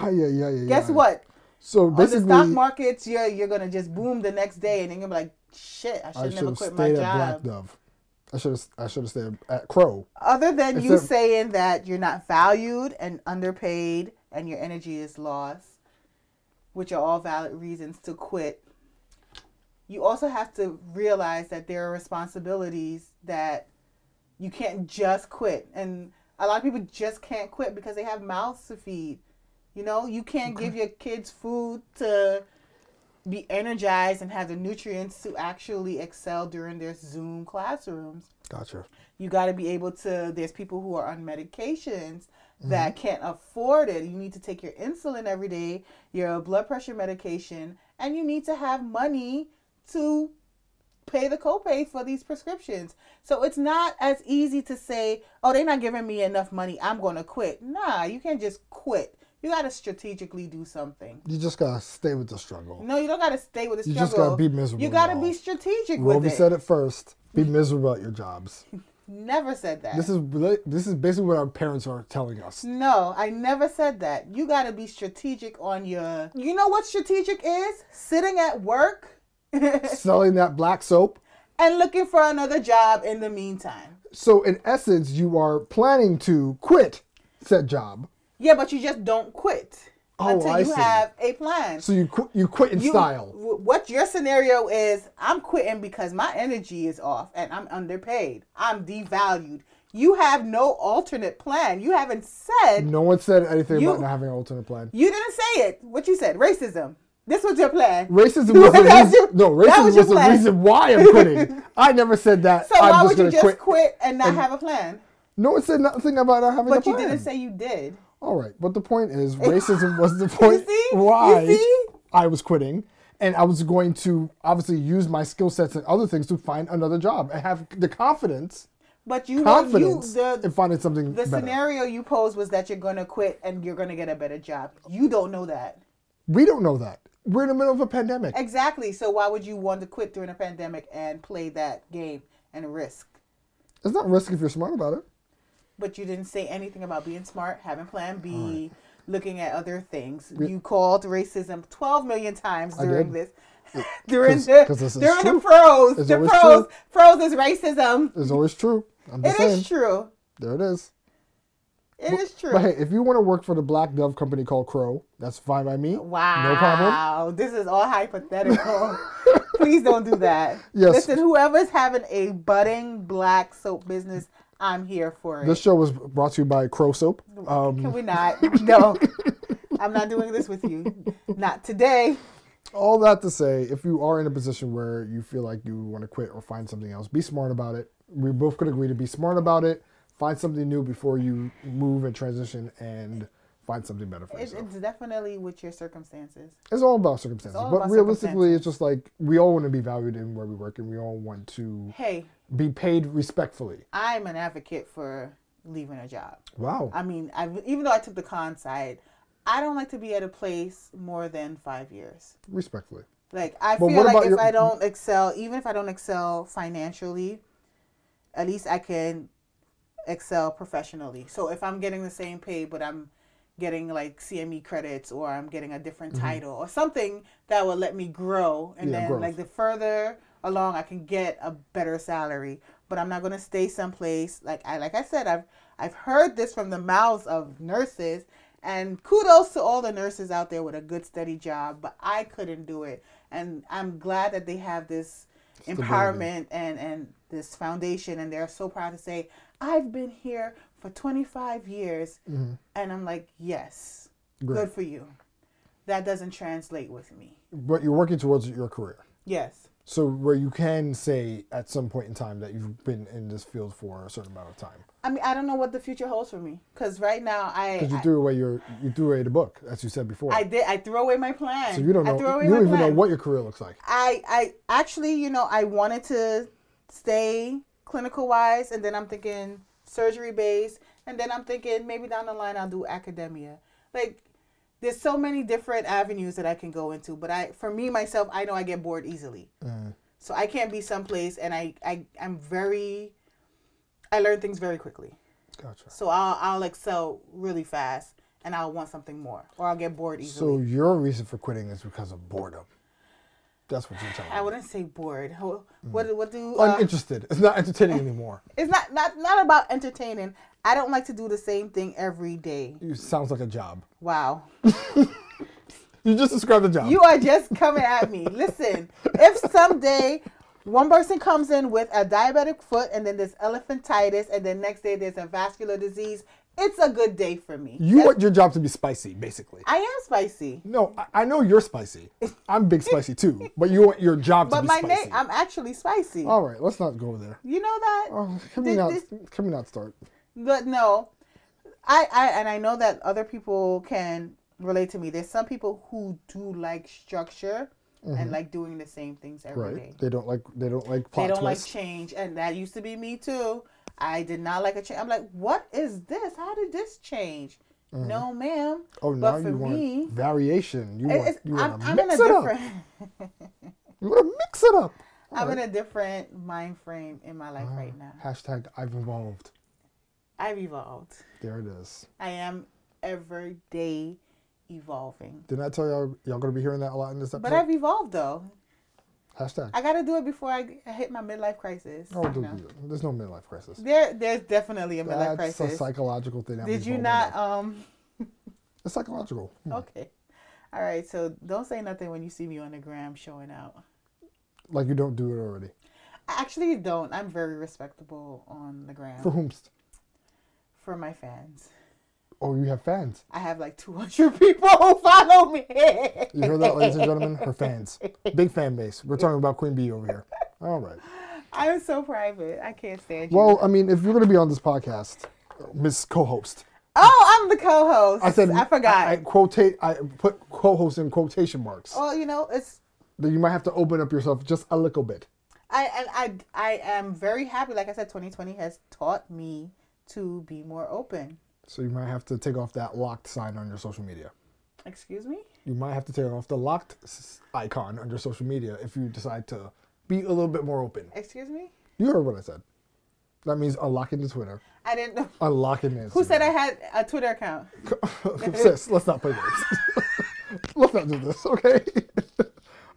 Ah, yeah, yeah, yeah. Guess yeah. what? So On the stock markets, you're you're gonna just boom the next day, and then you're gonna be like, shit, I should never quit my stayed at Black job. Dove. I should have. I should have stayed at Crow. Other than you saying that you're not valued and underpaid and your energy is lost, which are all valid reasons to quit, you also have to realize that there are responsibilities that you can't just quit. And a lot of people just can't quit because they have mouths to feed. You know, you can't give your kids food to be energized and have the nutrients to actually excel during their Zoom classrooms. Gotcha. you got to be able to there's people who are on medications mm-hmm. that can't afford it. You need to take your insulin every day your blood pressure medication and you need to have money to pay the copay for these prescriptions. So it's not as easy to say oh they're not giving me enough money i'm going to quit. Nah you can't just quit you got to strategically do something You just gotta stay with the struggle. no you don't got to stay with the struggle. You just gotta be miserable, you got to y'all. be strategic with Rovie it said it first. Be miserable at your jobs. never said that This is this is basically what our parents are telling us. No, I never said that. You got to be strategic on your. You know what strategic is? Sitting at work Selling that black soap. and looking for another job in the meantime. So in essence, you are planning to quit said job. Yeah, but you just don't quit Oh, until I you see. have a plan. So you qu- you quit in You- style. w- What your scenario is, I'm quitting because my energy is off and I'm underpaid. I'm devalued. You have no alternate plan. You haven't said. No one said anything You- about not having an alternate plan. You didn't say it. What you said? Racism. This was your plan. Racism was the reason. No, racism was was, the plan. reason why I'm quitting. I never said that. So I'm why just would you just quit. quit, and not have a plan? No one said nothing about not having a But you didn't say you did. All right, but the point is, racism was the point why You? I was quitting, and I was going to obviously use my skill sets and other things to find another job and have the confidence, But you, you confidence the in finding something the better. scenario you posed was that you're gonna quit and you're gonna get a better job. You don't know that We don't know that. We're in the middle of a pandemic. exactly. So why would you want to quit during a pandemic and play that game and risk? It's not risky if you're smart about it. But you didn't say anything about being smart, having Plan B, looking at other things. You called racism 12 million times during this. during 'cause- the 'cause during true. the pros, It's the pros, true. pros is racism. It's always true. I'm It just saying. is true. There it is. It is true. But hey, if you want to work for the Black Dove company called Crow, that's fine by me. Wow. No problem. This is all hypothetical. Please don't do that. Yes. Listen, whoever's having a budding black soap business, I'm here for it. This show was brought to you by Crow Soap. Um, Can we not? No. I'm not doing this with you. Not today. all that to say, if you are in a position where you feel like you want to quit or find something else, be smart about it. We both could agree to be smart about it. Find something new before you move and transition and find something better for It, yourself. it's definitely with your circumstances. It's all about circumstances. all but about realistically, it's just like we all want to be valued in where we work and we all want to Hey, be paid respectfully. I'm an advocate for leaving a job. Wow. I mean, I even though I took the con side, I don't like to be at a place more than five years. Respectfully. Like I But feel like if your- I don't excel, even if I don't excel financially, at least I can excel professionally. So if I'm getting the same pay, but I'm getting like CME credits or I'm getting a different title or something that will let me grow, and Mm-hmm. Yeah, then growth. like the further along, I can get a better salary. But I'm not gonna stay someplace like I like I said. I've I've heard this from the mouths of nurses, and kudos to all the nurses out there with a good steady job. But I couldn't do it, and I'm glad that they have this Stability. empowerment and and this foundation, and they're so proud to say I've been here for 25 years, Mm-hmm. and I'm like yes, Great. good for you. That doesn't translate with me. But you're working towards your career. Yes. So where you can say at some point in time that you've been in this field for a certain amount of time. I mean, I don't know what the future holds for me because right now I Because you I- threw away your you threw away the book, as you said before. I did. I threw away my plan. so you don't know you don't even know what your career looks like. I I actually, you know, I wanted to stay clinical wise, and then I'm thinking surgery based, and then I'm thinking maybe down the line I'll do academia. Like, there's so many different avenues that I can go into, but I, for me myself, I know I get bored easily, Mm. so I can't be someplace, and I I I'm very, I learn things very quickly. Gotcha. So I'll I'll excel really fast, and I'll want something more, or I'll get bored easily. So your reason for quitting is because of boredom. That's what you're telling me. I wouldn't say bored. Ho- Mm. What what do uh, Uninterested. It's not entertaining anymore. it's not not not about entertaining. I don't like to do the same thing every day. It sounds like a job. Wow. You just described the job. You are just coming at me. Listen, if someday one person comes in with a diabetic foot and then there's elephantitis and then next day there's a vascular disease, it's a good day for me. You want your job to be spicy, basically. I am spicy. No, I, I know you're spicy. I'm big spicy too, but you want your job to be spicy. But my name I'm actually spicy. All right, let's not go there. You know that? Oh, can we not? this- Can we not start? But no, I, I and I know that other people can relate to me. There's some people who do like structure and like doing the same things every day. Mm-hmm. Right? They don't like. They don't like plot They don't twists. like change, and that used to be me too. I did not like a change. I'm like, what is this? How did this change? No, ma'am. oh, now but for you want me, variation. You want. You want to I'm in mix a it up. different. You want to mix it up. I'm in a different mind frame in my Ah. life right now. Hashtag I've evolved. I've evolved. There it is. I am every day evolving. Didn't I tell y'all y'all gonna be hearing that a lot in this episode? But I've evolved though. Hashtag. I gotta do it before I I hit my midlife crisis. oh, do, there's no midlife crisis. There, there's definitely a midlife crisis. That's a psychological thing. Did you not? Um. It's psychological. Hmm. Okay. All right. So don't say nothing when you see me on the gram showing out. Like you don't do it already. I actually don't. I'm very respectable on the gram For whomst? for my fans. Oh, you have fans. I have like 200 people who follow me. You heard that, ladies and gentlemen? Her fans. Big fan base. We're talking about Queen Bee over here. All right. I'm so private. I can't stand you. Well, I mean, if you're going to be on this podcast, Miss Co-host, oh, I'm the co-host. I said I forgot. I, I quotate. I put co-host in quotation marks. well, you know, it's Then you might have to open up yourself just a little bit. I and I I am very happy. Like I said, 2020 has taught me to be more open. So you might have to take off that locked sign on your social media. Excuse me. You might have to take off the locked s- icon on your social media if you decide to be a little bit more open. Excuse me. You heard what I said. That means unlocking the Twitter, I didn't know. unlocking Instagram. Who said I had a Twitter account? Sis, let's not play games. let's not do this, okay?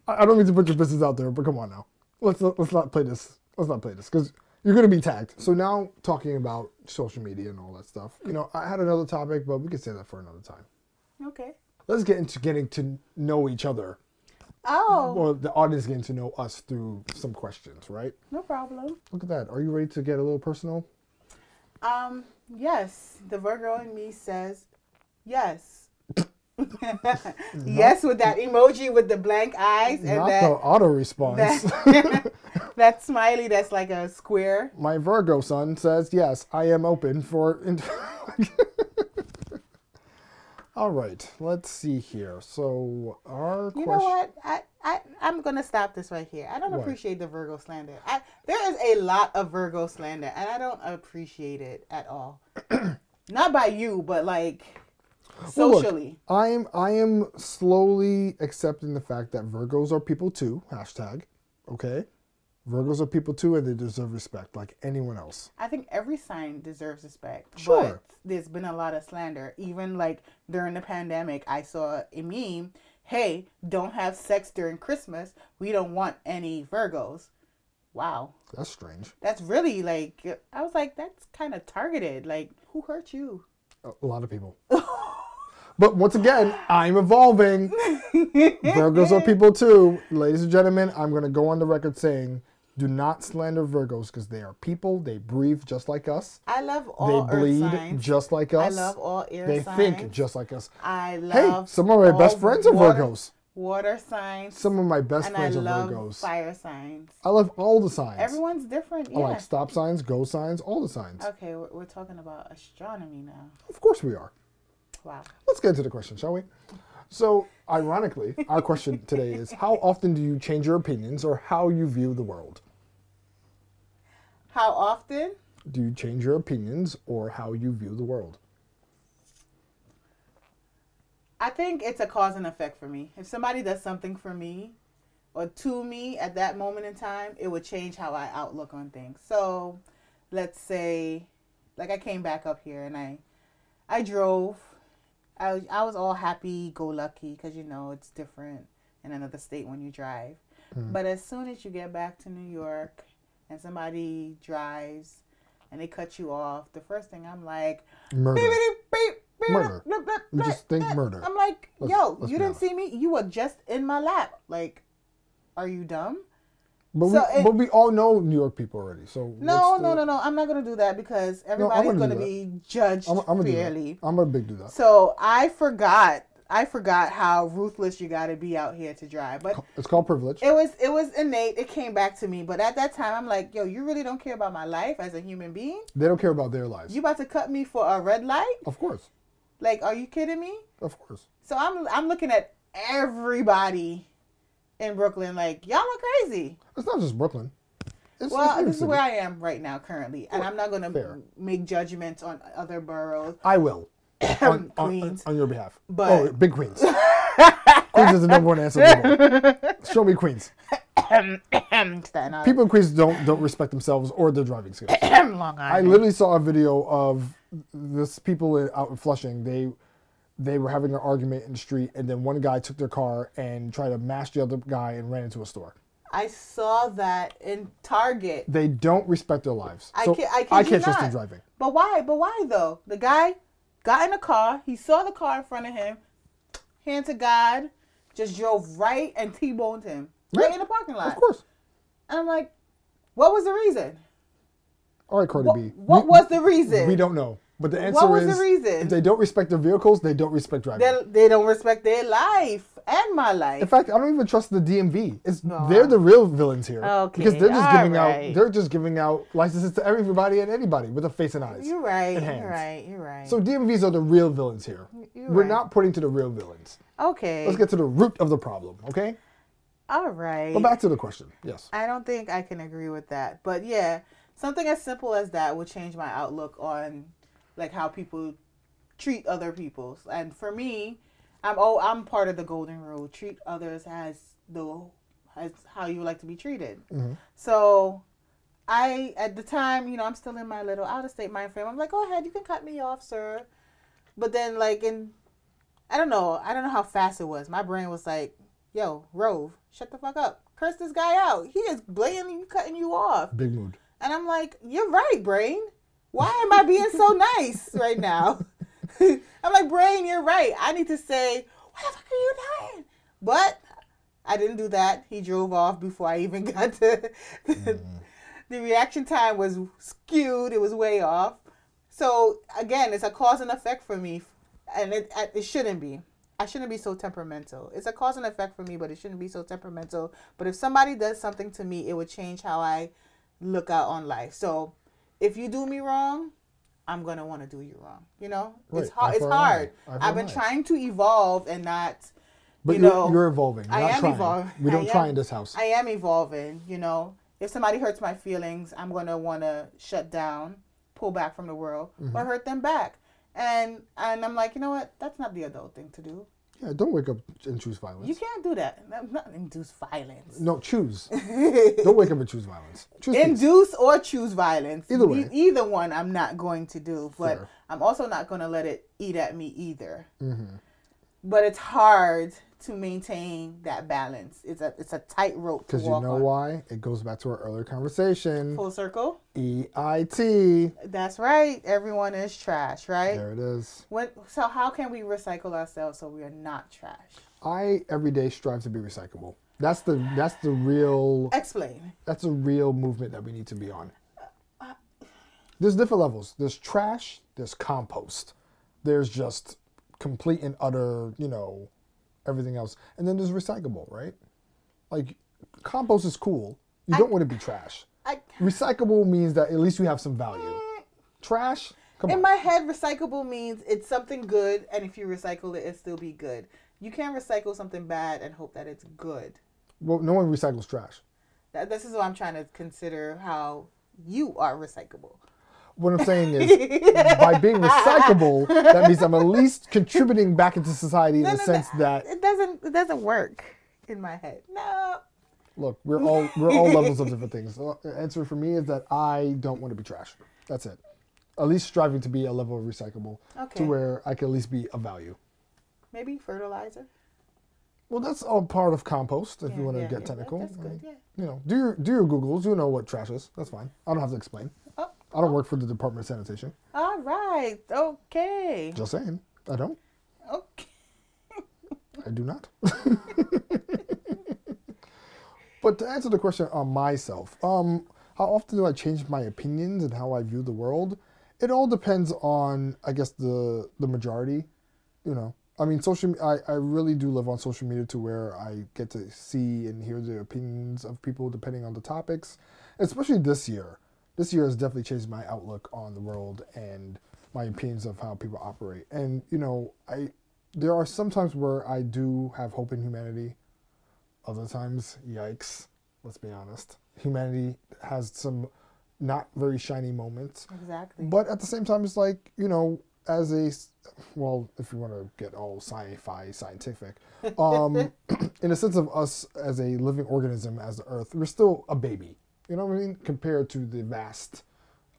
I I don't mean to put your business out there, but come on now. Let's let's not play this. Let's not play this because you're gonna be tagged. So now talking about social media and all that stuff. You know, I had another topic, but we can say that for another time. Okay. Let's get into getting to know each other, Oh, or the audience getting to know us through some questions, right? no problem. Look at that. Are you ready to get a little personal? Um, yes, the Virgo in me says yes. yes, with that emoji with the blank eyes and Not that, the auto response. that that smiley that's like a square. My Virgo son says, yes, I am open for. All right, let's see here. So, our You question. know what? I, I I'm gonna stop this right here. I don't What? appreciate the Virgo slander. I, there is a lot of Virgo slander, and I don't appreciate it at all. Not by you, but like Well, look, socially. I'm I am slowly accepting the fact that Virgos are people too. Hashtag. Okay, Virgos are people too, and they deserve respect like anyone else. I think every sign deserves respect. Sure. But there's been a lot of slander. Even like during the pandemic, I saw a meme hey, don't have sex during Christmas. We don't want any Virgos. Wow. That's strange. That's really like, I was like, that's kind of targeted. Like, who hurt you? A a lot of people. but once again, I'm evolving. Virgos are people too. Ladies and gentlemen, I'm going to go on the record saying do not slander Virgos because they are people. They breathe just like us. I love all. They bleed signs. just like us. I love all air they signs. think just like us. I love. Hey, some of my best friends are water- Virgos. Water signs. Some of my best and friends I are love Virgos. fire signs. I love all the signs. Everyone's different. I Yeah. like stop signs, go signs, all the signs. okay, we're, we're talking about astronomy now. Of course we are. Wow. Let's get into the question, shall we? So, ironically, our question today is how often do you change your opinions or how you view the world? How often? Do you change your opinions or how you view the world? I think it's a cause and effect for me. If somebody does something for me or to me at that moment in time, it would change how I outlook on things. So, let's say like I came back up here and I I drove I was, I was all happy go lucky cuz you know it's different in another state when you drive. Mm. But as soon as you get back to New York and somebody drives and they cut you off, the first thing I'm like, Murder. beep, beep, beep, Murder. beep, beep, You just think murder. I'm like, Let's- yo, let's you didn't see me. You were just in my lap. Like, are you dumb? But, So we, it- but we all know New York people already. So No, what's no, no, no. I'm not gonna do that because everybody's gonna gonna be judged I'm, I'm fairly. I'm gonna big do that. So I forgot. I forgot how ruthless you got to be out here to drive. But It's called privilege. it was it was innate. It came back to me. But at that time, I'm like, yo, you really don't care about my life as a human being. They don't care about their lives. You about to cut me for a red light? of course, Like, are you kidding me? of course. So I'm I'm looking at everybody in Brooklyn like y'all are crazy. It's not just Brooklyn. It's, Well, it's this is where I am right now currently, and I'm not gonna make judgments on other boroughs. I will. on, on, Queens. on your behalf. But- oh, big Queens. Queens is the number one answer. Show me Queens. People in Queens don't don't respect themselves or their driving skills. Long Island. I literally saw a video of this people out in Flushing. They they were having an argument in the street, and then one guy took their car and tried to mash the other guy and ran into a store. I saw that in Target. They don't respect their lives. I So can't. I, I can't trust them driving. But why? But why though? The guy got in a car. He saw the car in front of him. Hand to God, just drove right and t-boned him right Yeah, in the parking lot. Of course. And I'm like, what was the reason? All right, Cardi What, B. what We- was the reason? We don't know. But the answer was the is reason? if they don't respect their vehicles, they don't respect driving. They, they don't respect their life and my life. In fact, I don't even trust the DMV. It's No. they're the real villains here because they're just giving alright. out they're just giving out licenses to everybody and anybody with a face and eyes. you're right. and You're right. You're right. So DMVs are the real villains here. You're We're right. not putting to the real villains. okay. Let's get to the root of the problem, okay? All right. But back to the question. Yes. I don't think I can agree with that. But yeah, something as simple as that would change my outlook on like how people treat other people. And for me, I'm oh I'm part of the golden rule. Treat others as the as how you like to be treated. Mm-hmm. So I at the time, you know, I'm still in my little out of state mind frame. I'm like, go ahead, you can cut me off, sir. But then like in I don't know, I don't know how fast it was. My brain was like, yo, Rove, shut the fuck up. Curse this guy out. He is blatantly cutting you off. Big mood. And I'm like, you're right, brain. Why am I being so nice right now? I'm like, brain, you're right. I need to say, what the fuck are you doing? But I didn't do that. He drove off before I even got to. Mm. the reaction time was skewed. It was way off. So again, it's a cause and effect for me, and it it shouldn't be. I shouldn't be so temperamental. It's a cause and effect for me, but it shouldn't be so temperamental. But if somebody does something to me, it would change how I look out on life. So if you do me wrong, I'm gonna want to do you wrong. You know, it's Right. hard. It's for an hard. Eye for I've been trying to evolve and not. But you are know, you're evolving. You're I am trying. evolving. We don't I try in this house. I am evolving. You know, if somebody hurts my feelings, I'm gonna want to shut down, pull back from the world, Mm-hmm. or hurt them back. And and I'm like, you know what? That's not the adult thing to do. Yeah, don't wake up and choose violence. You can't do that. Not, not induce violence. No, choose. don't wake up and choose violence. Choose peace. Induce or choose violence. Either way. E- either one, I'm not going to do. But Fair. I'm also not going to let it eat at me either. Mm-hmm. But it's hard to maintain that balance. It's a it's a tightrope to Because you know on. why? It goes back to our earlier conversation. Full circle. EIT. That's right. Everyone is trash, right? There it is. What? So how can we recycle ourselves so we are not trash? I every day strive to be recyclable. That's the that's the real Explain. that's a real movement that we need to be on. There's different levels. There's trash, there's compost. There's just complete and utter, you know, everything else. And then there's recyclable, right? Like compost is cool. You don't want to be trash. I, Recyclable means that at least you have some value. Mm. Trash? Come in on. my head, recyclable means it's something good, and if you recycle it, it still be good. You can't recycle something bad and hope that it's good. Well, no one recycles trash. That, this is what I'm trying to consider how you are recyclable. What I'm saying is, by being recyclable, that means I'm at least contributing back into society in No, the no, no, sense that it doesn't it doesn't work in my head. No. look, we're all we're all levels of different things. The uh, answer for me is that I don't want to be trash. That's it. At least striving to be a level of recyclable Okay. to where I can at least be of value. Maybe fertilizer. Well, that's all part of compost. If Yeah, you want to yeah, get yeah, technical, That's good. Yeah. you know, do your do your googles. You know what trash is. That's fine. I don't have to explain. I don't work for the Department of Sanitation. all right. Okay. Just saying. I don't. Okay. I do not. but to answer the question on myself, um, how often do I change my opinions and how I view the world? It all depends on, I guess, the the majority. You know, I mean, social. I, I really do live on social media to where I get to see and hear the opinions of people depending on the topics. Especially this year, this year has definitely changed my outlook on the world and my opinions of how people operate. And you know, I there are some times where I do have hope in humanity. Other times, yikes. Let's be honest. Humanity has some not very shiny moments. Exactly. But at the same time, it's like, you know, as a well, if you want to get all sci fi scientific, um, in a sense of us as a living organism, as the Earth, we're still a baby. You know what I mean? Compared to the vast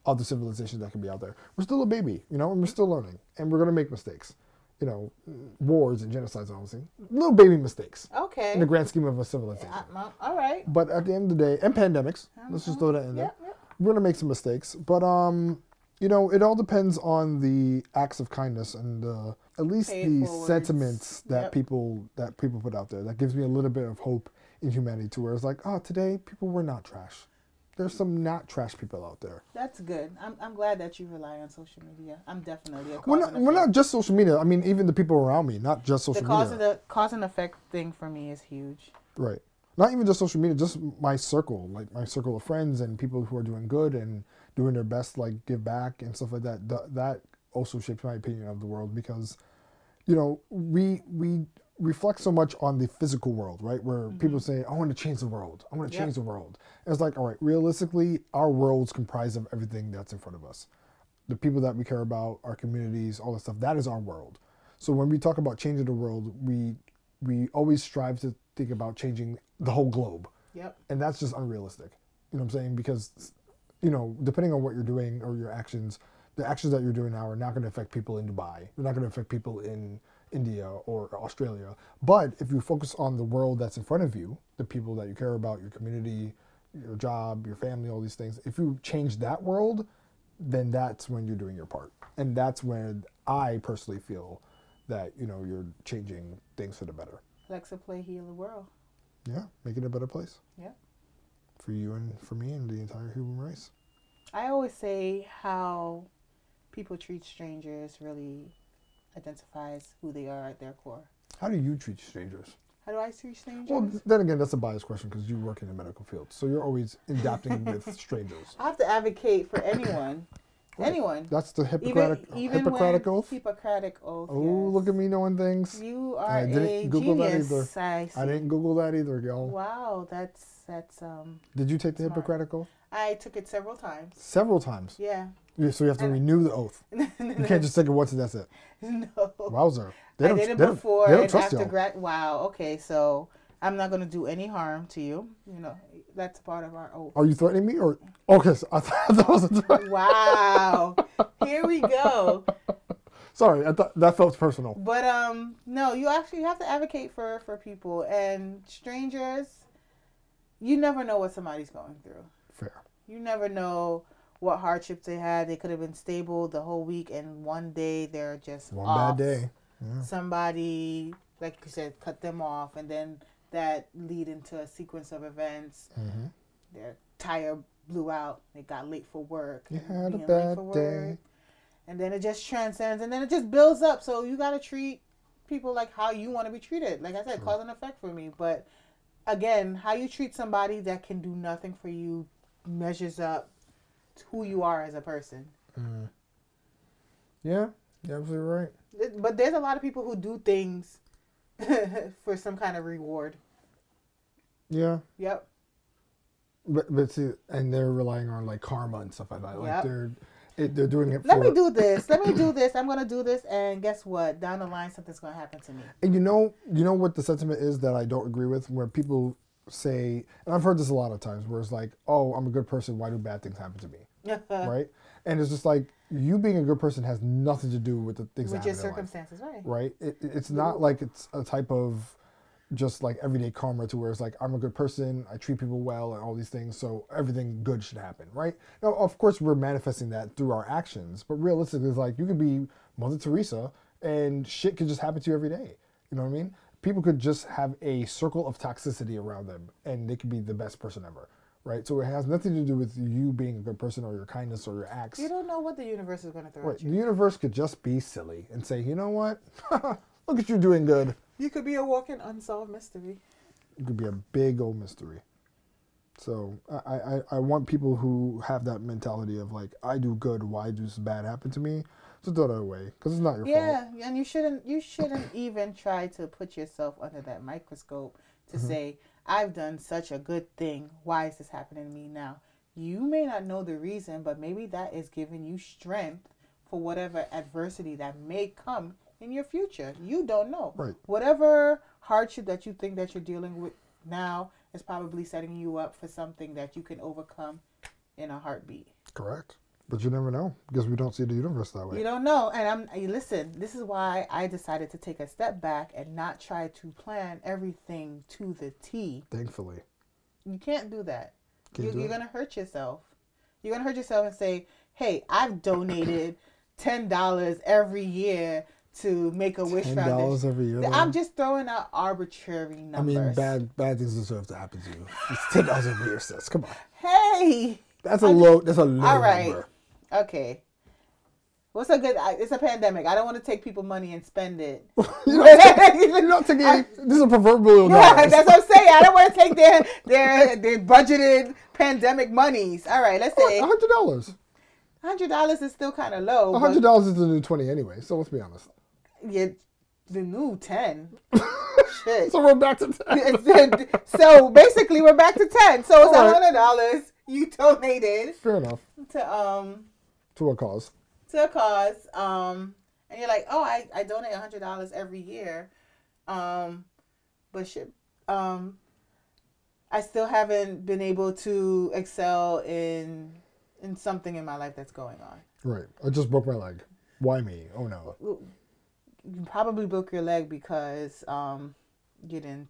other civilizations that can be out there. We're still a baby, you know, and we're still learning. And we're going to make mistakes. You know, wars and genocides, obviously. Little baby mistakes okay. in the grand scheme of a civilization. Uh, well, all right. But at the end of the day, and pandemics, let's just throw that in there. Yeah, yeah. We're gonna make some mistakes, but um, you know, it all depends on the acts of kindness and uh, at least Pay the forwards. sentiments that Yep. people that people put out there. That gives me a little bit of hope in humanity, to where it's like, oh, today people were not trash. There's some not trash people out there. That's good. I'm, I'm glad that you rely on social media. I'm definitely a cause We're not, we're not just social media. I mean, even the people around me, not just social the cause media. and the cause and effect thing for me is huge. Right. Not even just social media, just my circle, like my circle of friends and people who are doing good and doing their best, like give back and stuff like that. Th- that also shapes my opinion of the world because, you know, we we reflect so much on the physical world, right? Where mm-hmm. people say, "I want to change the world. I want to Yep. change the world." And it's like, all right, realistically, our world's comprised of everything that's in front of us. The people that we care about, our communities, all that stuff. That is our world. So when we talk about changing the world, we we always strive to think about changing the whole globe, Yep. and that's just unrealistic. You know what I'm saying? Because you know, depending on what you're doing or your actions, the actions that you're doing now are not going to affect people in Dubai. They're not going to affect people in India or Australia. But if you focus on the world that's in front of you, the people that you care about, your community, your job, your family, all these things, if you change that world, then that's when you're doing your part. And that's when I personally feel that, you know, you're changing things for the better. Alexa, play Heal the World. Yeah, make it a better place Yep. for you and for me and the entire human race. I always say how people treat strangers really identifies who they are at their core. How do you treat strangers? How do I treat strangers? Well, then again, that's a biased question because you work in the medical field, so you're always adapting with strangers. I have to advocate for anyone. Anyone. That's the Hippocratic even even Hippocratic oath. Hippocratic oath. Oh, yes. look at me knowing things. You I are didn't a Google that genius. I. I didn't Google that either, y'all. Wow, that's that's um. Did you take the Smart. Hippocratic oath? I took it several times. Several times. Yeah. Yeah, So you have to And- renew the oath. You can't just take it once and that's it. no. Wowzer. They I don't, did it they don't- before they don't and trust after y'all. grad. Wow. Okay, so I'm not gonna do any harm to you. You know, that's part of our oath. Are you threatening me or? Okay, so I thought that was a threat. Wow. Here we go. Sorry, I thought that felt personal. But um, no, you actually have to advocate for for people and strangers. You never know what somebody's going through. Fair. You never know what hardships they had. They could have been stable the whole week, and one day they're just One off. bad day. Yeah. Somebody, like you said, cut them off, and then that lead into a sequence of events. hmm Their tire blew out. They got late for work. You and had a bad day. and then it just transcends, and then it just builds up. So you gotta treat people like how you want to be treated. Like I said, True. cause and effect for me. But again, how you treat somebody that can do nothing for you measures up to who you are as a person. Mm. Yeah, you're absolutely right. But there's a lot of people who do things for some kind of reward. Yeah, Yep. but but see, and they're relying on like karma and stuff like that. Like Yep. they're it, they're doing it Let for. me do this. Let me do this. I'm gonna do this, and guess what? Down the line, something's gonna happen to me. And you know, you know what the sentiment is that I don't agree with, where people say, and I've heard this a lot of times, where it's like, "Oh, I'm a good person. Why do bad things happen to me?" right? And it's just like you being a good person has nothing to do with the things With that your in life, circumstances, right? right? It, it- it's not like it's a type of just like everyday karma to where it's like I'm a good person, I treat people well, and all these things, so everything good should happen, right? Now, of course, we're manifesting that through our actions, but realistically, it's like you could be Mother Teresa, and shit could just happen to you every day. You know what I mean? People could just have a circle of toxicity around them, and they could be the best person ever, right? So it has nothing to do with you being a good person or your kindness or your acts. You don't know what the universe is gonna throw Right. at you. The universe could just be silly and say, you know what? Look at you doing good. You could be a walking unsolved mystery. It could be a big old mystery. So I, I, I want people who have that mentality of like, I do good, why does bad happen to me? To throw that away because it's not your fault. Yeah, and you shouldn't you shouldn't even try to put yourself under that microscope to Mm-hmm. say I've done such a good thing. Why is this happening to me now? You may not know the reason, but maybe that is giving you strength for whatever adversity that may come in your future. You don't know. Right. Whatever hardship that you think that you're dealing with now is probably setting you up for something that you can overcome in a heartbeat. Correct. But you never know because we don't see the universe that way. You don't know. And I'm listen, this is why I decided to take a step back and not try to plan everything to the T. Thankfully. You can't do that. Can't you, do you're it. gonna hurt yourself. You're gonna hurt yourself and say, "Hey, I've donated ten dollars every year to make a wish Ten foundation." dollars every year. I'm just throwing out arbitrary numbers. I mean, bad bad things deserve to happen to you. It's ten dollars every year, sis. Come on. Hey, That's a low. That's a low all right, number. Okay. What's a good? I- It's a pandemic. I don't want to take people money and spend it. You're not, you're not taking. any- this is a proverbial Yeah, that's what I'm saying. I don't want to take their their their budgeted pandemic monies. All right, let's say hundred dollars. hundred dollars is still kind of low. Hundred dollars is the new twenty anyway. So let's be honest. Yeah, the new ten. Shit. So we're back to ten. So basically, we're back to ten. So it's a hundred dollars you donated Fair enough. to um To a cause. to a cause. Um, and you're like, oh, I I donate a hundred dollars every year. Um, but shit. Um, I still haven't been able to excel in in something in my life that's going on. Right. I just broke my leg. Why me? Oh no. You probably broke your leg because um, you didn't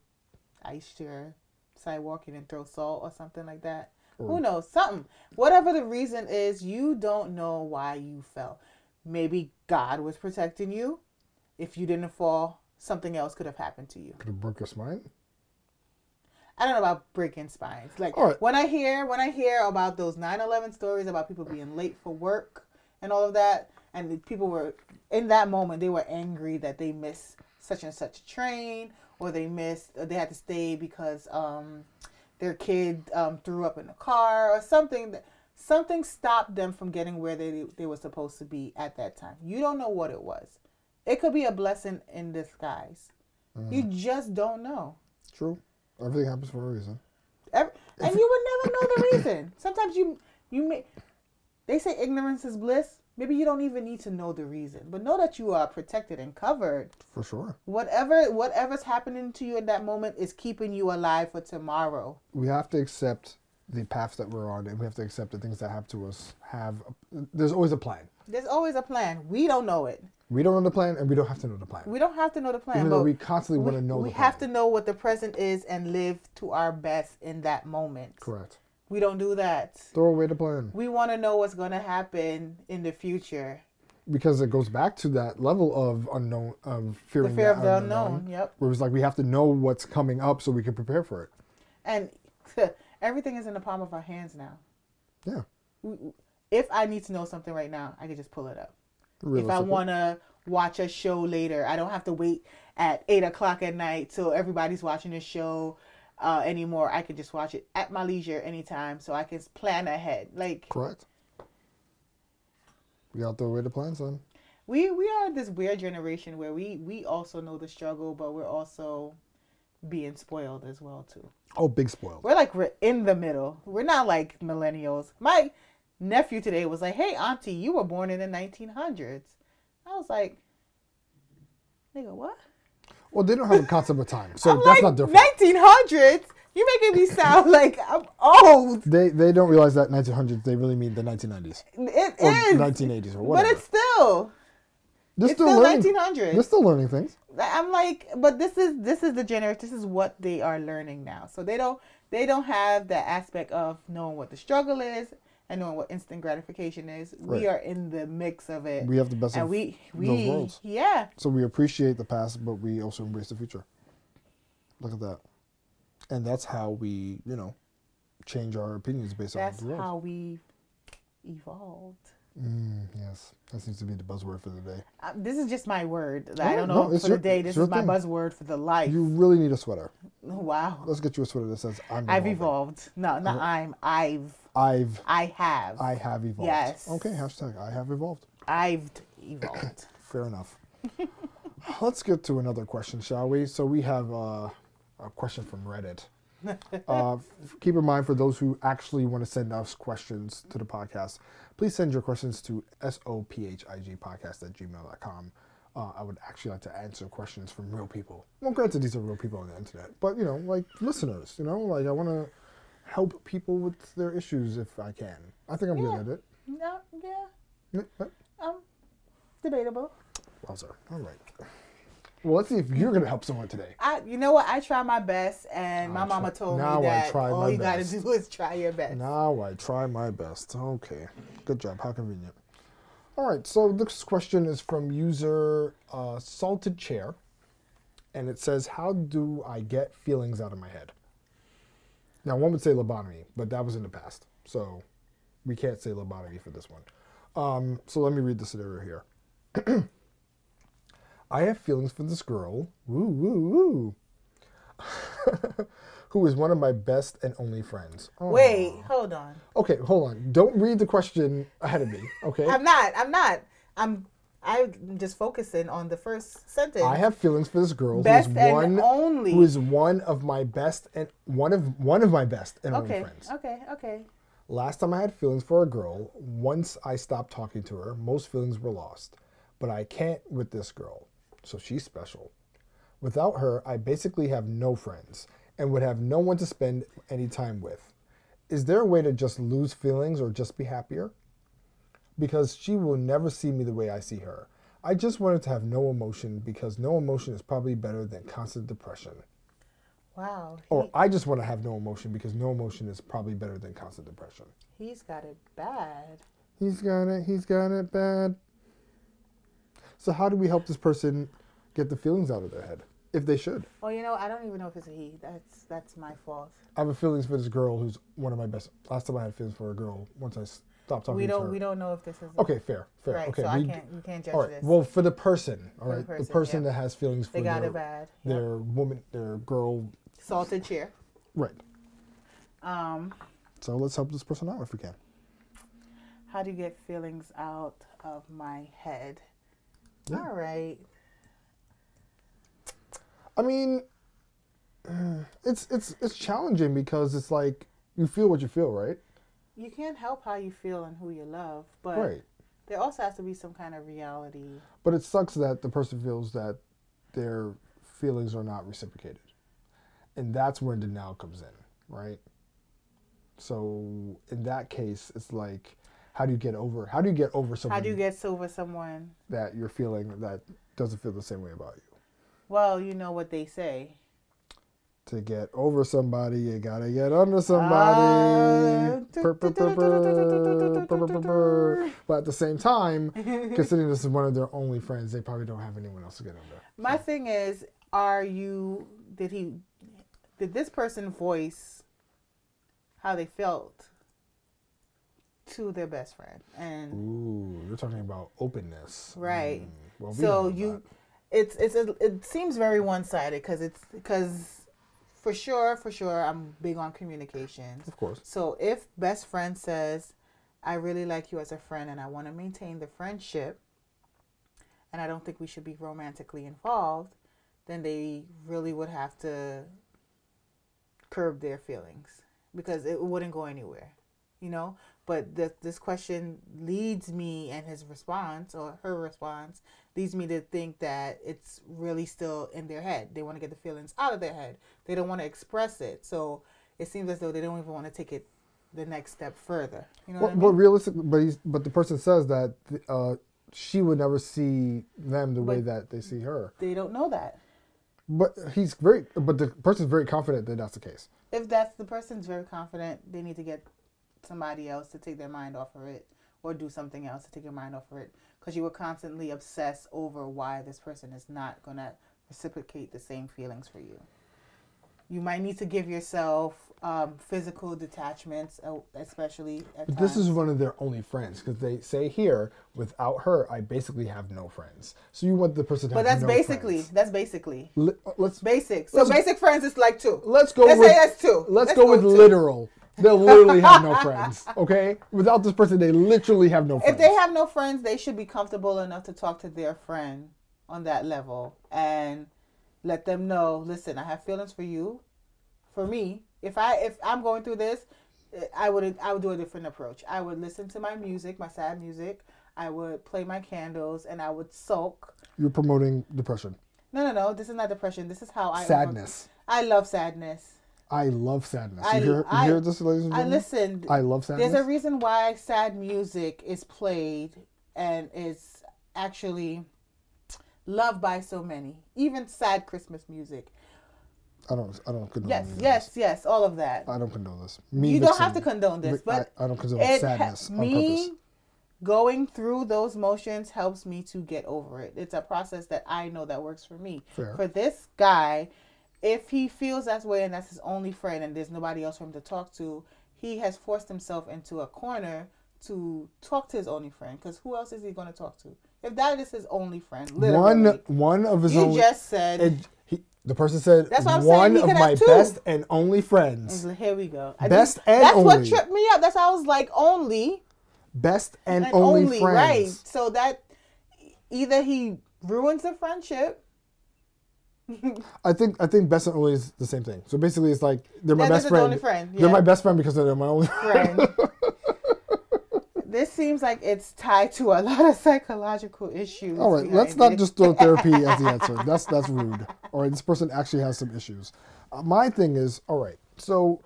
ice your sidewalk, you didn't throw salt or something like that. Who knows? Something. Whatever the reason is, you don't know why you fell. Maybe God was protecting you. If you didn't fall, something else could have happened to you. Could have broke your spine. I don't know about breaking spines. Like right. when I hear when I hear about those 9/11 stories about people being late for work and all of that, and the people were in that moment they were angry that they missed such and such a train or they missed or they had to stay because um, their kid um, threw up in the car or something that something stopped them from getting where they they were supposed to be at that time. You don't know what it was. It could be a blessing in disguise. You just don't know. True. Everything happens for a reason. Ev- and you would never know the reason. Sometimes you you may they say ignorance is bliss. Maybe you don't even need to know the reason, but know that you are protected and covered. For sure. Whatever whatever's happening to you in that moment is keeping you alive for tomorrow. We have to accept the path that we're on, and we have to accept the things that happen to us. Have there's always a plan. There's always a plan. We don't know it. We don't know the plan, and we don't have to know the plan. We don't have to know the plan, Even but though we constantly we, want to know we have to know what the present is and live to our best in that moment. Correct. We don't do that. Throw away the plan We want to know what's going to happen in the future. because it goes back to that level of unknown, of fear. The fear of the unknown. unknown. Yep. Where it's like we have to know what's coming up so we can prepare for it. And everything is in the palm of our hands now. Yeah. If I need to know something right now, I can just pull it up. If I want to watch a show later, I don't have to wait at eight o'clock at night till everybody's watching a show uh, anymore. I can just watch it at my leisure anytime, so I can plan ahead. Like Correct. We got to throw away the plan, son. we we are this weird generation where we we also know the struggle, but we're also being spoiled as well too. Oh, big spoiled. We're like we're in the middle. We're not like millennials. My nephew today was like, "Hey, auntie, you were born in the 1900s." I was like, "Nigga, what?" Well, they don't have a concept of time, so I'm that's like, not different. 1900s. You making me sound like I'm old. They they don't realize that 1900s. They really mean the 1990s It or is, 1980s or whatever. but it's still they're it's still learning. 1900s. They're still learning things. I'm like, but this is this is the generation. This is what they are learning now. So they don't they don't have that aspect of knowing what the struggle is and knowing what instant gratification is. Right. We are in the mix of it, We have the best and of we we those worlds. yeah. So we appreciate the past, but we also embrace the future. Look at that. And that's how we, you know, change our opinions based That's on the world. how we evolved. Mm, yes, that seems to be the buzzword for the day. Uh, this is just my word. I don't know it's for your- the day. This is my thing. buzzword for the life. You really need a sweater. wow. Let's get you a sweater that says "I'm." I've evolved. No, not I'm. I've. I've. I have. I have evolved. Yes. Okay. Hashtag I have evolved. I've evolved. Fair enough. Let's get to another question, shall we? So we have uh, a question from Reddit. uh, keep in mind for those who actually want to send us questions to the podcast, please send your questions to sophigpodcast at gmail.com. Uh, I would actually like to answer questions from real people. Well, granted, these are real people on the internet, but you know, like listeners, you know, like I want to help people with their issues if I can. I think I'm Yeah. good at it. no, yeah. Yeah. Um, debatable. Wowzer. All right. Well, let's see if you're going to help someone today. I, you know what? I try my best, and my I mama try- told now I me that all you gotta do is try your best. Now I try my best. Okay. Good job. How convenient. All right. So this question is from user uh, Salted Chair. And it says, How do I get feelings out of my head? Now, one would say lobotomy, but that was in the past. So we can't say lobotomy for this one. Um, so let me read the scenario here. I have feelings for this girl. Woo, woo, woo. who is one of my best and only friends. Oh. Wait, hold on. Okay, hold on. Don't read the question ahead of me, okay? I'm not. I'm not. I'm. I'm just focusing on the first sentence. I have feelings for this girl Best who is and one only. who is one of my best and one of one of my best and only okay. friends. Okay. Okay. Last time I had feelings for a girl, once I stopped talking to her, most feelings were lost. But I can't with this girl, so she's special. Without her, I basically have no friends and would have no one to spend any time with. Is there a way to just lose feelings or just be happier? Because she will never see me the way I see her. I just wanted to have no emotion because no emotion is probably better than constant depression. Wow. Or I just want to have no emotion because no emotion is probably better than constant depression. He, he's got it bad. He's got it. He's got it bad. So how do we help this person get the feelings out of their head, if they should? Well, you know, I don't even know if it's a he. That's that's my fault. I have feelings for this girl who's one of my best. Last time I had feelings for a girl, once I stopped talking we to don't her. we don't know if this is Okay, fair, fair. right. okay, so I we- can't we can't judge all right. this. Well, for the person, all right, the person, yeah. that has feelings for they got their, it bad. Yep. their woman, their girl, Salted chair. right. Um, So let's help this person out if we can. how do you get feelings out of my head? Yeah. All right. I mean, it's it's it's challenging because it's like you feel what you feel, right? You can't help how you feel and who you love, but Right. there also has to be some kind of reality. But it sucks that the person feels that their feelings are not reciprocated. And that's where denial comes in, right? So in that case, it's like, how do you get over? How do you get over someone How do you get over someone? that you're feeling that doesn't feel the same way about you? Well, you know what they say. To get over somebody, you gotta get under somebody. But at the same time, considering this is one of their only friends, they probably don't have anyone else to get under. My thing is, are you? Did he? Did this person voice how they felt to their best friend? And Ooh, you're talking about openness, Right. Mm, well, so you, it's it's a, it seems very one sided because it's because for sure for sure I'm big on communications. of course, So if best friend says, I really like you as a friend and I want to maintain the friendship and I don't think we should be romantically involved, then they really would have to curb their feelings because it wouldn't go anywhere, you know? But th- this question leads me and his response or her response leads me to think that it's really still in their head. They want to get the feelings out of their head. They don't want to express it. So it seems as though they don't even want to take it the next step further. You know Well, what I but mean? but he's, but the person says that uh, she would never see them the way that they see her. They don't know that. But he's very, but the person's very confident that that's the case. If that's the person's very confident, they need to get somebody else to take their mind off of it or do something else to take your mind off of it because you were constantly obsessed over why this person is not going to reciprocate the same feelings for you. You might need to give yourself um, physical detachments, uh, especially this is one of their only friends because they say here, without her, I basically have no friends. So you want the person to But have that's no basically friends. that's basically Li- let's basic. So Let's- basic friends is like two. let's go Let's with say that's two. let's, Let's go, go with two. literal. They'll literally have no friends. Okay, without this person, they literally have no friends. If they have no friends, they should be comfortable enough to talk to their friend on that level and let them know, listen, I have feelings for you. For me, if I if I'm going through this, I would I would do a different approach. I would listen to my music, my sad music. I would play my candles and I would sulk. You're promoting depression, No, no, no. This is not depression. This is how I sadness. I love sadness. I love sadness. I- you hear, you I- hear this, ladies and gentlemen? I listen. I love sadness. There's a reason why sad music is played and is actually loved by so many. Even sad Christmas music. I don't. I don't condone. Yes, yes, this. yes, all of that. I don't condone this. Me, You don't have to condone this, but I, I don't condone it ha- sadness on me purpose. going through those motions helps me to get over it. It's a process that I know that works for me. Fair. For this guy, if he feels that way and that's his only friend and there's nobody else for him to talk to, he has forced himself into a corner to talk to his only friend. Because who else is he going to talk to? If that is his only friend, literally. One one of his you own. just said. it- he, the person said That's what I'm one saying, of my two. best and only friends. here we go. I Best just- and That's what tripped me up. That's how I was like, only. Best and, and only, only, friends. right. So that either he ruins the friendship. I think I think best and only is the same thing. So basically, it's like they're my Yeah, best this is the friend. friend, They're my best friend because they're my only friend. this seems like it's tied to a lot of psychological issues. All right, let's not it. just throw therapy as the answer. That's that's rude. All right, this person actually has some issues. Uh, my thing is, all right, so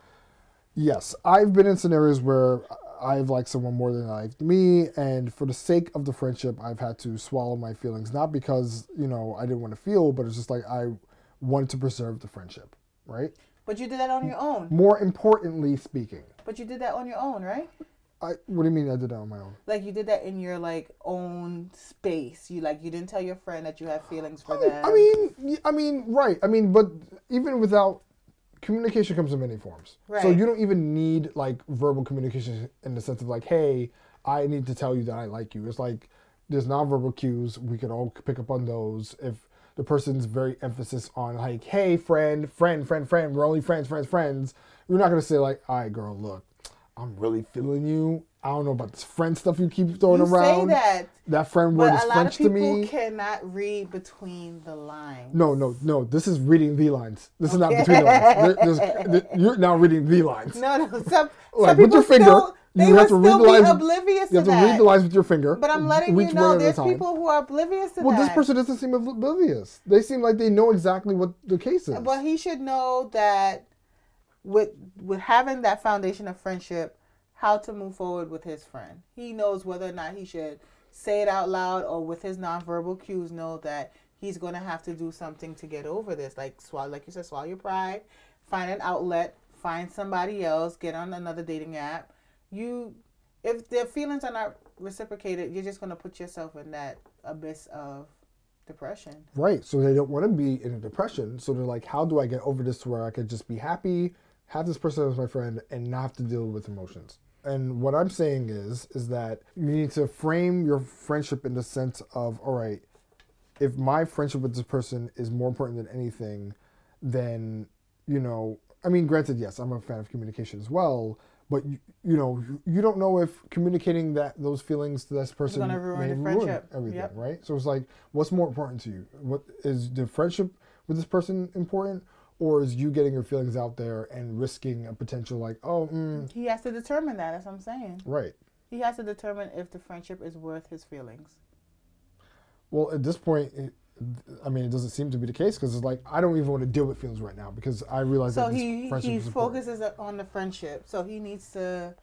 yes, I've been in scenarios where I've liked someone more than they liked me, and for the sake of the friendship, I've had to swallow my feelings, not because you know I didn't want to feel, but it's just like I wanted to preserve the friendship, right? But you did that on your own. More importantly speaking, But you did that on your own, right? I what do you mean I did that on my own? Like you did that in your like own space. You like you didn't tell your friend that you have feelings for them. I mean, I mean, right. I mean, but even without communication comes in many forms. So you don't even need like verbal communication in the sense of like, hey, I need to tell you that I like you. It's like there's nonverbal cues. We can all pick up on those. If the person's very emphasis on like, hey, friend, friend, friend, friend, we're only friends, friends, friends. We're not gonna say like, all right, girl, look, I'm really feeling you. I don't know about this friend stuff you keep throwing you around. say that, That friend word is a lot French of to people me. cannot read between the lines. No, no, no. This is reading the lines. This is not between the lines. There- there- you're now reading the lines. No, no. Some, Like, some with your finger, still, you they have to read still the be lines- oblivious You have to to that. read the lines with your finger. But I'm letting you know there's people who are oblivious to Well, that. Well, this person doesn't seem oblivious. They seem like they know exactly what the case is. Well, he should know that with with having that foundation of friendship, how to move forward with his friend. He knows whether or not he should say it out loud or with his nonverbal cues know that he's going to have to do something to get over this. Like swallow, like you said, swallow your pride, find an outlet, find somebody else, get on another dating app. You, if their feelings are not reciprocated, you're just going to put yourself in that abyss of depression. Right. So they don't want to be in a depression. So they're like, how do I get over this to where I could just be happy, have this person as my friend, and not have to deal with emotions? And what I'm saying is, is that you need to frame your friendship in the sense of, all right, if my friendship with this person is more important than anything, then, you know, I mean, granted, yes, I'm a fan of communication as well, but you, you know, you don't know if communicating that those feelings to this person gonna ruin friendship. everything, Yep. right? So it's like, what's more important to you? What is the friendship with this person important, or is you getting your feelings out there and risking a potential like, oh, mm, He has to determine that. That's what I'm saying. right? He has to determine if the friendship is worth his feelings. Well, at this point, it, I mean, it doesn't seem to be the case because it's like I don't even want to deal with feelings right now because I realize So that he he focuses on the friendship. So he needs to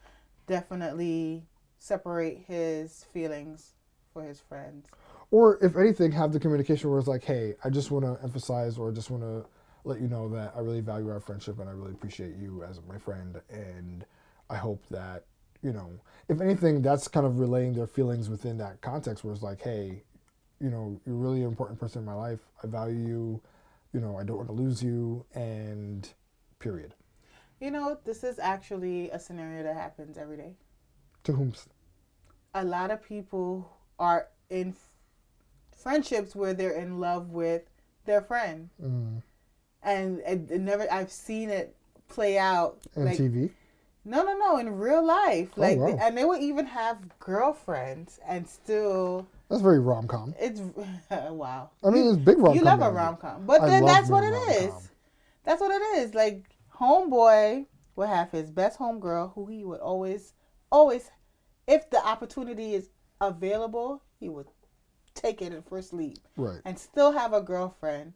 definitely separate his feelings for his friends. Or if anything, have the communication where it's like, hey, I just want to emphasize or I just want to let you know that I really value our friendship and I really appreciate you as my friend. And I hope that, you know, if anything, that's kind of relaying their feelings within that context where it's like, hey, you know, you're really an important person in my life. I value you. You know, I don't want to lose you. And period. You know, this is actually a scenario that happens every day. To whom? A lot of people are in f- friendships where they're in love with their friend, Mm, and it, never. I've seen it play out. On like, TV. No, no, no. In real life, Oh, like, wow. and they would even have girlfriends, and still, That's very rom com. it's wow. I mean, it's big rom com. You love a rom com, but I then that's what it rom-com. That's what it is. Like homeboy would have his best homegirl, who he would always, always, if the opportunity is available, he would take it at first leap, Right. and still have a girlfriend,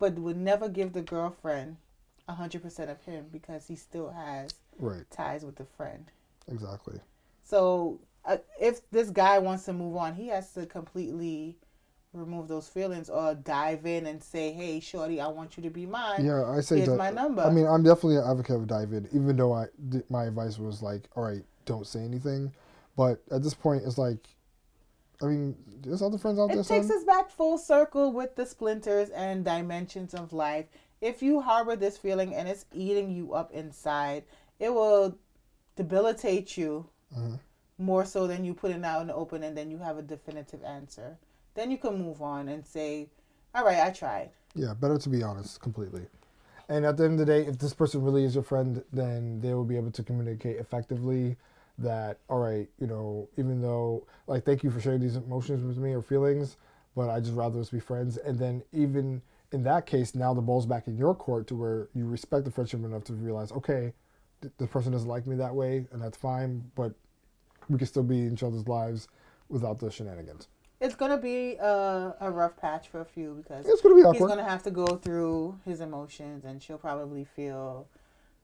but would never give the girlfriend hundred percent of him because he still has Right. ties with the friend. Exactly. So uh, if this guy wants to move on, he has to completely remove those feelings or dive in and say, "Hey, shorty, I want you to be mine." Yeah, I say Here's that. my number. I mean, I'm definitely an advocate of dive in, even though I my advice was like, all right, don't say anything. But at this point, it's like, I mean, there's other friends out there. It takes son. us back full circle with the splinters and dimensions of life. If you harbor this feeling and it's eating you up inside, it will debilitate you Mhm. more so than you put it out in the open and then you have a definitive answer. Then you can move on and say, "All right, I tried." Yeah, better to be honest completely. And at the end of the day, if this person really is your friend, then they will be able to communicate effectively that, all right, you know, even though, like, thank you for sharing these emotions with me or feelings, but I just rather us be friends. And then even in that case, now the ball's back in your court to where you respect the friendship enough to realize, okay, th- this person doesn't like me that way, and that's fine, but we can still be in each other's lives without the shenanigans. It's gonna be a, a rough patch for a few because It's going to be he's gonna have to go through his emotions, and she'll probably feel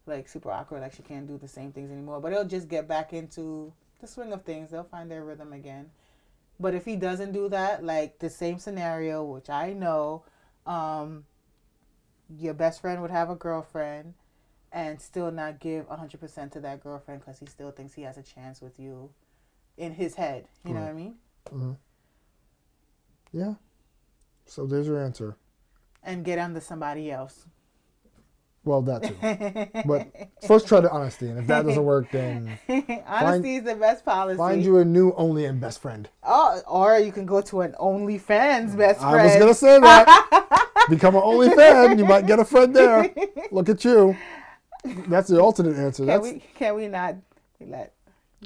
like super awkward, like she can't do the same things anymore. But it'll just get back into the swing of things. They'll find their rhythm again. But if he doesn't do that, like the same scenario, which I know, um, your best friend would have a girlfriend and still not give 100% to that girlfriend because he still thinks he has a chance with you in his head. You know what I mean? Yeah. So there's your answer. And get under somebody else. Well, that too. But first, try the honesty, and if that doesn't work, then Honesty is the best policy. find you a new only and best friend. Oh, or you can go to an OnlyFans best friend. I was gonna say that. Become an only fan, you might get a friend there. Look at you. That's the alternate answer. Can That's we? Can we not let?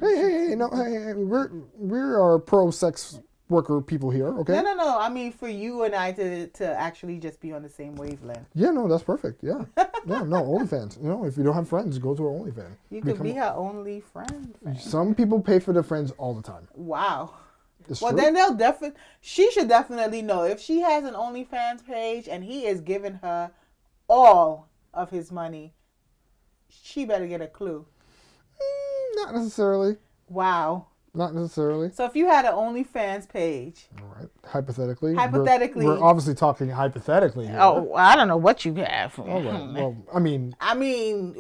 hey, hey, hey, no, hey, hey, we're we are pro sex worker people here, okay? No, no, no. I mean, for you and I to to actually just be on the same wavelength. Yeah, no, that's perfect. Yeah, yeah, no, OnlyFans. You know, if you don't have friends, go to an OnlyFans. You could Become- be her only friend. friend. Some people pay for their friends all the time. Wow. It's Well, true. then they'll definitely. She should definitely know if she has an OnlyFans page and he is giving her all of his money. she better get a clue. Mm, not necessarily. Wow. Not necessarily. So if you had an OnlyFans page, All right. Hypothetically. we're- Hypothetically. We're, obviously talking hypothetically. Here. oh, I don't know what you have. All right. Well, I mean, I mean,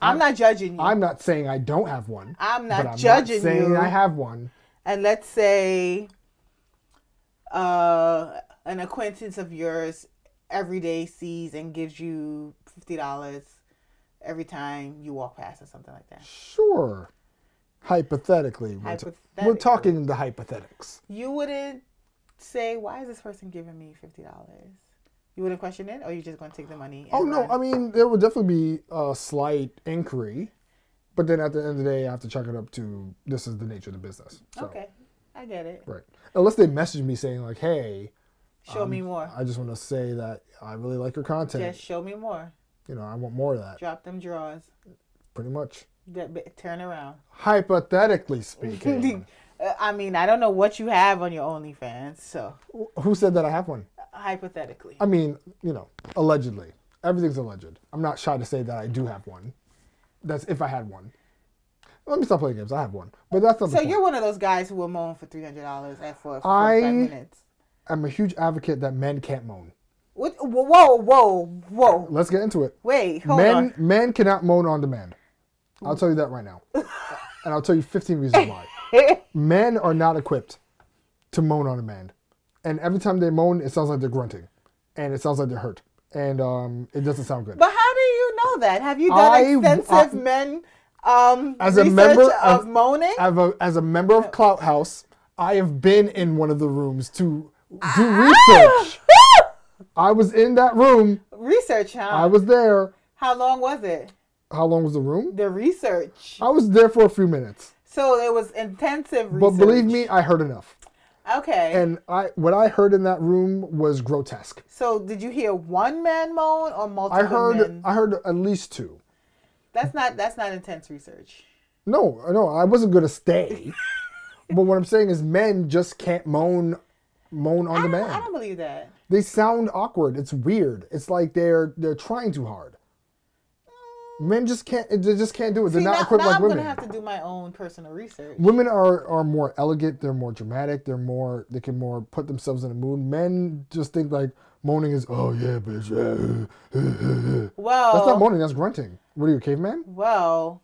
I'm not judging you. I'm not saying I don't have one. I'm not I'm judging not saying you. I have one. and let's say uh, an acquaintance of yours every day sees and gives you fifty dollars every time you walk past or something like that. Sure. Hypothetically, we're, we're talking the hypothetics. You wouldn't say, "Why is this person giving me fifty dollars?" You wouldn't question it, or you're just gonna take the money? Oh no, run? I mean there would definitely be a slight inquiry, but then at the end of the day, I have to chalk it up to this is the nature of the business. So, okay, I get it. Right. Unless they message me saying like, "Hey, Show me um, more. I just want to say that I really like your content. Just show me more. You know, I want more of that." Drop them drawers. Pretty much. Turn around. Hypothetically speaking, I mean, I don't know what you have on your OnlyFans, so who said that I have one? hypothetically. I mean, you know, allegedly. Everything's alleged. I'm not shy to say that I do have one. That's if I had one. Let me stop playing games. I have one, but that's not the So you're one of those guys who will moan for three hundred dollars at for five minutes. I'm a huge advocate that men can't moan. What? Whoa, whoa, whoa! Let's get into it. Wait, hold men on. men cannot moan on demand. I'll tell you that right now, and I'll tell you 15 reasons why. Men are not equipped to moan on demand, and every time they moan, it sounds like they're grunting, and it sounds like they're hurt, and um, it doesn't sound good. But how do you know that? Have you done I- extensive I- men um As a member of, of- moaning? As a, as a member of Clubhouse, I have been in one of the rooms to do Ah! research. I was in that room. research, huh? I was there. How long was it? How long was the room? The research. I was there for a few minutes. So it was intensive research. But believe me, I heard enough. Okay. And I what I heard in that room was grotesque. so did you hear one man moan or multiple I heard men? I heard at least two. That's not that's not intense research. No, no, I wasn't gonna stay. but what I'm saying is men just can't moan moan on I demand. I don't believe that. They sound awkward. It's weird. It's like they're they're trying too hard. Men just can't they just can't do it. They're See, not now, equipped now like I'm women. gonna have to do my own personal research. Women are are more elegant, they're more dramatic, they're more they can more put themselves in a mood. Men just think like moaning is oh yeah, bitch. yeah." Well, That's not moaning, that's grunting. What are you, a caveman? well,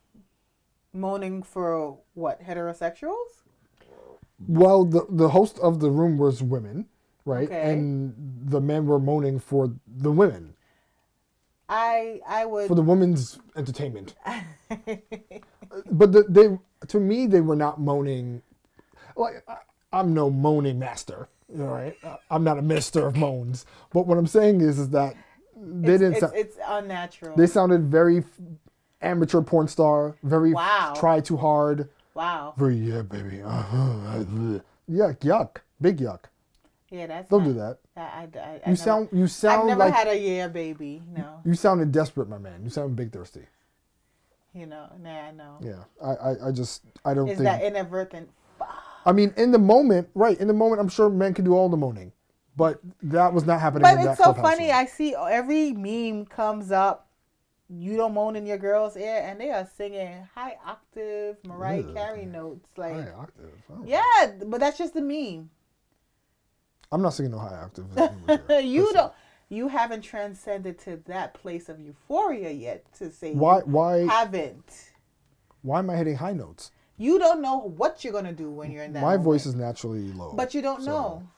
moaning for what heterosexuals? Well, the the host of the room was women, right? Okay. And the men were moaning for the women, I I would for the women's entertainment. but the, they, to me, they were not moaning. Like I, I'm no moaning master, know, right? Uh, I'm not a mister of moans. But what I'm saying is, is that they it's, didn't. it's, sound, it's unnatural. they sounded very f- amateur porn star, very Wow. try too hard, wow. very yeah, baby. Uh-huh. Yuck, yuck, big yuck. Yeah, that's Don't not, do that. I, I, I, I You never, sound, you I've sound never like had a yeah baby. No, you sounded desperate, my man. You sound big thirsty. you know, nah, no. Yeah, I, I, I just, I don't Is think. that inadvertent? I mean, in the moment, right? In the moment, I'm sure men can do all the moaning, but that was not happening. But it's so funny. room. I see every meme comes up. You don't moan in your girl's ear, and they are singing high octave Mariah. Carey notes. Like, high octave. Yeah, but that's just the meme. I'm not singing no high octave. you Listen, don't. You haven't transcended to that place of euphoria yet. To say Why? Why? haven't. Why am I hitting high notes? You don't know what you're gonna do when you're in that. My moment. voice is naturally low. But you don't so know.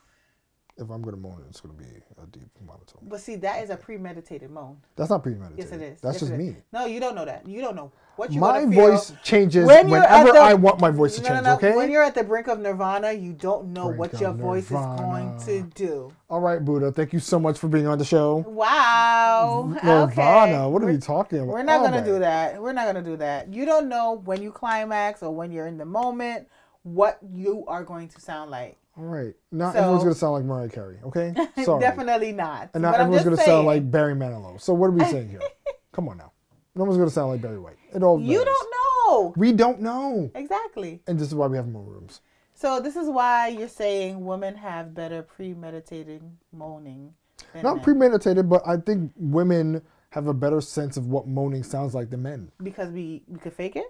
If I'm gonna moan, it's gonna be a deep monotone. But see, that is a premeditated moan. That's not premeditated. Yes, it is. That's Yes, just is. me. No, you don't know that. You don't know what you're My gonna feel. My voice changes When whenever the- I want my voice to No, change. no, no. Okay. When you're at the brink of nirvana, you don't know Brink what your voice is going to do. All right, Buddha. Thank you so much for being on the show. Wow. Nirvana. Okay. What are We're- you talking about? We're not All gonna do that. We're not gonna do that. You don't know when you climax or when you're in the moment what you are going to sound like. All right. Not So- everyone's gonna sound like Mariah Carey. Okay. Sorry. Definitely not. And not But everyone's gonna sound like Barry Manilow. So what are we saying here? Come on now. No one's gonna sound like Barry White. It all you don't know We don't know. exactly. And this is why we have more rooms. So this is why you're saying women have better premeditated moaning. Than Not men. premeditated, but I think women have a better sense of what moaning sounds like than men. Because we we could fake it.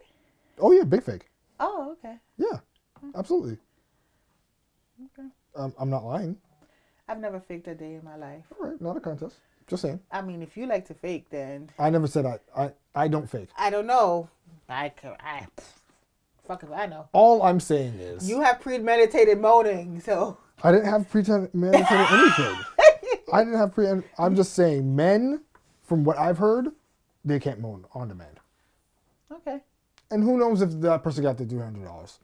Oh yeah, big fake. Oh, okay. Yeah, absolutely. Okay. Um, I'm not lying. I've never faked a day in my life. All right, not a contest. Just saying. I mean, if you like to fake, then I never said I I, I don't fake. I don't know. I can I. fuck if I know. All I'm saying is You have premeditated moaning, so I didn't have premeditated anything. I didn't have pre. I'm just saying, men, from what I've heard, they can't moan on demand. okay. And who knows if that person got the three hundred dollars?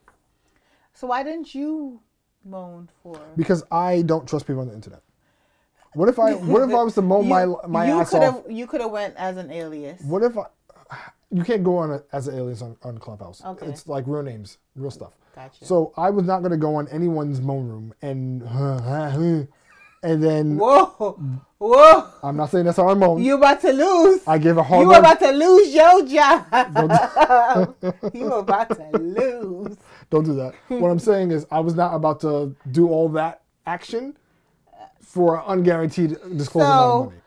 So why didn't you moan for? Because I don't trust people on the internet. What if I? What if I was to moan my my you ass could off? have you could have went as an alias. What if I? You can't go on a, as an alias on, on Clubhouse. Okay. It's like real names, real stuff. Gotcha. So I was not going to go on anyone's moan room and and then Whoa, whoa! I'm not saying that's how I moan. You about to lose? I give a hard You about to lose your job? you about to lose? Don't do that. what I'm saying is, I was not about to do all that action for an unguaranteed disclosed amount So- of money.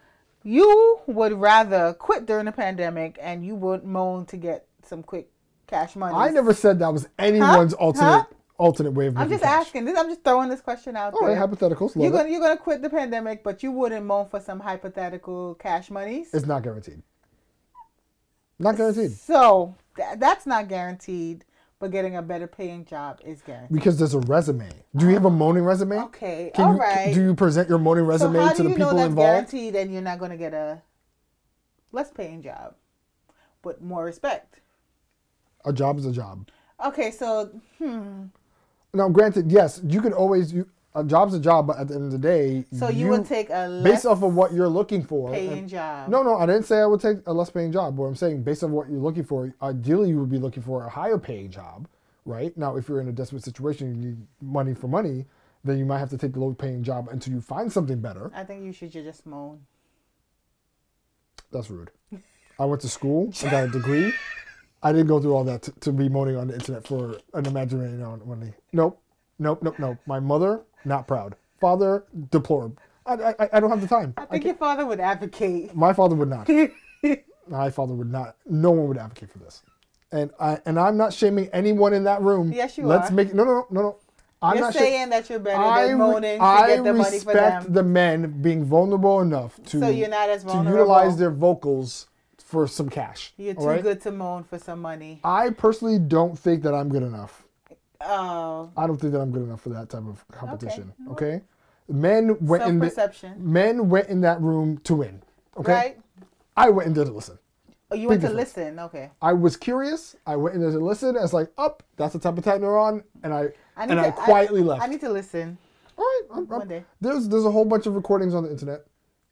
You would rather quit during the pandemic, and you would moan to get some quick cash money. I never said that was anyone's alternate Huh? alternate way of it. I'm just cash. asking. This, I'm just throwing this question out there. All right, hypotheticals. you're gonna you're gonna quit the pandemic, but you wouldn't moan for some hypothetical cash monies. It's not guaranteed. Not guaranteed So tha- that's not guaranteed, but getting a better paying job is guaranteed. because there's a resume. Do you have a moaning resume? Okay, Can all you, right. Do you present your moaning so resume how to the you know people involved? guaranteed and you're not gonna get a less paying job, but more respect? A job is a job. Okay, so hmm. Now, granted, yes, you could always you, a job's a job, but at the end of the day, So you, would take a less based off of what you're looking for. paying and- job. No, no, I didn't say I would take a less paying job. What I'm saying, based on what you're looking for, ideally you would be looking for a higher paying job, right? Now, if you're in a desperate situation, you need money for money, then you might have to take the low paying job until you find something better. I think you should just moan. That's rude. I went to school, I got a degree. I didn't go through all that to, to be moaning on the internet for an imaginary amount of money. Nope, nope, nope, nope. My mother, not proud. Father, deplorable. I, I, I don't have the time. I I think can't- your father would advocate. My father would not. My father would not. No one would advocate for this. And I and I'm not shaming anyone in that room. Yes, you are. Let's make no no no no. I'm You're not saying that you're better I, than moaning to I get the money for them. I respect the men being vulnerable enough to So you're not as vulnerable. to utilize their vocals for some cash. You're too right? good to moan for some money. I personally don't think that I'm good enough. Oh, I don't think that I'm good enough for that type of competition. Okay. Men went in the, men went in that room to win. Okay. Right? I went in there to listen. Oh, you went Big to difference. listen. Okay. I was curious. I went in there to listen. I was like, up, that's the type of type they're on. And I, I and I to- quietly left. I need to listen. All right. I'm- I'm- One day. There's there's a whole bunch of recordings on the internet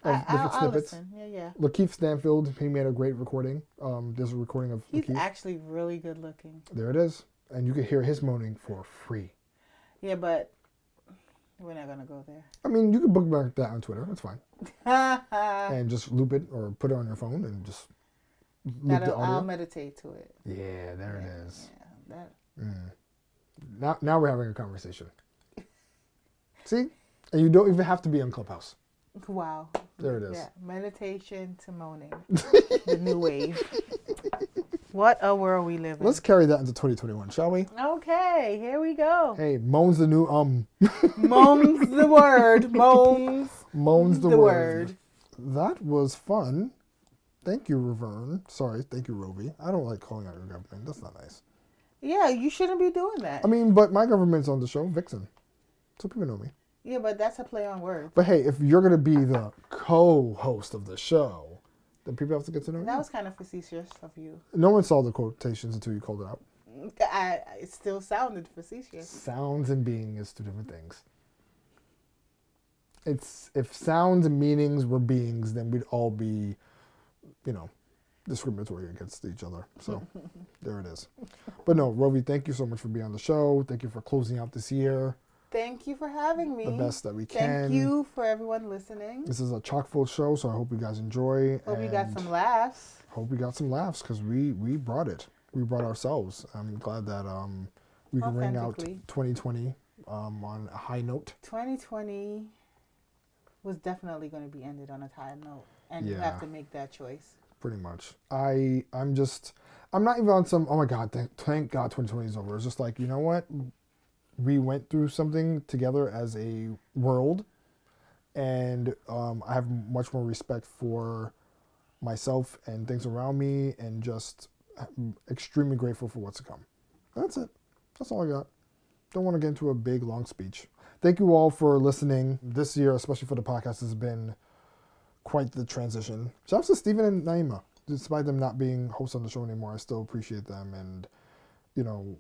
of I, different I'll, I'll snippets. listen. Yeah, yeah. LaKeith Stanfield, he made a great recording. Um, there's a recording of He's LaKeith. actually really good looking. there it is. And you can hear his moaning for free. Yeah, but we're not gonna go there. I mean, you can bookmark that on Twitter. That's fine. And just loop it or put it on your phone and just loop the I'll meditate to it. yeah, there it is. Yeah, that, mm. Now, now we're having a conversation. See? And you don't even have to be on Clubhouse. Wow. There it is. Yeah, meditation to moaning. the new wave. What a world we live in. Let's carry that into 2021, shall we? Okay, here we go. Hey, moan's the new um. Moans the word. Moans moan's the, the word. word. That was fun. Thank you, Revern. Sorry, thank you, Rovie. I don't like calling out your government. That's not nice. Yeah, you shouldn't be doing that. I mean, but my government's on the show, Vixon. So people know me. Yeah, but that's a play on words. But hey, if you're gonna be the co-host of the show, then people have to get to know you. That was kind of facetious of you. No one saw the quotations until you called it out. I, it still sounded facetious. Sounds and being is two different things. It's if sounds and meanings were beings, then we'd all be, you know, discriminatory against each other. So there it is. But no, Rovie, thank you so much for being on the show. Thank you for closing out this year Thank you for having me. the best that we can. Thank you for everyone listening. This is a chock full show, so I hope you guys enjoy. Hope you got some laughs. Hope we got some laughs because we we brought it. We brought ourselves. I'm glad that um we can ring out 2020 um on a high note. 2020 was definitely going to be ended on a high note. and you have to make that choice. pretty much. I I'm just I'm not even on some oh my god thank, thank God 2020 is over. It's just like you know what we went through something together as a world, and um, I have much more respect for myself and things around me, and just I'm extremely grateful for what's to come. That's it. That's all I got. Don't want to get into a big long speech. Thank you all for listening. This year, especially for the podcast, has been quite the transition. Shout out to Stephen and Naima. Despite them not being hosts on the show anymore, I still appreciate them and, you know,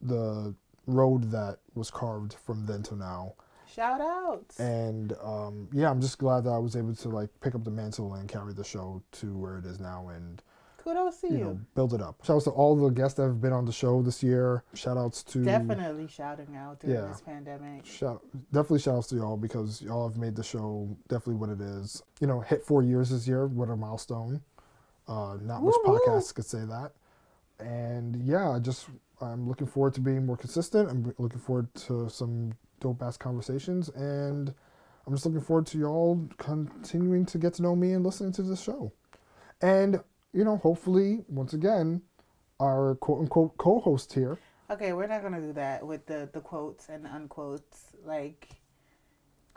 the road that was carved from then to now. Shout outs. And um, yeah, I'm just glad that I was able to like pick up the mantle and carry the show to where it is now and Kudos to you you. know build it up. Shout outs to all the guests that have been on the show this year. Shout outs to Definitely shouting out during Yeah. this pandemic. Shout, definitely shout outs to y'all because y'all have made the show definitely what it is. You know, hit four years this year. What a milestone. Uh, not much Woo-woo. podcasts could say that. And yeah, I just I'm looking forward to being more consistent. I'm looking forward to some dope ass conversations, and I'm just looking forward to y'all continuing to get to know me and listening to this show. And you know, hopefully, once again, our quote unquote co-host here. Okay, we're not gonna do that with the the quotes and unquotes. Like,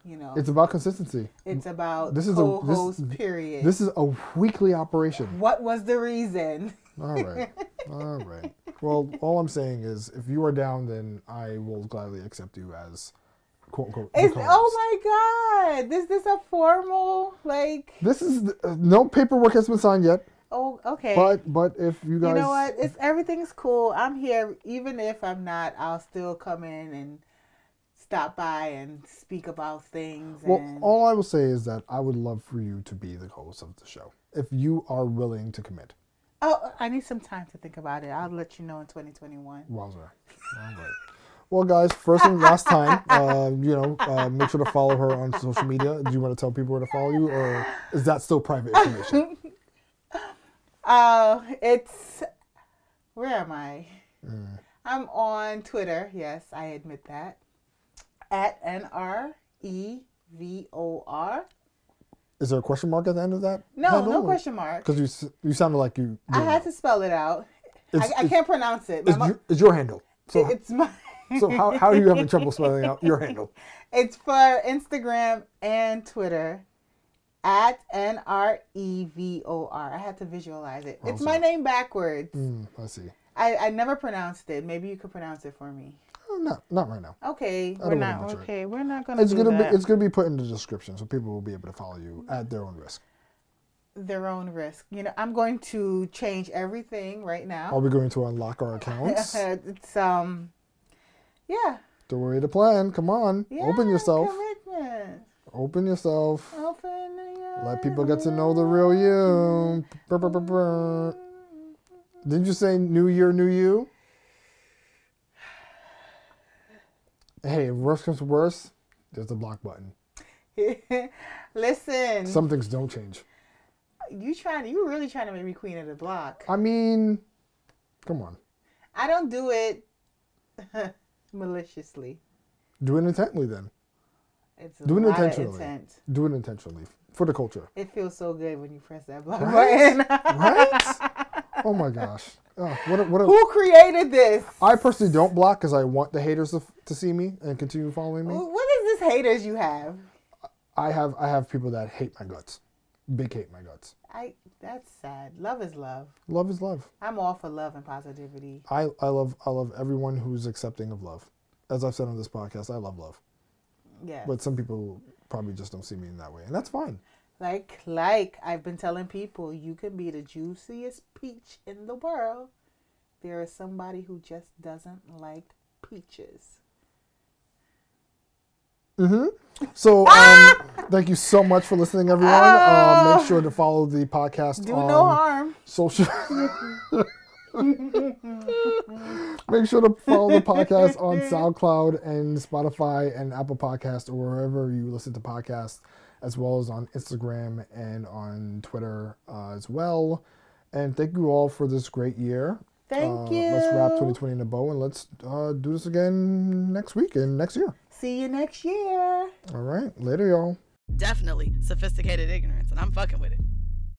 you know, It's about consistency. It's about this is a- this- period. This is a weekly operation. what was the reason? All right. All right. Well, all I'm saying is if you are down, then I will gladly accept you as quote unquote. oh my god! Is this a formal like? This is uh, no paperwork has been signed yet, Oh, okay. but but if you guys you know what? It's everything's cool. I'm here, even if I'm not. I'll still come in and stop by and speak about things. well, and all I will say is that I would love for you to be the host of the show if you are willing to commit. Oh, I need some time to think about it. I'll let you know in 2021. Wowzer. Right. Well, guys, first and last time, uh, you know, uh, make sure to follow her on social media. Do you want to tell people where to follow you, or is that still private information? Uh, it's where am I? Mm. I'm on Twitter. Yes, I admit that. At N R E V O R. Is there a question mark at the end of that? No, no question mark. Because you you sounded like you. I had to spell it out. I, I can't pronounce it. It's, mo- your, it's your handle. So, it's my. so how, how are you having trouble spelling out your handle? It's for Instagram and Twitter at N R E V O R. I had to visualize it. It's my name backwards. Mm, I see. I, I never pronounced it. Maybe you could pronounce it for me. Oh, not not right now. Okay, we're not it. okay. We're not gonna It's do gonna that. be it's gonna be put in the description, so people will be able to follow you at their own risk. their own risk. You know, I'm going to change everything right now. Are we going to unlock our accounts? it's um, yeah. Don't worry the plan. Come on, yeah open yourself. Commitment. Open yourself. Open. your Let people get to know the real you. Brr, brr, brr, brr. Didn't you say New Year, New You? Hey, if worse comes to worse, there's the block button. Listen, Some things don't change. you trying? You really trying to make me queen of the block? I mean, come on. I don't do it maliciously. Do it intently then. It's Do it intentionally. intent. Do it intentionally for the culture. It feels so good when you press that block Right? button. Right? oh my gosh. Oh, what a, what a, Who created this? I personally don't block because I want the haters to, to see me and continue following me. What is this haters you have? I have I have people that hate my guts. Big hate my guts. I that's sad. Love is love. Love is love. I'm all for love and positivity. I, I love I love everyone who's accepting of love. As I've said on this podcast, I love love. Yeah. But some people probably just don't see me in that way, and that's fine. Like like I've been telling people, you can be the juiciest peach in the world. There is somebody who just doesn't like peaches. Mm-hmm. So um, thank you so much for listening, everyone. Uh, make sure to follow the podcast Do on no harm. social. Make sure to follow the podcast on SoundCloud and Spotify and Apple Podcast or wherever you listen to podcasts, as well as on Instagram and on Twitter uh, as well. And thank you all for this great year. Thank Uh, you. Let's wrap 2020 in a bow and let's uh, do this again next week and next year. See you next year. All right. Later, y'all. definitely sophisticated ignorance, and I'm fucking with it.